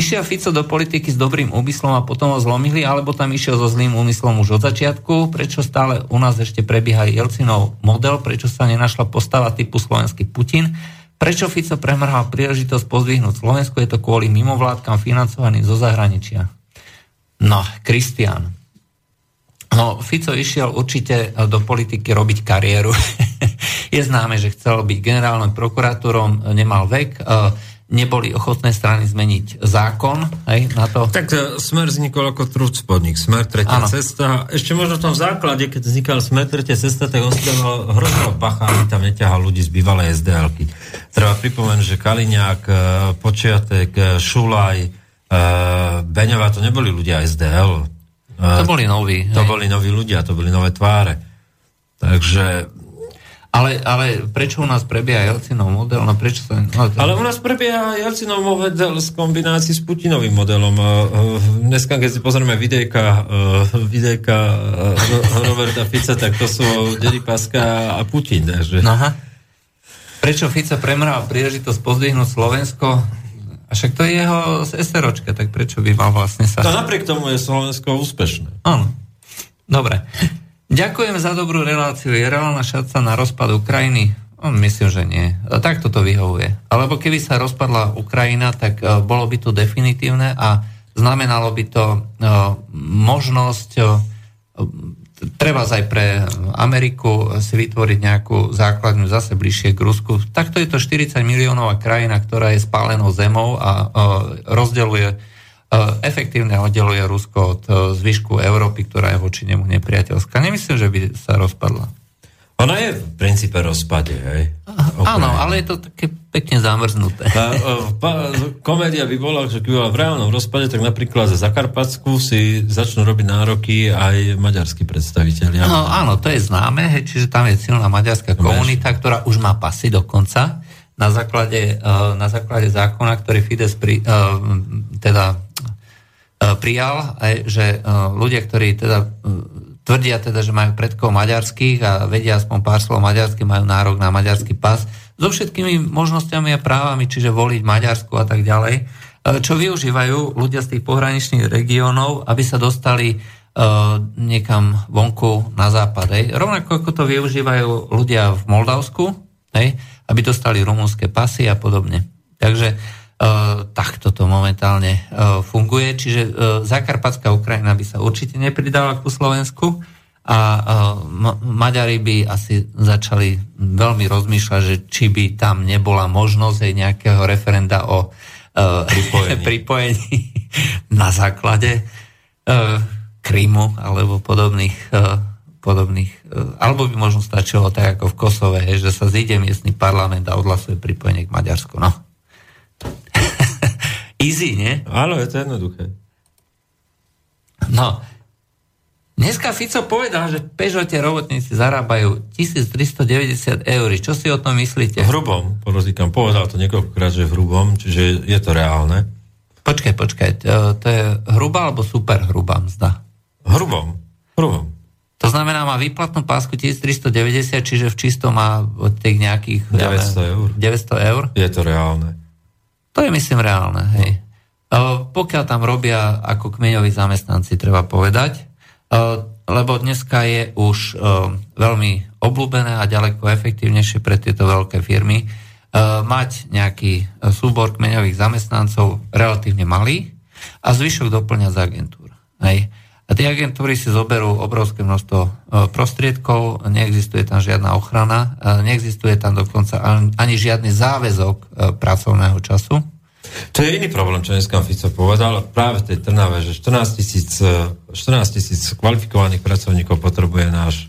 Išiel Fico do politiky s dobrým úmyslom a potom ho zlomili, alebo tam išiel so zlým úmyslom už od začiatku? Prečo stále u nás ešte prebieha Jelcinov model? Prečo sa nenašla postava typu slovenský Putin? Prečo Fico premrhal príležitosť pozdvihnúť Slovensku? Je to kvôli mimovládkam financovaným zo zahraničia. No, Kristian. No, Fico išiel určite do politiky robiť kariéru. [LAUGHS] Je známe, že chcel byť generálnym prokurátorom, nemal vek neboli ochotné strany zmeniť zákon hej, na to. Tak e, Smer vznikol ako trúd spodník, Smer tretia ano. cesta. Ešte možno v tom základe, keď vznikal Smer tretia cesta, tak on si dával hrozného pacha, aby tam neťahal ľudí z bývalej SDL-ky. Treba pripomenúť, že Kaliňák, e, Počiatek, e, Šulaj, Beňová, to neboli ľudia SDL. To boli noví. To hej. boli noví ľudia, to boli nové tváre. Takže ale, ale prečo u nás prebieha Jelcinov model? No prečo sa... No, to... Ale u nás prebieha Jelcinov model z kombinácii s Putinovým modelom. Dneska, keď si pozrieme videjka, videjka Roberta Fica, tak to sú Dedi Paska a Putin. Takže... No, aha. Prečo Fica premrhal príležitosť pozdvihnúť Slovensko? A však to je jeho SROčka, tak prečo by mal vlastne sa... No napriek tomu je Slovensko úspešné. Áno. Dobre. Ďakujem za dobrú reláciu. Je reálna šanca na rozpad Ukrajiny? No, myslím, že nie. Tak toto vyhovuje. Alebo keby sa rozpadla Ukrajina, tak uh, bolo by to definitívne a znamenalo by to uh, možnosť treba aj pre Ameriku si vytvoriť nejakú základňu zase bližšie k Rusku. Takto je to 40 miliónová krajina, ktorá je spálenou zemou a rozdeluje E, efektívne oddeluje Rusko od e, zvyšku Európy, ktorá je voči nemu nepriateľská. Nemyslím, že by sa rozpadla. Ona je v princípe rozpade, hej? Áno, ale je to také pekne zamrznuté. A, pa, komédia by bola, že keby bola v reálnom rozpade, tak napríklad za Zakarpatsku si začnú robiť nároky aj maďarskí predstaviteľi. No, áno, to je známe, hej, čiže tam je silná maďarská komunita, ktorá už má pasy dokonca na základe, na základe zákona, ktorý Fides pri, teda prijal, že ľudia, ktorí teda tvrdia teda, že majú predkov maďarských a vedia aspoň pár slov maďarsky, majú nárok na maďarský pas so všetkými možnosťami a právami, čiže voliť Maďarsku a tak ďalej, e, čo využívajú ľudia z tých pohraničných regiónov, aby sa dostali niekam vonku na západ. Hej. Rovnako ako to využívajú ľudia v Moldavsku, hej, aby dostali rumúnske pasy a podobne. Takže uh, takto to momentálne uh, funguje. Čiže uh, Zakarpatská Ukrajina by sa určite nepridala ku Slovensku a Maďari by asi začali veľmi rozmýšľať, že či by tam nebola možnosť aj nejakého referenda o pripojení. [LAUGHS] pripojení na základe Krymu alebo podobných, podobných uh, alebo by možno stačilo tak ako v Kosove, že sa zíde miestny parlament a odhlasuje pripojenie k Maďarsku. No. [LAUGHS] Easy, nie? Áno, je to jednoduché. No, dneska Fico povedal, že v Peugeote robotníci zarábajú 1390 eur. Čo si o tom myslíte? V hrubom, porozíkam. Povedal to niekoľkokrát, že v hrubom, čiže je to reálne. Počkaj, počkaj. To je hrubá alebo super hrubá mzda? Hrubom. Hrubom. To znamená, má výplatnú pásku 1390, čiže v čisto má od tých nejakých... 900 eur. 900 eur? Je to reálne. To je myslím reálne, hej. No. Pokiaľ tam robia ako kmeňoví zamestnanci, treba povedať, lebo dneska je už veľmi obľúbené a ďaleko efektívnejšie pre tieto veľké firmy mať nejaký súbor kmeňových zamestnancov relatívne malý a zvyšok doplňa z agentúr. Hej. A tie agentúry si zoberú obrovské množstvo prostriedkov, neexistuje tam žiadna ochrana, neexistuje tam dokonca ani žiadny záväzok pracovného času. To je iný problém, čo dneska Fico povedal, práve v tej Trnave, že 14 tisíc, 14 tisíc kvalifikovaných pracovníkov potrebuje náš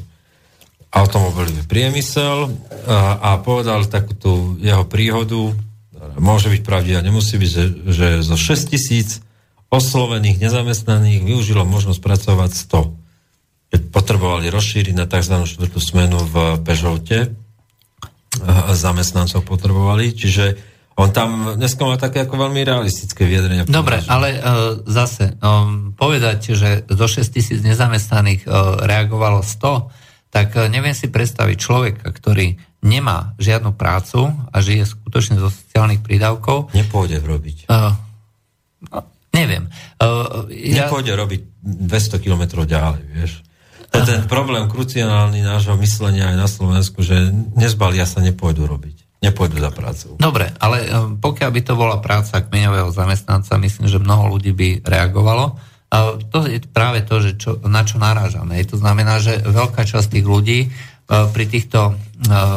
automobilový priemysel a, a povedal takú tú jeho príhodu, môže byť pravdivá, nemusí byť, že, že zo 6 tisíc oslovených nezamestnaných využilo možnosť pracovať 100. Keď potrebovali rozšíriť na tzv. štvrtú smenu v Pežoute, zamestnancov potrebovali, čiže on tam dneska má také ako veľmi realistické vyjadrenie. Dobre, ale uh, zase, um, povedať, že zo 6 tisíc nezamestnaných uh, reagovalo 100, tak uh, neviem si predstaviť človeka, ktorý nemá žiadnu prácu a žije skutočne zo sociálnych prídavkov. Nepôjde robiť. Uh, Neviem. Uh, ja... Nepôjde robiť 200 kilometrov ďalej, vieš. To je ten problém kruciálny nášho myslenia aj na Slovensku, že nezbalia sa nepôjdu robiť. Nepôjdu za prácu. Dobre, ale pokiaľ by to bola práca kmeňového zamestnanca, myslím, že mnoho ľudí by reagovalo. To je práve to, že čo, na čo narážame. To znamená, že veľká časť tých ľudí pri týchto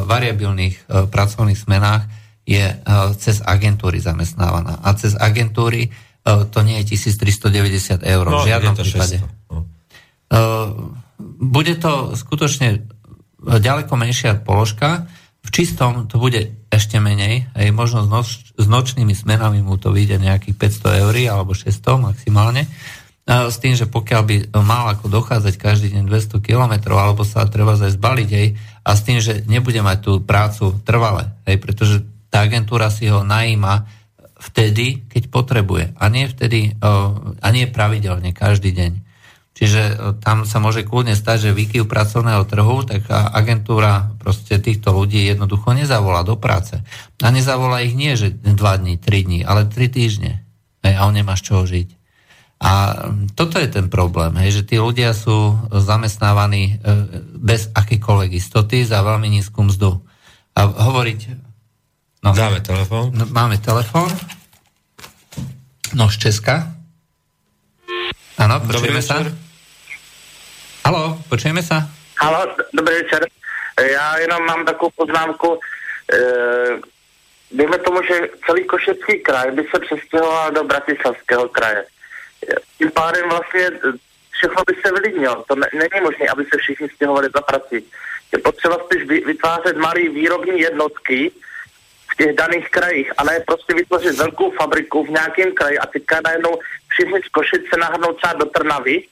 variabilných pracovných smenách je cez agentúry zamestnávaná. A cez agentúry E, to nie je 1390 eur no, v žiadnom prípade. No. E, bude to skutočne ďaleko menšia položka, v čistom to bude ešte menej, aj možno s, noč, s nočnými smenami mu to vyjde nejakých 500 eur alebo 600 maximálne, s tým, že pokiaľ by mal ako dochádzať každý deň 200 km, alebo sa treba zaj zbaliť, hej, a s tým, že nebude mať tú prácu trvale, hej, pretože tá agentúra si ho najíma vtedy, keď potrebuje a nie vtedy, a nie pravidelne, každý deň. Čiže tam sa môže kľudne stať, že výkyv pracovného trhu, tak agentúra proste týchto ľudí jednoducho nezavolá do práce. A nezavolá ich nie, že 2 dní, 3 dní, ale 3 týždne. A on nemá z čoho žiť. A toto je ten problém, hej, že tí ľudia sú zamestnávaní e, bez akýkoľvek istoty za veľmi nízku mzdu. A hovoriť No. Dáme telefón. No, máme telefón. No, z Česka. Áno, počujeme sa. Halo, počujeme sa? Halo, dobrý večer. Já jenom mám takovou poznámku. E, dejme tomu, že celý Košecký kraj by se přestěhoval do Bratislavského kraje. Tím pádem vlastně všechno by se vylidnilo. To ne, není možné, aby se všichni stěhovali za prací. Je potřeba spíš vytvářet malé výrobní jednotky v těch daných krajích a ne prostě vytvořit velkou fabriku v nějakém kraji a teďka najednou všichni z Košic se nahrnou třeba do Trnavy,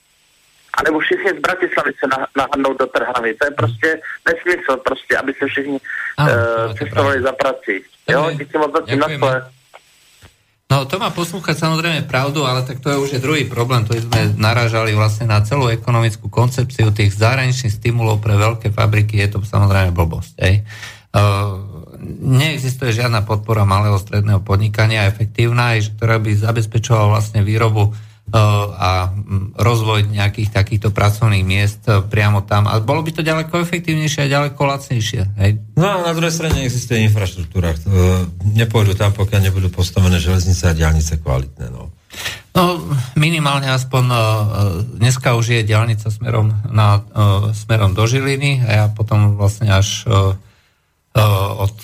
anebo všichni z Bratislavy se nahrnou do Trnavy. To je prostě nesmysl, prostě, aby se všichni uh, cestovali za prací. Jo, díky moc za na No to má poslúchať samozrejme pravdu, ale tak to je už je druhý problém. To sme narážali vlastne na celú ekonomickú koncepciu tých zahraničných stimulov pre veľké fabriky. Je to samozrejme blbosť. Hej. Uh, neexistuje žiadna podpora malého stredného podnikania efektívna, ktorá by zabezpečovala vlastne výrobu a rozvoj nejakých takýchto pracovných miest e, priamo tam. A bolo by to ďaleko efektívnejšie a ďaleko lacnejšie. Hej? No a na druhej strane existuje infraštruktúra. Nepôjdu tam, pokiaľ nebudú postavené železnice a diálnice kvalitné. No. No, minimálne aspoň dneska už je diálnica smerom, na, smerom do Žiliny a ja potom vlastne až od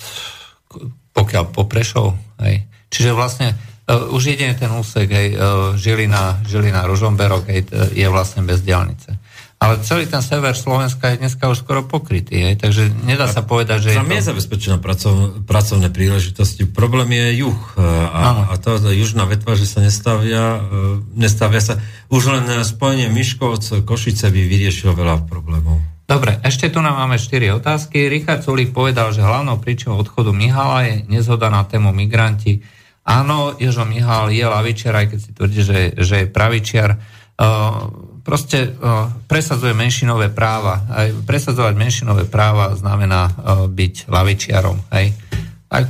pokiaľ po Prešov. Hej. Čiže vlastne Uh, už jedine ten úsek, hej, uh, Žilina, Žilina, Ružomberok, hej, je vlastne bez diálnice. Ale celý ten sever Slovenska je dneska už skoro pokrytý, hej, takže nedá sa povedať, že... Tam je, to... je zabezpečená pracov, pracovné príležitosti. Problém je juh a, a to južná vetva, že sa nestavia, nestavia sa. Už len spojenie Miškovc, Košice by vyriešilo veľa problémov. Dobre, ešte tu nám máme 4 otázky. Richard Sulík povedal, že hlavnou príčinou odchodu Mihala je nezhoda na tému migranti Áno, Jožo Mihal je lavičiar, aj keď si tvrdí, že, že je pravičiar. Uh, proste uh, presadzuje menšinové práva. Aj presadzovať menšinové práva znamená uh, byť lavičiarom. Hej. A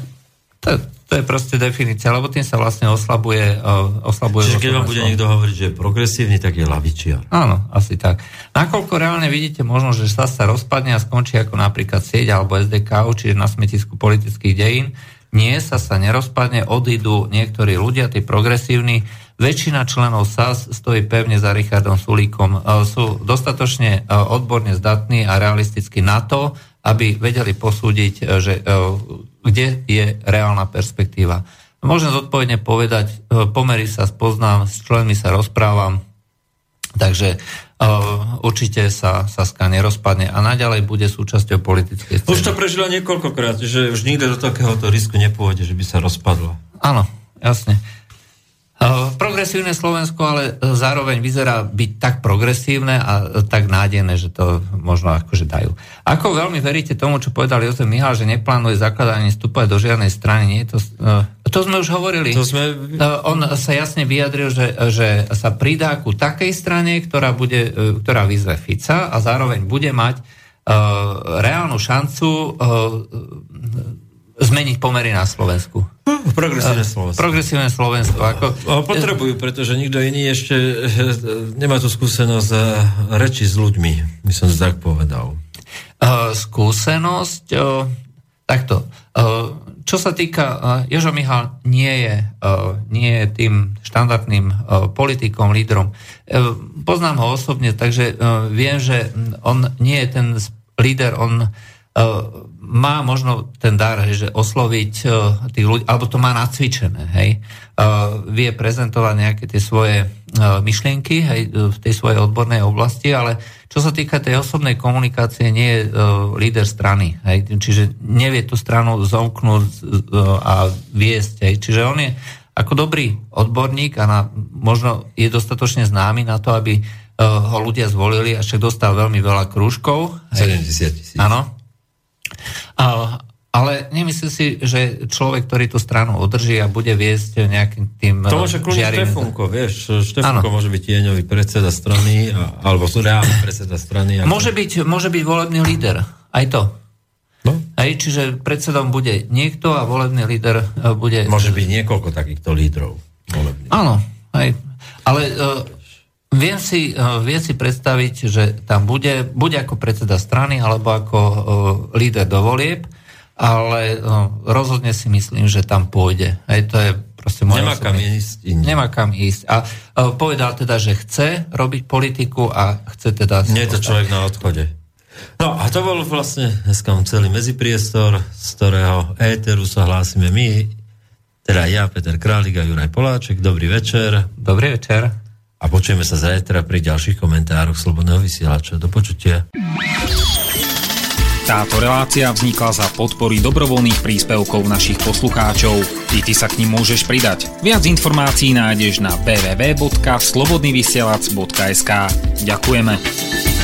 to, to je proste definícia, lebo tým sa vlastne oslabuje... Oslabuje Čiže keď vám bude niekto hovoriť, že je progresívny, tak je lavičiar. Áno, asi tak. Nakoľko reálne vidíte možnosť, že sa sa rozpadne a skončí ako napríklad sieť alebo SDK, čiže na smetisku politických dejín, nie, sa sa nerozpadne, odídu niektorí ľudia, tí progresívni. Väčšina členov SAS stojí pevne za Richardom Sulíkom. E, sú dostatočne e, odborne zdatní a realisticky na to, aby vedeli posúdiť, e, že, kde je reálna perspektíva. Môžem zodpovedne povedať, pomery sa spoznám, s členmi sa rozprávam, takže určite sa Saska nerozpadne a naďalej bude súčasťou politickej scény. Už to prežila niekoľkokrát, že už nikto do takéhoto risku nepôjde, že by sa rozpadlo. Áno, jasne. Uh, progresívne Slovensko ale zároveň vyzerá byť tak progresívne a tak nádejné, že to možno akože dajú. Ako veľmi veríte tomu, čo povedal Jozef Mihal, že neplánuje zakladanie vstúpať do žiadnej strany? Nie to, to sme už hovorili. To sme... On sa jasne vyjadril, že, že sa pridá ku takej strane, ktorá, bude, ktorá vyzve Fica a zároveň bude mať reálnu šancu zmeniť pomery na Slovensku. Hm, progresívne Slovensko. Progresívne Slovensko. Ako... Potrebujú, pretože nikto iný ešte eh, nemá tú skúsenosť eh, reči s ľuďmi, by som tak povedal. Uh, skúsenosť, uh, takto. Uh, čo sa týka, Jožo Michal nie je, nie je tým štandardným politikom, lídrom. Poznám ho osobne, takže viem, že on nie je ten líder, on má možno ten dar, hej, že osloviť uh, tých ľudí, alebo to má nacvičené, hej, uh, vie prezentovať nejaké tie svoje uh, myšlienky hej, v tej svojej odbornej oblasti, ale čo sa týka tej osobnej komunikácie, nie je uh, líder strany, hej, čiže nevie tú stranu zomknúť uh, a viesť, hej, čiže on je ako dobrý odborník a na, možno je dostatočne známy na to, aby uh, ho ľudia zvolili a však dostal veľmi veľa krúžkov. 70 tisíc. Áno, ale nemyslím si, že človek, ktorý tú stranu održí a bude viesť nejakým tým To môže kľúčiť Štefunko, vieš. Štefunko ano. môže byť tieňový predseda strany, alebo reálny predseda strany. Ako... Môže, byť, môže byť volebný líder. Aj to. No? Aj, čiže predsedom bude niekto a volebný líder e, bude... Môže byť niekoľko takýchto lídrov. Volebných. Áno. Aj. Ale uh, Viem si, uh, viem si predstaviť, že tam bude, buď ako predseda strany, alebo ako uh, líder do volieb, ale uh, rozhodne si myslím, že tam pôjde. Hej, to je proste moja Nemá kam ísť. Iný. Nemá kam ísť. A povedal teda, že chce robiť politiku a chce teda... Nie je to človek na odchode. No a to bol vlastne dneska celý medzipriestor, z ktorého éteru sa hlásime my, teda ja, Peter Králik a Juraj Poláček. Dobrý večer. Dobrý večer. A počujeme sa zajtra pri ďalších komentároch Slobodného vysielača. Do počutia. Táto relácia vznikla za podpory dobrovoľných príspevkov našich poslucháčov. I ty sa k ním môžeš pridať. Viac informácií nájdeš na www.slobodnyvysielac.sk Ďakujeme.